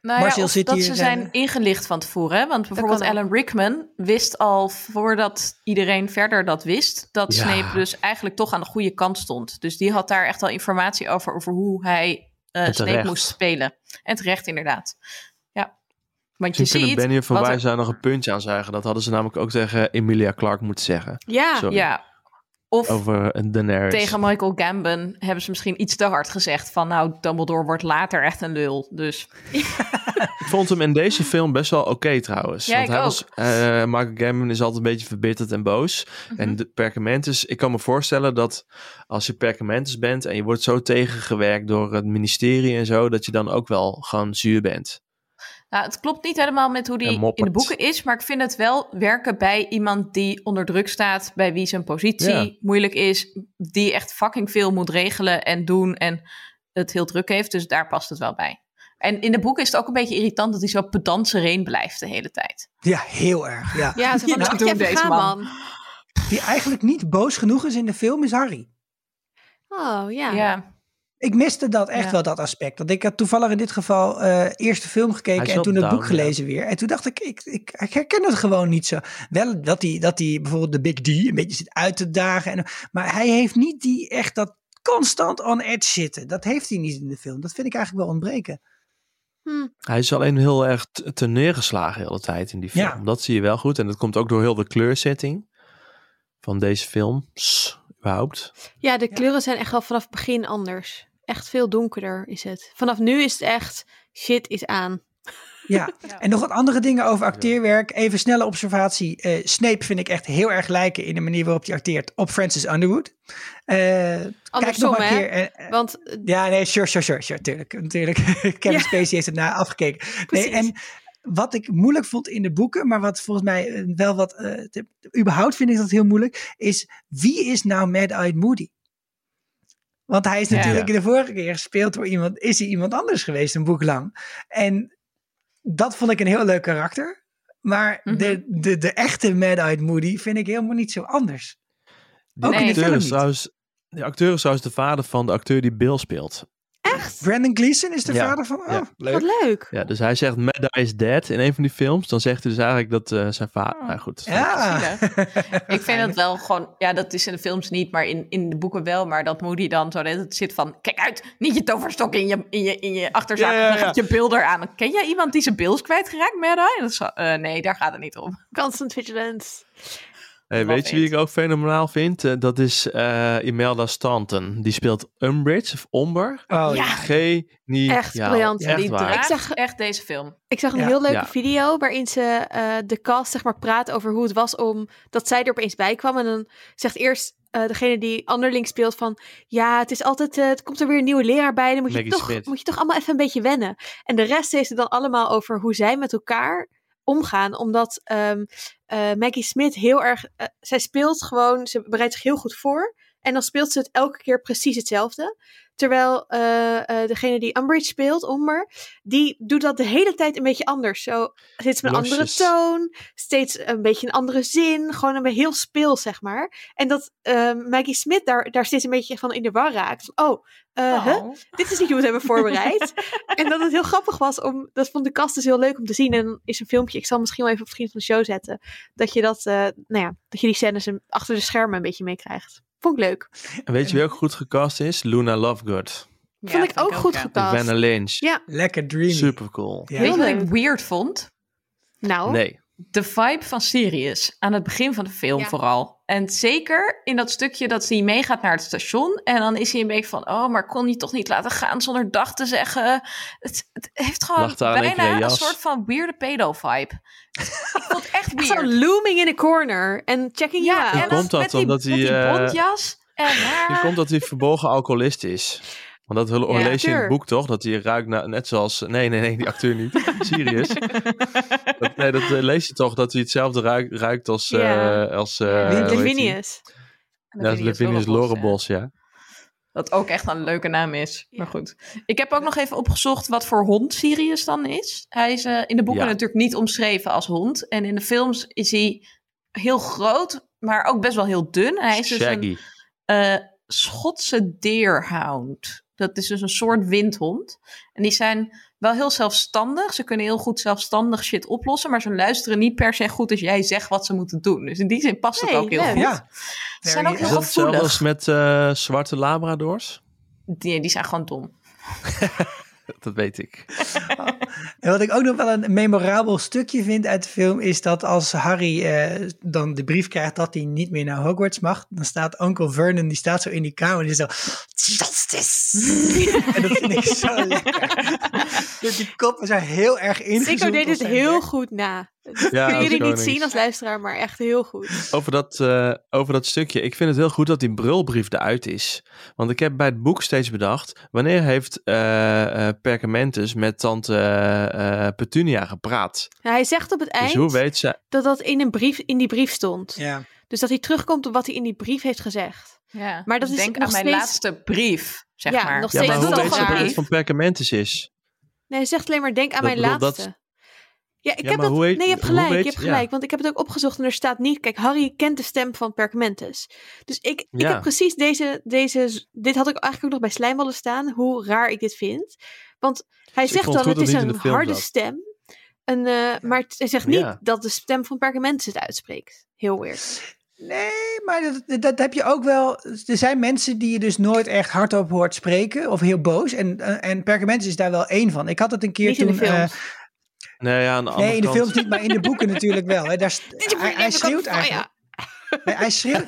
Nou ja, Marcel zit dat hier, ze eh, zijn ingelicht van tevoren. Hè? Want bijvoorbeeld. Alan Rickman wist al voordat iedereen verder dat wist... dat Ja. Snape dus eigenlijk toch aan de goede kant stond. Dus die had daar echt al informatie over... over hoe hij eh, En Snape moest spelen. En terecht inderdaad. Want je ziet... Benny Van wat er- nog een puntje aan zuigen. Dat hadden ze namelijk ook tegen Emilia Clarke moeten zeggen. Ja, Sorry. Ja. Of Over eh, Daenerys. tegen Michael Gambon hebben ze misschien iets te hard gezegd... van nou, Dumbledore wordt later echt een lul. Dus [laughs] Ik vond hem in deze film best wel oké trouwens. Ja, Want hij ook. was, eh Michael Gambon is altijd een beetje verbitterd en boos. Mhm. En de Perkamentus, ik kan me voorstellen dat als je Perkamentus bent en je wordt zo tegengewerkt door het ministerie en zo, dat je dan ook wel gewoon zuur bent. Nou, het klopt niet helemaal met hoe die in de boeken is, maar ik vind het wel werken bij iemand die onder druk staat, bij wie zijn positie Ja. moeilijk is, die echt fucking veel moet regelen en doen en het heel druk heeft. Dus daar past het wel bij. En in de boeken is het ook een beetje irritant dat hij zo pedant sereen blijft de hele tijd. ja heel erg. Ja. ja ze [laughs] van, Ja, doen deze gaan, man. man. die eigenlijk niet boos genoeg is in de film, is Harry. Oh ja. Ja. Ik miste dat echt Ja. wel, dat aspect. Want ik had toevallig in dit geval eh, eerst de film gekeken en toen het boek gelezen weer. En toen dacht ik, ik, ik, ik herken het gewoon niet zo. Wel dat hij, dat hij bijvoorbeeld de Big D een beetje zit uit te dagen. En, maar hij heeft niet die echt dat constant on edge zitten. Dat heeft hij niet in de film. Dat vind ik eigenlijk wel ontbreken. Hm. Hij is alleen heel erg te neergeslagen de hele tijd in die film. Ja. Dat zie je wel goed. En dat komt ook door heel de kleursetting van deze film. Pss, überhaupt. Ja, de kleuren zijn echt wel vanaf het begin anders. Echt veel donkerder is het. Vanaf nu is het echt shit is aan. Ja, [laughs] en nog wat andere dingen over acteerwerk. Even snelle observatie. Eh, Snape vind ik echt heel erg lijken in de manier waarop hij acteert op Francis Underwood. Eh, kijk Andersom, nog maar een hè? keer. eh, eh, Want eh, Ja, nee, sure, sure, sure, sure, tuurlijk. Natuurlijk. [laughs] Kevin Ja. Spacey heeft het na afgekeken. Nee, en wat ik moeilijk vond in de boeken, maar wat volgens mij eh, wel wat, eh, te- überhaupt vind ik dat heel moeilijk, is wie is nou Mad-Eyed Moody? Want hij is Ja. natuurlijk de vorige keer gespeeld door iemand, is hij iemand anders geweest, een boek lang. En dat vond ik een heel leuk karakter. Maar Mhm. de, de, de echte Mad-Eyed Moody vind ik helemaal niet zo anders. Ook in de acteur film is niet. trouwens, die acteur is trouwens de vader van de acteur die Bill speelt. Echt, Brandon Gleeson is de Ja. vader van. Oh, Ja. leuk. wat leuk. Ja, dus hij zegt Mad Eye is dead in een van die films. Dan zegt hij dus eigenlijk dat eh, zijn vader... Oh. Nou goed. Ja. [laughs] Ik vind het wel gewoon, ja, dat is in de films niet, maar in, in de boeken wel. Maar dat Moody dan zo net het zit van, kijk uit, niet je toverstok in je, in je, in je Ja, ja, dan gaat je beeld eraan. Ken jij iemand die zijn is kwijtgeraakt, Mad Eye? Dat is zo, eh, nee, daar gaat het niet om. [laughs] Constant vigilance. Hey, weet je wie ik ook fenomenaal vind? Eh, dat is eh, Imelda Stanton. Die speelt Umbridge of Omber. Oh, Ja. Geniaal. Echt briljant. Echt die waar. Ik zag- echt deze film. Ik zag een Ja. heel leuke Ja. video waarin ze eh, de cast zeg maar praat over hoe het was om dat zij er opeens bij kwam. En dan zegt eerst eh, degene die Anderling speelt van ja, het is altijd, het komt er weer een nieuwe leraar bij. Dan moet je, toch, Smith. moet je toch allemaal even een beetje wennen. En de rest heeft het dan allemaal over hoe zij met elkaar omgaan. Omdat ehm, eh, Maggie Smith heel erg, eh, zij speelt gewoon, ze bereidt zich heel goed voor. En dan speelt ze het elke keer precies hetzelfde. Terwijl eh, eh, degene die Umbridge speelt, Omber, die doet dat de hele tijd een beetje anders. Zo steeds met een andere toon, steeds een beetje een andere zin, gewoon een beetje heel speels, zeg maar. En dat eh, Maggie Smith daar, daar steeds een beetje van in de war raakt. Van, oh, eh, huh? Oh. dit is niet hoe we het hebben voorbereid. [laughs] en dat het heel grappig was, om, dat vond de kast dus heel leuk om te zien. En dan is een filmpje, ik zal misschien wel even op Vriend van de Show zetten, dat je, dat, eh, nou ja, dat je die scènes een- achter de schermen een beetje meekrijgt. Vond ik leuk. En weet je wie ook goed gecast is? Luna Lovegood. Ja, vond ik ook goed ja. gecast. Vanna Lynch. Ja. Lekker dreamy. Super cool. Ja. Weet je wat Heel ik weird vond? Nou, Nee. De vibe van Sirius aan het begin van de film Ja. vooral. En zeker in dat stukje dat hij meegaat naar het station. En dan is hij een beetje van, oh, maar kon je toch niet laten gaan zonder dag te zeggen. Het, het heeft gewoon bijna een soort van weirde pedo-vibe. ik vond het echt [laughs] echt zo weird. looming in a corner en checking you Ja, out. en Hoe dan komt dat? Omdat hij, die eh, bontjas en [laughs] komt dat hij verborgen alcoholist is. Want dat lees je in het boek toch? Dat hij ruikt naar, net zoals... Nee, nee, nee, die acteur niet. [laughs] Sirius. Dat, nee, dat eh, lees je toch, dat hij hetzelfde ruikt, ruikt als... eh Ja. als eh, Ja. Lavinius. Ja, Lorebos, ja. Wat ook echt een leuke naam is. Ja. Maar goed. Ik heb ook nog even opgezocht wat voor hond Sirius dan is. Hij is in de boeken Ja. natuurlijk niet omschreven als hond. En in de films is hij heel groot, maar ook best wel heel dun. Hij is dus een Shaggy. eh, Schotse deerhound. Dat is dus een soort windhond. En die zijn wel heel zelfstandig. Ze kunnen heel goed zelfstandig shit oplossen. Maar ze luisteren niet per se goed als jij zegt wat ze moeten doen. Dus in die zin past het Nee, ook heel goed. Ja. Ze zijn ook Is heel dat hetzelfde als met eh, zwarte labradors? Die, die zijn gewoon dom. [laughs] Dat weet ik. En wat ik ook nog wel een memorabel stukje vind uit de film is dat als Harry eh, dan de brief krijgt dat hij niet meer naar Hogwarts mag, dan staat onkel Vernon, die staat zo in die kamer en die is zo, justice. en dat vind ik zo lekker. [laughs] Dus die koppen zijn heel erg ingezoomd. Sico deed het heel werk. goed na. Dat Ja, kunnen [laughs] jullie niet zien als luisteraar, maar echt heel goed. Over dat, eh, over dat stukje. Ik vind het heel goed dat die brulbrief eruit is. Want ik heb bij het boek steeds bedacht... wanneer heeft eh eh, Perkamentus met tante Petunia gepraat? Nou, hij zegt op het Dus eind hoe weet ze... dat dat in, een brief, in die brief stond. Ja. Dus dat hij terugkomt op wat hij in die brief heeft gezegd. Ja. Maar dat is Denk nog aan mijn steeds- laatste brief, zeg Ja, maar. nog Ja, steeds maar is hoe dat weet ze dat het brief? van Perkamentus is? Nee, hij zegt alleen maar denk aan Dat mijn bedoel, dat- laatste. Ja, ik Ja, heb maar dat. hoe heet- nee, je hebt gelijk. je hebt gelijk. ja. Want ik heb het ook opgezocht en er staat niet. Kijk, Harry kent de stem van Perkamentus. Dus ik, ik Ja. heb precies deze, deze. Dit had ik eigenlijk ook nog bij Slijmballen staan. Hoe raar ik dit vind. Want hij Dus zegt dan: het is in een harde zat. stem. En, eh, maar hij zegt niet Ja. dat de stem van Perkamentus het uitspreekt. Heel weird. Nee, maar dat, dat heb je ook wel. Er zijn mensen die je dus nooit echt hardop hoort spreken of heel boos. En, eh, en Perkamentus is daar wel één van. Ik had het een keer Niet in toen. de films. Nee, ja, aan de andere nee, in de kant- films niet, maar in de boeken natuurlijk wel. Hè. Daar, [laughs] hij, hij schreeuwt ja. eigenlijk. Nee, hij, schreeuwt,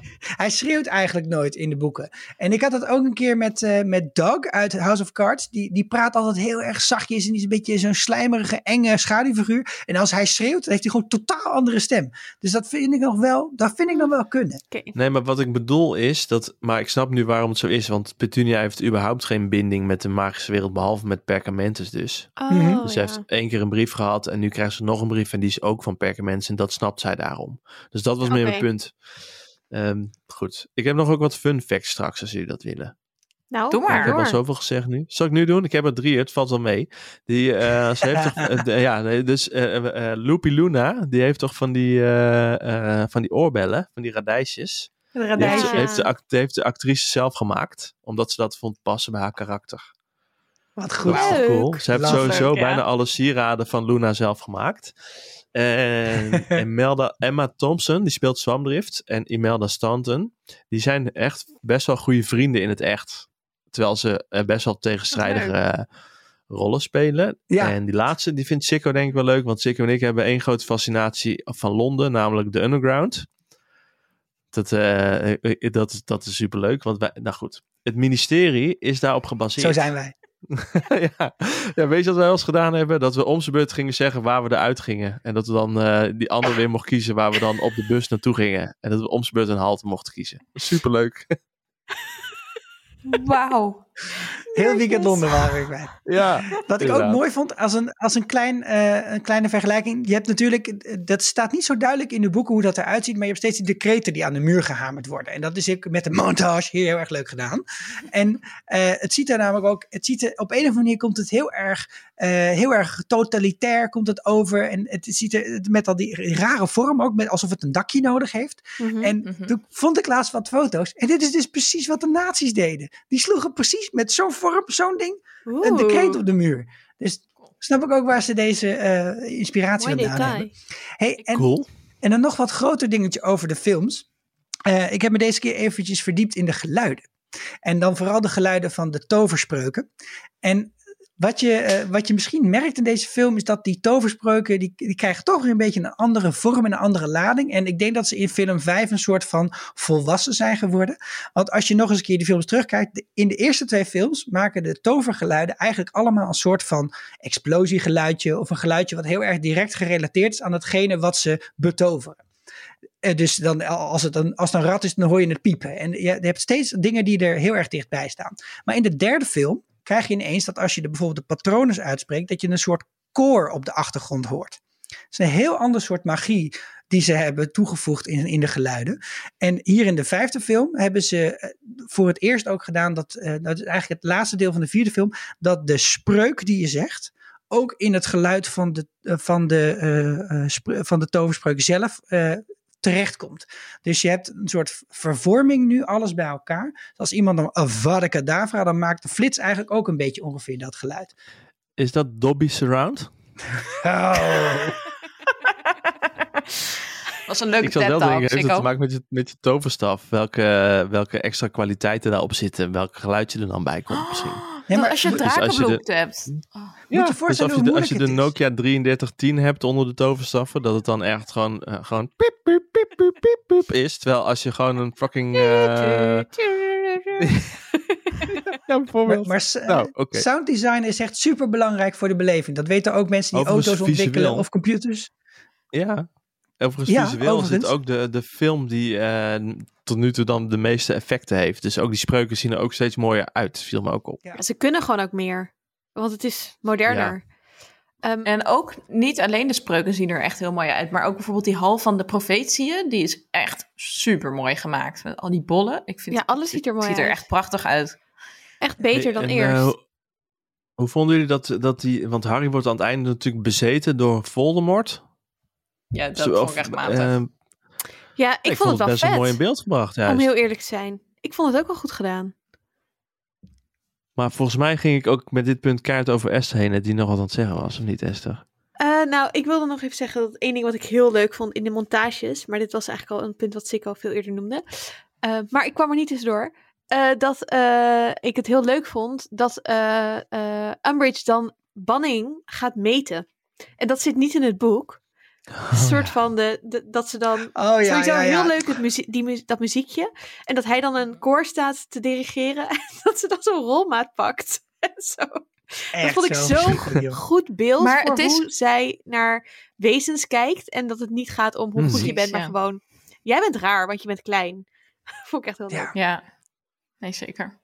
[laughs] hij schreeuwt eigenlijk nooit in de boeken. En ik had het ook een keer met, eh, met Doug uit House of Cards. Die, die praat altijd heel erg zachtjes en die is een beetje zo'n slijmerige, enge schaduwfiguur. En als hij schreeuwt, dan heeft hij gewoon een totaal andere stem. Dus dat vind ik nog wel, dat vind ik nog wel kunnen. Oké. Nee, maar wat ik bedoel is dat. Maar ik snap nu waarom het zo is. Want Petunia heeft überhaupt geen binding met de magische wereld. Behalve met Perkamentus dus. Oh, Mhm. Dus ze ja. heeft één keer een brief gehad. En nu krijgt ze nog een brief. En die is ook van Perkamentus. En dat snapt zij daarom. Dus dat was meer punt. Ehm, goed. Ik heb nog ook wat fun facts straks als jullie dat willen. Nou, Doe maar. Ik heb al zoveel gezegd nu. Zal ik nu doen? Ik heb er drie, het valt wel mee. Die, eh, [laughs] ze heeft toch, eh, de- ja, dus eh Loopy Luna, die heeft toch van die, eh, eh, van die oorbellen, van die radijsjes. Een Die heeft, heeft, de, act- die heeft de actrice zelf gemaakt, omdat ze dat vond passen bij haar karakter. Wat goed. Dat is toch Leuk. cool. Ze heeft sowieso ja. bijna alle sieraden van Luna zelf gemaakt. En [laughs] Imelda, Emma Thompson, die speelt Swamdrift. En Imelda Stanton, die zijn echt best wel goede vrienden in het echt. Terwijl ze eh, best wel tegenstrijdige eh, rollen spelen. Ja. En die laatste, die vindt Sikko denk ik wel leuk. Want Sikko en ik hebben één grote fascinatie van Londen, namelijk de Underground. Dat, eh, dat, dat is superleuk. Want wij, nou goed, het ministerie is daarop gebaseerd. Zo zijn wij. [laughs] ja. ja, weet je wat wij wel eens gedaan hebben? Dat we om zijn beurt gingen zeggen waar we eruit gingen. En dat we dan eh, die andere weer mochten kiezen waar we dan op de bus naartoe gingen. En dat we om zijn beurt een halte mochten kiezen. Superleuk. Wauw. [laughs] Heel weekend Londen waren we kwijt. [laughs] ja. Wat ik ook mooi vond, als een, als een, klein, eh, een kleine vergelijking. Je hebt natuurlijk, dat staat niet zo duidelijk in de boeken hoe dat eruit ziet. Maar je hebt steeds die decreten die aan de muur gehamerd worden. En dat is ook met de montage heel erg leuk gedaan. En eh, het ziet er namelijk ook, het ziet er, op een of andere manier komt het heel erg, eh, heel erg totalitair komt het over. En het ziet er met al die rare vorm ook, met, alsof het een dakje nodig heeft. Mhm. En Mhm. toen vond ik laatst wat foto's. En dit is dus precies wat de nazi's deden. Die sloegen precies met zo'n vorm, zo'n ding, een Oeh, decreet op de muur. Dus snap ik ook waar ze deze eh, inspiratie mooi vandaan hebben. Hey, en, Cool. en dan nog wat groter dingetje over de films. Eh, ik heb me deze keer eventjes verdiept in de geluiden. En dan vooral de geluiden van de toverspreuken. En wat je, eh, wat je misschien merkt in deze film is dat die toverspreuken, die, die krijgen toch weer een beetje een andere vorm en een andere lading. En ik denk dat ze in film 5 een soort van volwassen zijn geworden. Want als je nog eens een keer die films terugkijkt, in de eerste twee films maken de tovergeluiden eigenlijk allemaal een soort van explosiegeluidje of een geluidje wat heel erg direct gerelateerd is aan hetgene wat ze betoveren. Eh, dus dan, als, het een, als het een rat is, dan hoor je het piepen. En je hebt steeds dingen die er heel erg dichtbij staan. Maar in de derde film krijg je ineens dat als je de, bijvoorbeeld de patronen uitspreekt, dat je een soort koor op de achtergrond hoort. Het is een heel ander soort magie die ze hebben toegevoegd in, in de geluiden. En hier in de vijfde film hebben ze eh, voor het eerst ook gedaan, dat, eh, dat is eigenlijk het laatste deel van de vierde film, dat de spreuk die je zegt, ook in het geluid van de, eh, van de, van de toverspreuk zelf terechtkomt. Dus je hebt een soort vervorming nu, alles bij elkaar. Dus als iemand dan Avada Kedavra, dan maakt de flits eigenlijk ook een beetje ongeveer dat geluid. Is dat Dolby Surround? Oh. [laughs] was een leuke ik zal wel denken, heeft het te maken met je, met je toverstaf? Welke, welke extra kwaliteiten daarop zitten? Welk geluidje er dan bij komt misschien? [gasps] Ja, maar als je moet- dus als je drakenbloed hebt. Oh. je dus voorstellen als je de, als je moeilijk de het is. Nokia 3310 hebt onder de toverstaffen, dat het dan echt gewoon, eh, gewoon piep, piep, piep, piep, piep, piep is. Terwijl als je gewoon een fucking... eh, [laughs] ja, bijvoorbeeld. Maar, maar Nou, oké. sound design is echt super belangrijk voor de beleving. Dat weten ook mensen die Overigens auto's ontwikkelen visueel. of computers. Ja. Overigens Ja, visueel overigens. zit ook de, de film die eh, tot nu toe dan de meeste effecten heeft. Dus ook die spreuken zien er ook steeds mooier uit. Viel me ook op. Ja. Ze kunnen gewoon ook meer. Want het is moderner. Ehm, En ook niet alleen de spreuken zien er echt heel mooi uit, maar ook bijvoorbeeld die hal van de profetieën, die is echt super mooi gemaakt. Met al die bollen. Ik vind ja, alles ziet er mooi ziet uit. er echt prachtig uit. Echt beter dan en, eerst. eh, hoe- Hoe vonden jullie dat, dat die... Want Harry wordt aan het einde natuurlijk bezeten door Voldemort. Ja, dat Zo, vond ik echt matig. eh, Ja, ik, vond het wel best vet. wel mooi in beeld gebracht. Juist. om heel eerlijk te zijn. Ik vond het ook wel goed gedaan. Maar volgens mij ging ik ook met dit punt kaart over Esther heen. Die nog wat aan het zeggen was, of niet Esther? Eh, nou, ik wilde nog even zeggen dat één ding wat ik heel leuk vond in de montages, maar dit was eigenlijk al een punt wat Sikko veel eerder noemde. Eh, maar ik kwam er niet tussendoor. eh dat eh, ik het heel leuk vond dat eh eh, Umbridge dan banning gaat meten. En dat zit niet in het boek. Een soort van de, de, dat ze dan Oh ja, Sowieso ja, ja. heel leuk het muzie die mu dat muziekje. En dat hij dan een koor staat te dirigeren. [laughs] En dat ze dan zo'n rolmaat pakt. [laughs] En zo. Echt dat vond ik zo zo'n joh. goed beeld Maar voor het is- hoe zij naar wezens kijkt. En dat het niet gaat om hoe goed je bent, maar ja. gewoon... Jij bent raar, want je bent klein. [laughs] vond ik echt heel leuk. Ja. Ja, nee zeker.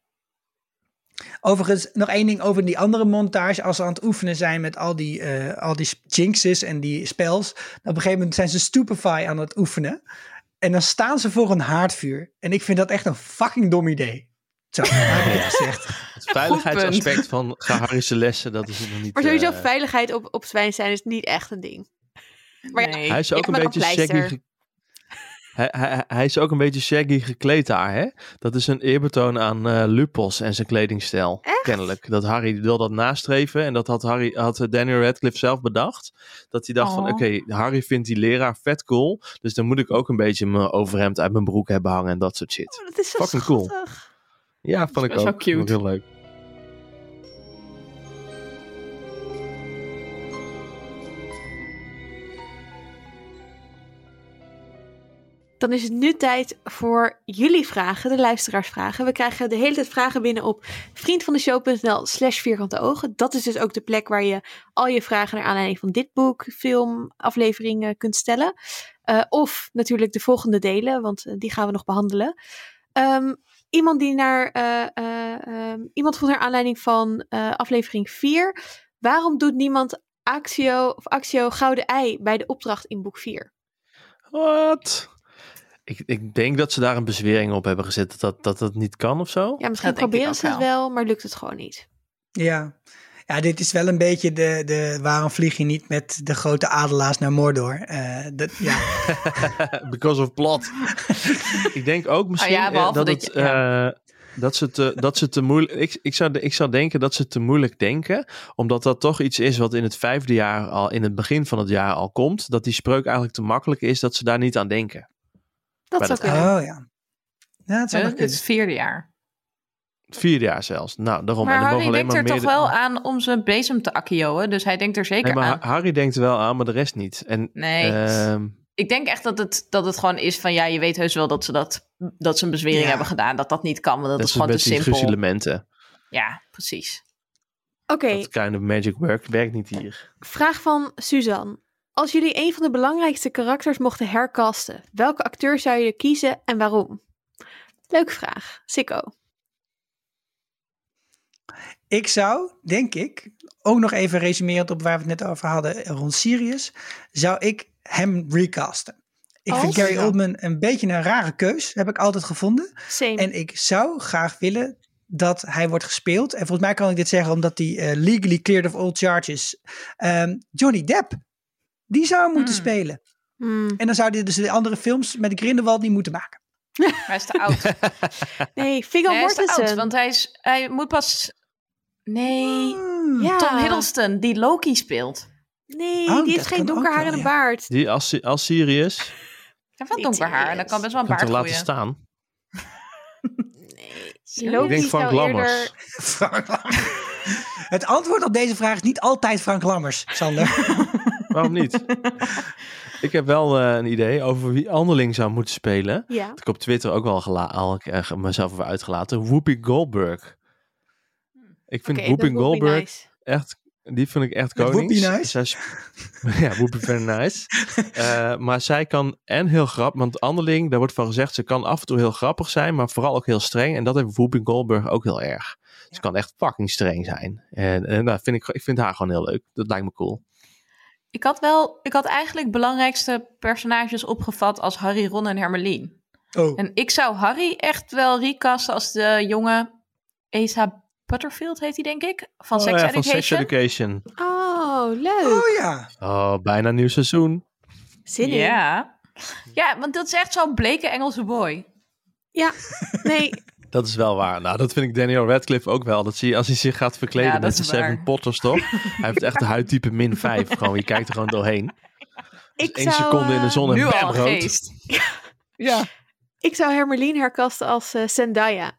Overigens, nog één ding over die andere montage. Als ze aan het oefenen zijn met al die, eh, al die jinxes en die spells. Dan op een gegeven moment zijn ze Stupefy aan het oefenen. En dan staan ze voor een haardvuur. En ik vind dat echt een fucking dom idee. Zo, heb ik het gezegd. [laughs] Het veiligheidsaspect van Harry's lessen, dat is nog niet... Maar sowieso eh, veiligheid op, op Zwijnstein is niet echt een ding. Maar ja. Hij is ook een beetje een shaggy. pleister. ge- Hij, hij, hij is ook een beetje shaggy gekleed daar, hè? Dat is een eerbetoon aan eh, Lupos en zijn kledingstijl. Echt? Kennelijk. Dat Harry wil dat nastreven. En dat had, Harry, had Daniel Radcliffe zelf bedacht. Dat hij dacht van, Oh. oké, Harry vindt die leraar vet cool. Dus dan moet ik ook een beetje mijn overhemd uit mijn broek hebben hangen en dat soort shit. Oh, dat is zo Fucking cool. Ja, vond ik ook. cute. Vond ik heel leuk. Dan is het nu tijd voor jullie vragen, de luisteraarsvragen. We krijgen de hele tijd vragen binnen op vriendvandeshow.nl slash vierkante ogen. Dat is dus ook de plek waar je al je vragen naar aanleiding van dit boek, film, afleveringen kunt stellen. Eh, of natuurlijk de volgende delen, want eh, die gaan we nog behandelen. Ehm, iemand die naar, eh, eh, ehm, iemand vroeg naar aanleiding van aflevering 4. Waarom doet niemand Axio of Axio Gouden Ei bij de opdracht in boek 4? Wat? Ik, ik denk dat ze daar een bezwering op hebben gezet dat dat, dat, dat niet kan of zo. Ja, misschien Dat proberen ze het wel. maar lukt het gewoon niet. Ja. ja, dit is wel een beetje de, de waarom vlieg je niet met de grote adelaars naar Mordor? Eh, dat, ja. [laughs] Because of plot. [laughs] ik denk ook misschien Ah ja, eh, dat, dat het, je- ja. eh, dat ze te, dat ze te moeilijk. Ik, ik, zou, ik zou denken dat ze te moeilijk denken, omdat dat toch iets is wat in het vijfde jaar al, in het begin van het jaar al komt. Dat die spreuk eigenlijk te makkelijk is dat ze daar niet aan denken. Dat dat- kunnen. Oh ja. Ja, het Het is kunnen. vierde jaar. Vier jaar zelfs. Nou, daarom. Maar en er Harry denkt er maar toch meerdere- wel aan om zijn bezem te akkioen. Dus hij denkt er zeker Nee, maar aan. Ha- Harry denkt er wel aan, maar de rest niet. En, Nee, ehm, ik denk echt dat het, dat het gewoon is van... Ja, je weet heus wel dat ze, dat, dat ze een bezwering Ja. hebben gedaan. Dat dat niet kan, want dat, dat is is gewoon te simpel. Ja, precies. Oké, Dat kind of magic work werkt niet hier. vraag van Suzanne. Als jullie een van de belangrijkste karakters mochten hercasten, welke acteur zou je kiezen en waarom? Leuke vraag. Sikko. Ik zou, denk ik, ook nog even resumerend op waar we het net over hadden rond Sirius, zou ik hem recasten. Ik vind Als? Gary. Oldman een beetje een rare keus, heb ik altijd gevonden. Same. En ik zou graag willen dat hij wordt gespeeld. En volgens mij kan ik dit zeggen omdat hij eh, legally cleared of all charges. Ehm, Johnny Depp, die zou hem moeten Hmm. spelen. Hmm. En dan zou hij dus de andere films met Grindelwald niet moeten maken. Hij is te oud. [laughs] Nee, Viggo Nee, hij is te oud, Mortensen. want hij, is, hij moet pas... Nee, Hmm. ja. Tom Hiddleston, die Loki speelt. Nee, Oh, die heeft geen donker haar en een ja. baard. Die als, als Sirius Hij heeft wel donker haar en dan kan best wel een baard toch laten groeien. staan. Nee, Loki Ik denk Frank Lammers. eerder... [laughs] Frank Lammers. Het antwoord op deze vraag is niet altijd Frank Lammers, Sander. [laughs] Waarom niet? [laughs] ik heb wel eh, een idee over wie Anderling zou moeten spelen. Ja. Dat ik op Twitter ook wel gela- al eh, mezelf over uitgelaten. Whoopi Goldberg. Ik vind Oké, Whoopi Goldberg nice. echt, die vind ik echt. Whoopi nice? [laughs] Ja, Whoopi very nice. [laughs] Eh, maar zij kan en heel grappig, want Anderling, daar wordt van gezegd, ze kan af en toe heel grappig zijn, maar vooral ook heel streng. En dat heeft Whoopi Goldberg ook heel erg. Ze kan echt fucking streng zijn. En, en nou, vind ik, ik vind haar gewoon heel leuk. Dat lijkt me cool. Ik had wel, ik had eigenlijk belangrijkste personages opgevat als Harry, Ron en Hermelien. Oh, En ik zou Harry echt wel recasten als de jonge Butterfield heet hij, denk ik. Van Oh Sex ja, van Education. Sex Education. Oh, leuk. Oh ja. Oh, bijna nieuw seizoen. Zin in. Ja. Ja, want dat is echt zo'n bleke Engelse boy. Ja, nee, Dat is wel waar. Nou, dat vind ik Daniel Radcliffe ook wel. Dat zie je als hij zich gaat verkleden Ja, dat met de is Seven. Potters, toch? [laughs] hij heeft echt de huidtype min 5. Gewoon, je kijkt er gewoon doorheen. ik Eén zou, seconde in de eh, zon en bam, rood. [laughs] Ja. Ik zou Hermelien herkasten als eh, Zendaya.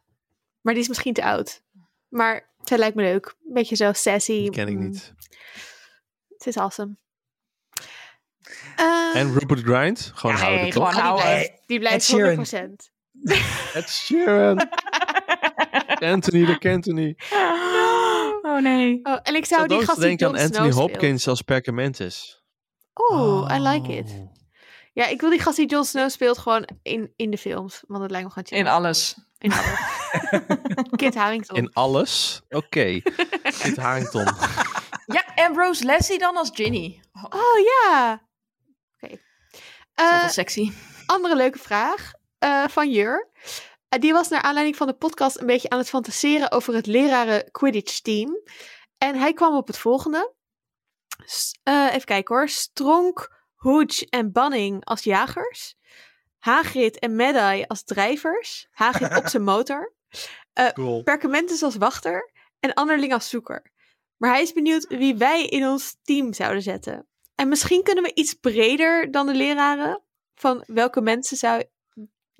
Maar die is misschien te oud. Maar zij lijkt me leuk. Een beetje zo sassy. Die ken ik Mm, niet. Het is awesome. Eh, En Rupert Grind? Gewoon Ja, houden, nee, toch? gewoon die blijft, die blijft Ed Sheeran. 100%. [laughs] Ed Sheeran. [laughs] Anthony de Cantony. [gasps] Oh nee. Oh, en ik zou die gast denken aan Anthony Snow Hopkins als Perkamentus. Oeh, I like it. Oh. Ja, ik wil die gast die Jon Snow speelt gewoon in, in de films. Want dat lijkt me gewoon chill. In alles. In alles. [laughs] Kit Harington. In alles? Oké. Kit Harington. Ja, en Rose Leslie dan als Ginny. Oh, Oh ja. Oké. zoveel Eh, sexy. andere leuke vraag eh, van Jur. Eh, die was naar aanleiding van de podcast een beetje aan het fantaseren over het leraren Quidditch team. En hij kwam op het volgende. Eh, even kijken hoor. Stronk, Hooch en Banning als jagers. Hagrid en Medai als drijvers. Hagrid op zijn [laughs] motor. Cool. Perkamentus als wachter. En Anderling als zoeker. Maar hij is benieuwd wie wij in ons team zouden zetten. En misschien kunnen we iets breder dan de leraren. Van welke mensen zou...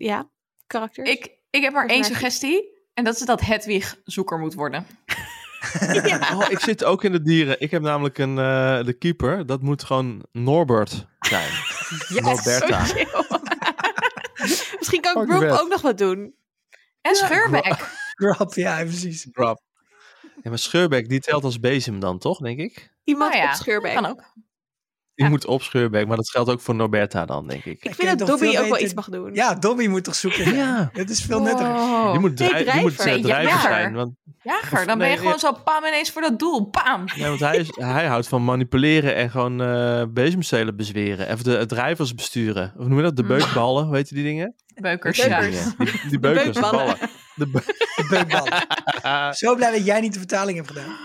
Ja, karakters. Ik, ik heb maar één suggestie. En dat is dat Hedwig zoeker moet worden. [laughs] Oh, ik zit ook in de dieren. Ik heb namelijk een, eh, de keeper. Dat moet gewoon Norbert zijn. [laughs] Norberta. Chill. [laughs] Misschien kan Brooke ook nog wat doen. En Scheurbek. Grab, ja, precies. Grap. Ja, maar Scheurbeck, die telt als bezem dan, toch, denk ik? Iemand Nou ja, op Scheurbeek. Kan ook. Die Ja. moet op Scheurbeck, maar dat geldt ook voor Norberta dan, denk ik. Ik vind dat Dobby ook wel iets mag doen. Ja, Dobby moet toch zoeken. Ja. Het is veel netter. Die moet, Nee, die moet drijver. eh, Nee, drijver jager. zijn. Want, Jager, dan Nee, ben je gewoon zo pam ineens voor dat doel. Bam. nee, want hij, is, hij houdt van manipuleren en gewoon eh bezemstelen bezweren. Even de drijvers besturen. Of noem je dat? De Mm. beukballen, hoe heet die dingen? Beukers, Die, ja. die, die beukers, de beukballen. ballen. De be- [laughs] De beukbal. [laughs] Zo blij dat jij niet de vertaling hebt gedaan.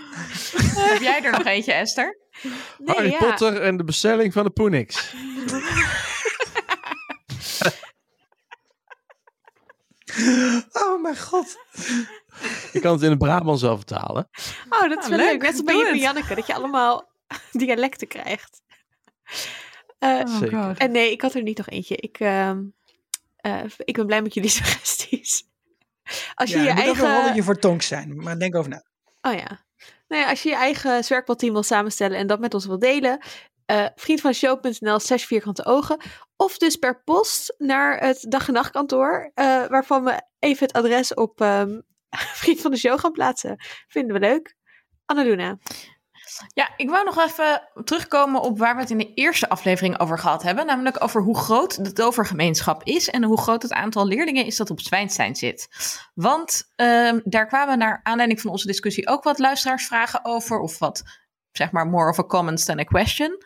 Heb jij er nog eentje, Esther? [laughs] Nee, Harry ja. Potter en de bestelling van de Poenix. [laughs] Oh mijn god. Ik kan het in het Brabants wel vertalen. Oh, dat is Ah, wel leuk. leuk. Net als bij het. Janneke. Dat je allemaal [laughs] dialecten krijgt. Eh, Zeker. En nee, ik had er niet nog eentje. Ik, ehm, eh, ik ben blij met jullie suggesties. Als je ja, je moet ook eigen... voor tonks zijn, maar denk over na. Oh ja. Nou ja, als je je eigen zwerkbalteam wil samenstellen en dat met ons wil delen, eh vriendvanshow.nl slash vierkante ogen. Of dus per post naar het dag en nachtkantoor, eh, waarvan we even het adres op ehm, [laughs] vriend van de show gaan plaatsen. Vinden we leuk. Annaluna. Ja, ik wou nog even terugkomen op waar we het in de eerste aflevering over gehad hebben. Namelijk over hoe groot de tovergemeenschap is en hoe groot het aantal leerlingen is dat op Zwijnstein zit. Want ehm, daar kwamen naar aanleiding van onze discussie ook wat luisteraarsvragen over. Of wat, zeg maar, more of a comments than a question.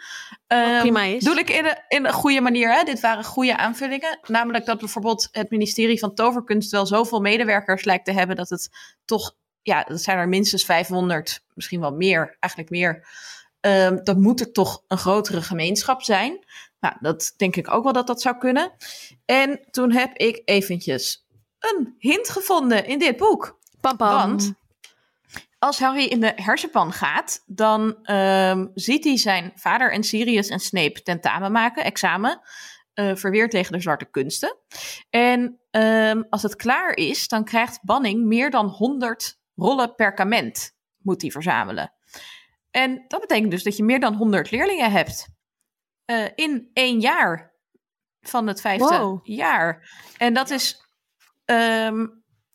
Ehm, prima is. Doe ik in een, in een goede manier. Hè? Dit waren goede aanvullingen. Namelijk dat bijvoorbeeld het ministerie van Toverkunst wel zoveel medewerkers lijkt te hebben dat het toch, ja, dat zijn er minstens 500, misschien wel meer, eigenlijk meer. Ehm, dat moet er toch een grotere gemeenschap zijn. Nou, dat denk ik ook wel dat dat zou kunnen. En toen heb ik eventjes een hint gevonden in dit boek. Pam, pam. Want als Harry in de hersenpan gaat, dan ehm, ziet hij zijn vader en Sirius en Snape tentamen maken, examen, eh, verweer tegen de zwarte kunsten. En ehm, als het klaar is, dan krijgt Banning meer dan 100 rollen perkament, moet hij verzamelen. En dat betekent dus dat je meer dan 100 leerlingen hebt eh, in één jaar van het vijfde Wow. jaar. En dat is ehm,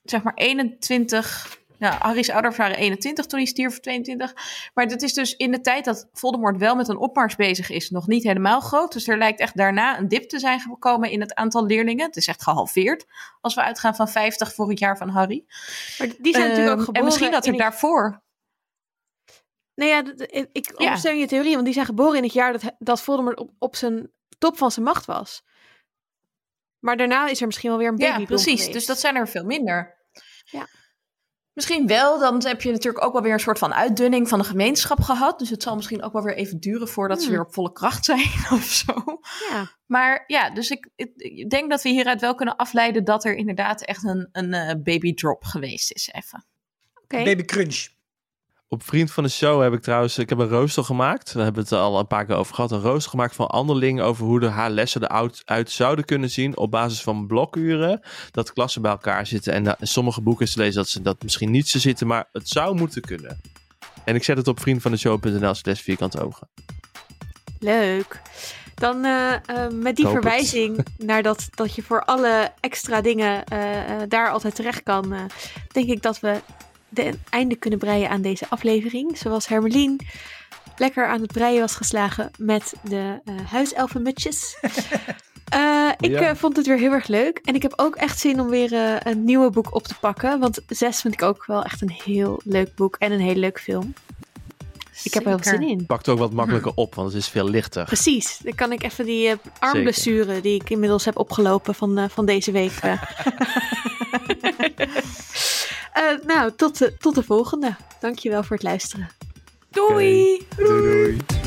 zeg maar 21. Nou, Harry's ouders waren 21 toen hij stierf, of 22. Maar dat is dus in de tijd dat Voldemort wel met een opmars bezig is, nog niet helemaal groot. Dus er lijkt echt daarna een dip te zijn gekomen in het aantal leerlingen. Het is echt gehalveerd als we uitgaan van 50 voor het jaar van Harry. Maar die zijn natuurlijk ook Ehm, geboren. En misschien dat er daarvoor. Nee, ja, ik, ondersteun je theorie, want die zijn geboren in het jaar dat, dat Voldemort op, op zijn top van zijn macht was. Maar daarna is er misschien wel weer een Ja, babyboom precies. Dus dat zijn er veel minder. Ja. Misschien wel, dan heb je natuurlijk ook wel weer een soort van uitdunning van de gemeenschap gehad. Dus het zal misschien ook wel weer even duren voordat ze Hmm. weer op volle kracht zijn [laughs] of zo. Ja. Maar ja, dus ik, ik, ik denk dat we hieruit wel kunnen afleiden dat er inderdaad echt een, een eh, baby drop geweest is even. Oké. Baby Crunch. Op Vriend van de Show heb ik trouwens, ik heb een rooster gemaakt. Daar hebben we het al een paar keer over gehad. Een rooster gemaakt van Anderling over hoe de haar lessen eruit uit zouden kunnen zien op basis van blokuren. Dat klassen bij elkaar zitten. En na- in sommige boeken is te lezen dat ze dat misschien niet zo zitten, maar het zou moeten kunnen. En ik zet het op vriendvandeshow.nl slash vierkante ogen. Leuk. Dan eh, eh, met die het. verwijzing [laughs] naar dat, dat je voor alle extra dingen eh, eh, daar altijd terecht kan, eh, denk ik dat we de einde kunnen breien aan deze aflevering. Zoals Hermelien lekker aan het breien was geslagen met de eh huiselfenmutjes. [laughs] Eh, ik Ja. eh, vond het weer heel erg leuk. En ik heb ook echt zin om weer eh, een nieuwe boek op te pakken. Want zes vind ik ook wel echt een heel leuk boek en een heel leuk film. Ik heb er heel veel zin in. Pakt ook wat makkelijker op, want het is veel lichter. Precies, dan kan ik even die eh, armblessure die ik inmiddels heb opgelopen van, eh, van deze week. [laughs] eh. Nou, tot de, tot de volgende. Dankjewel voor het luisteren. Doei! Doei doei.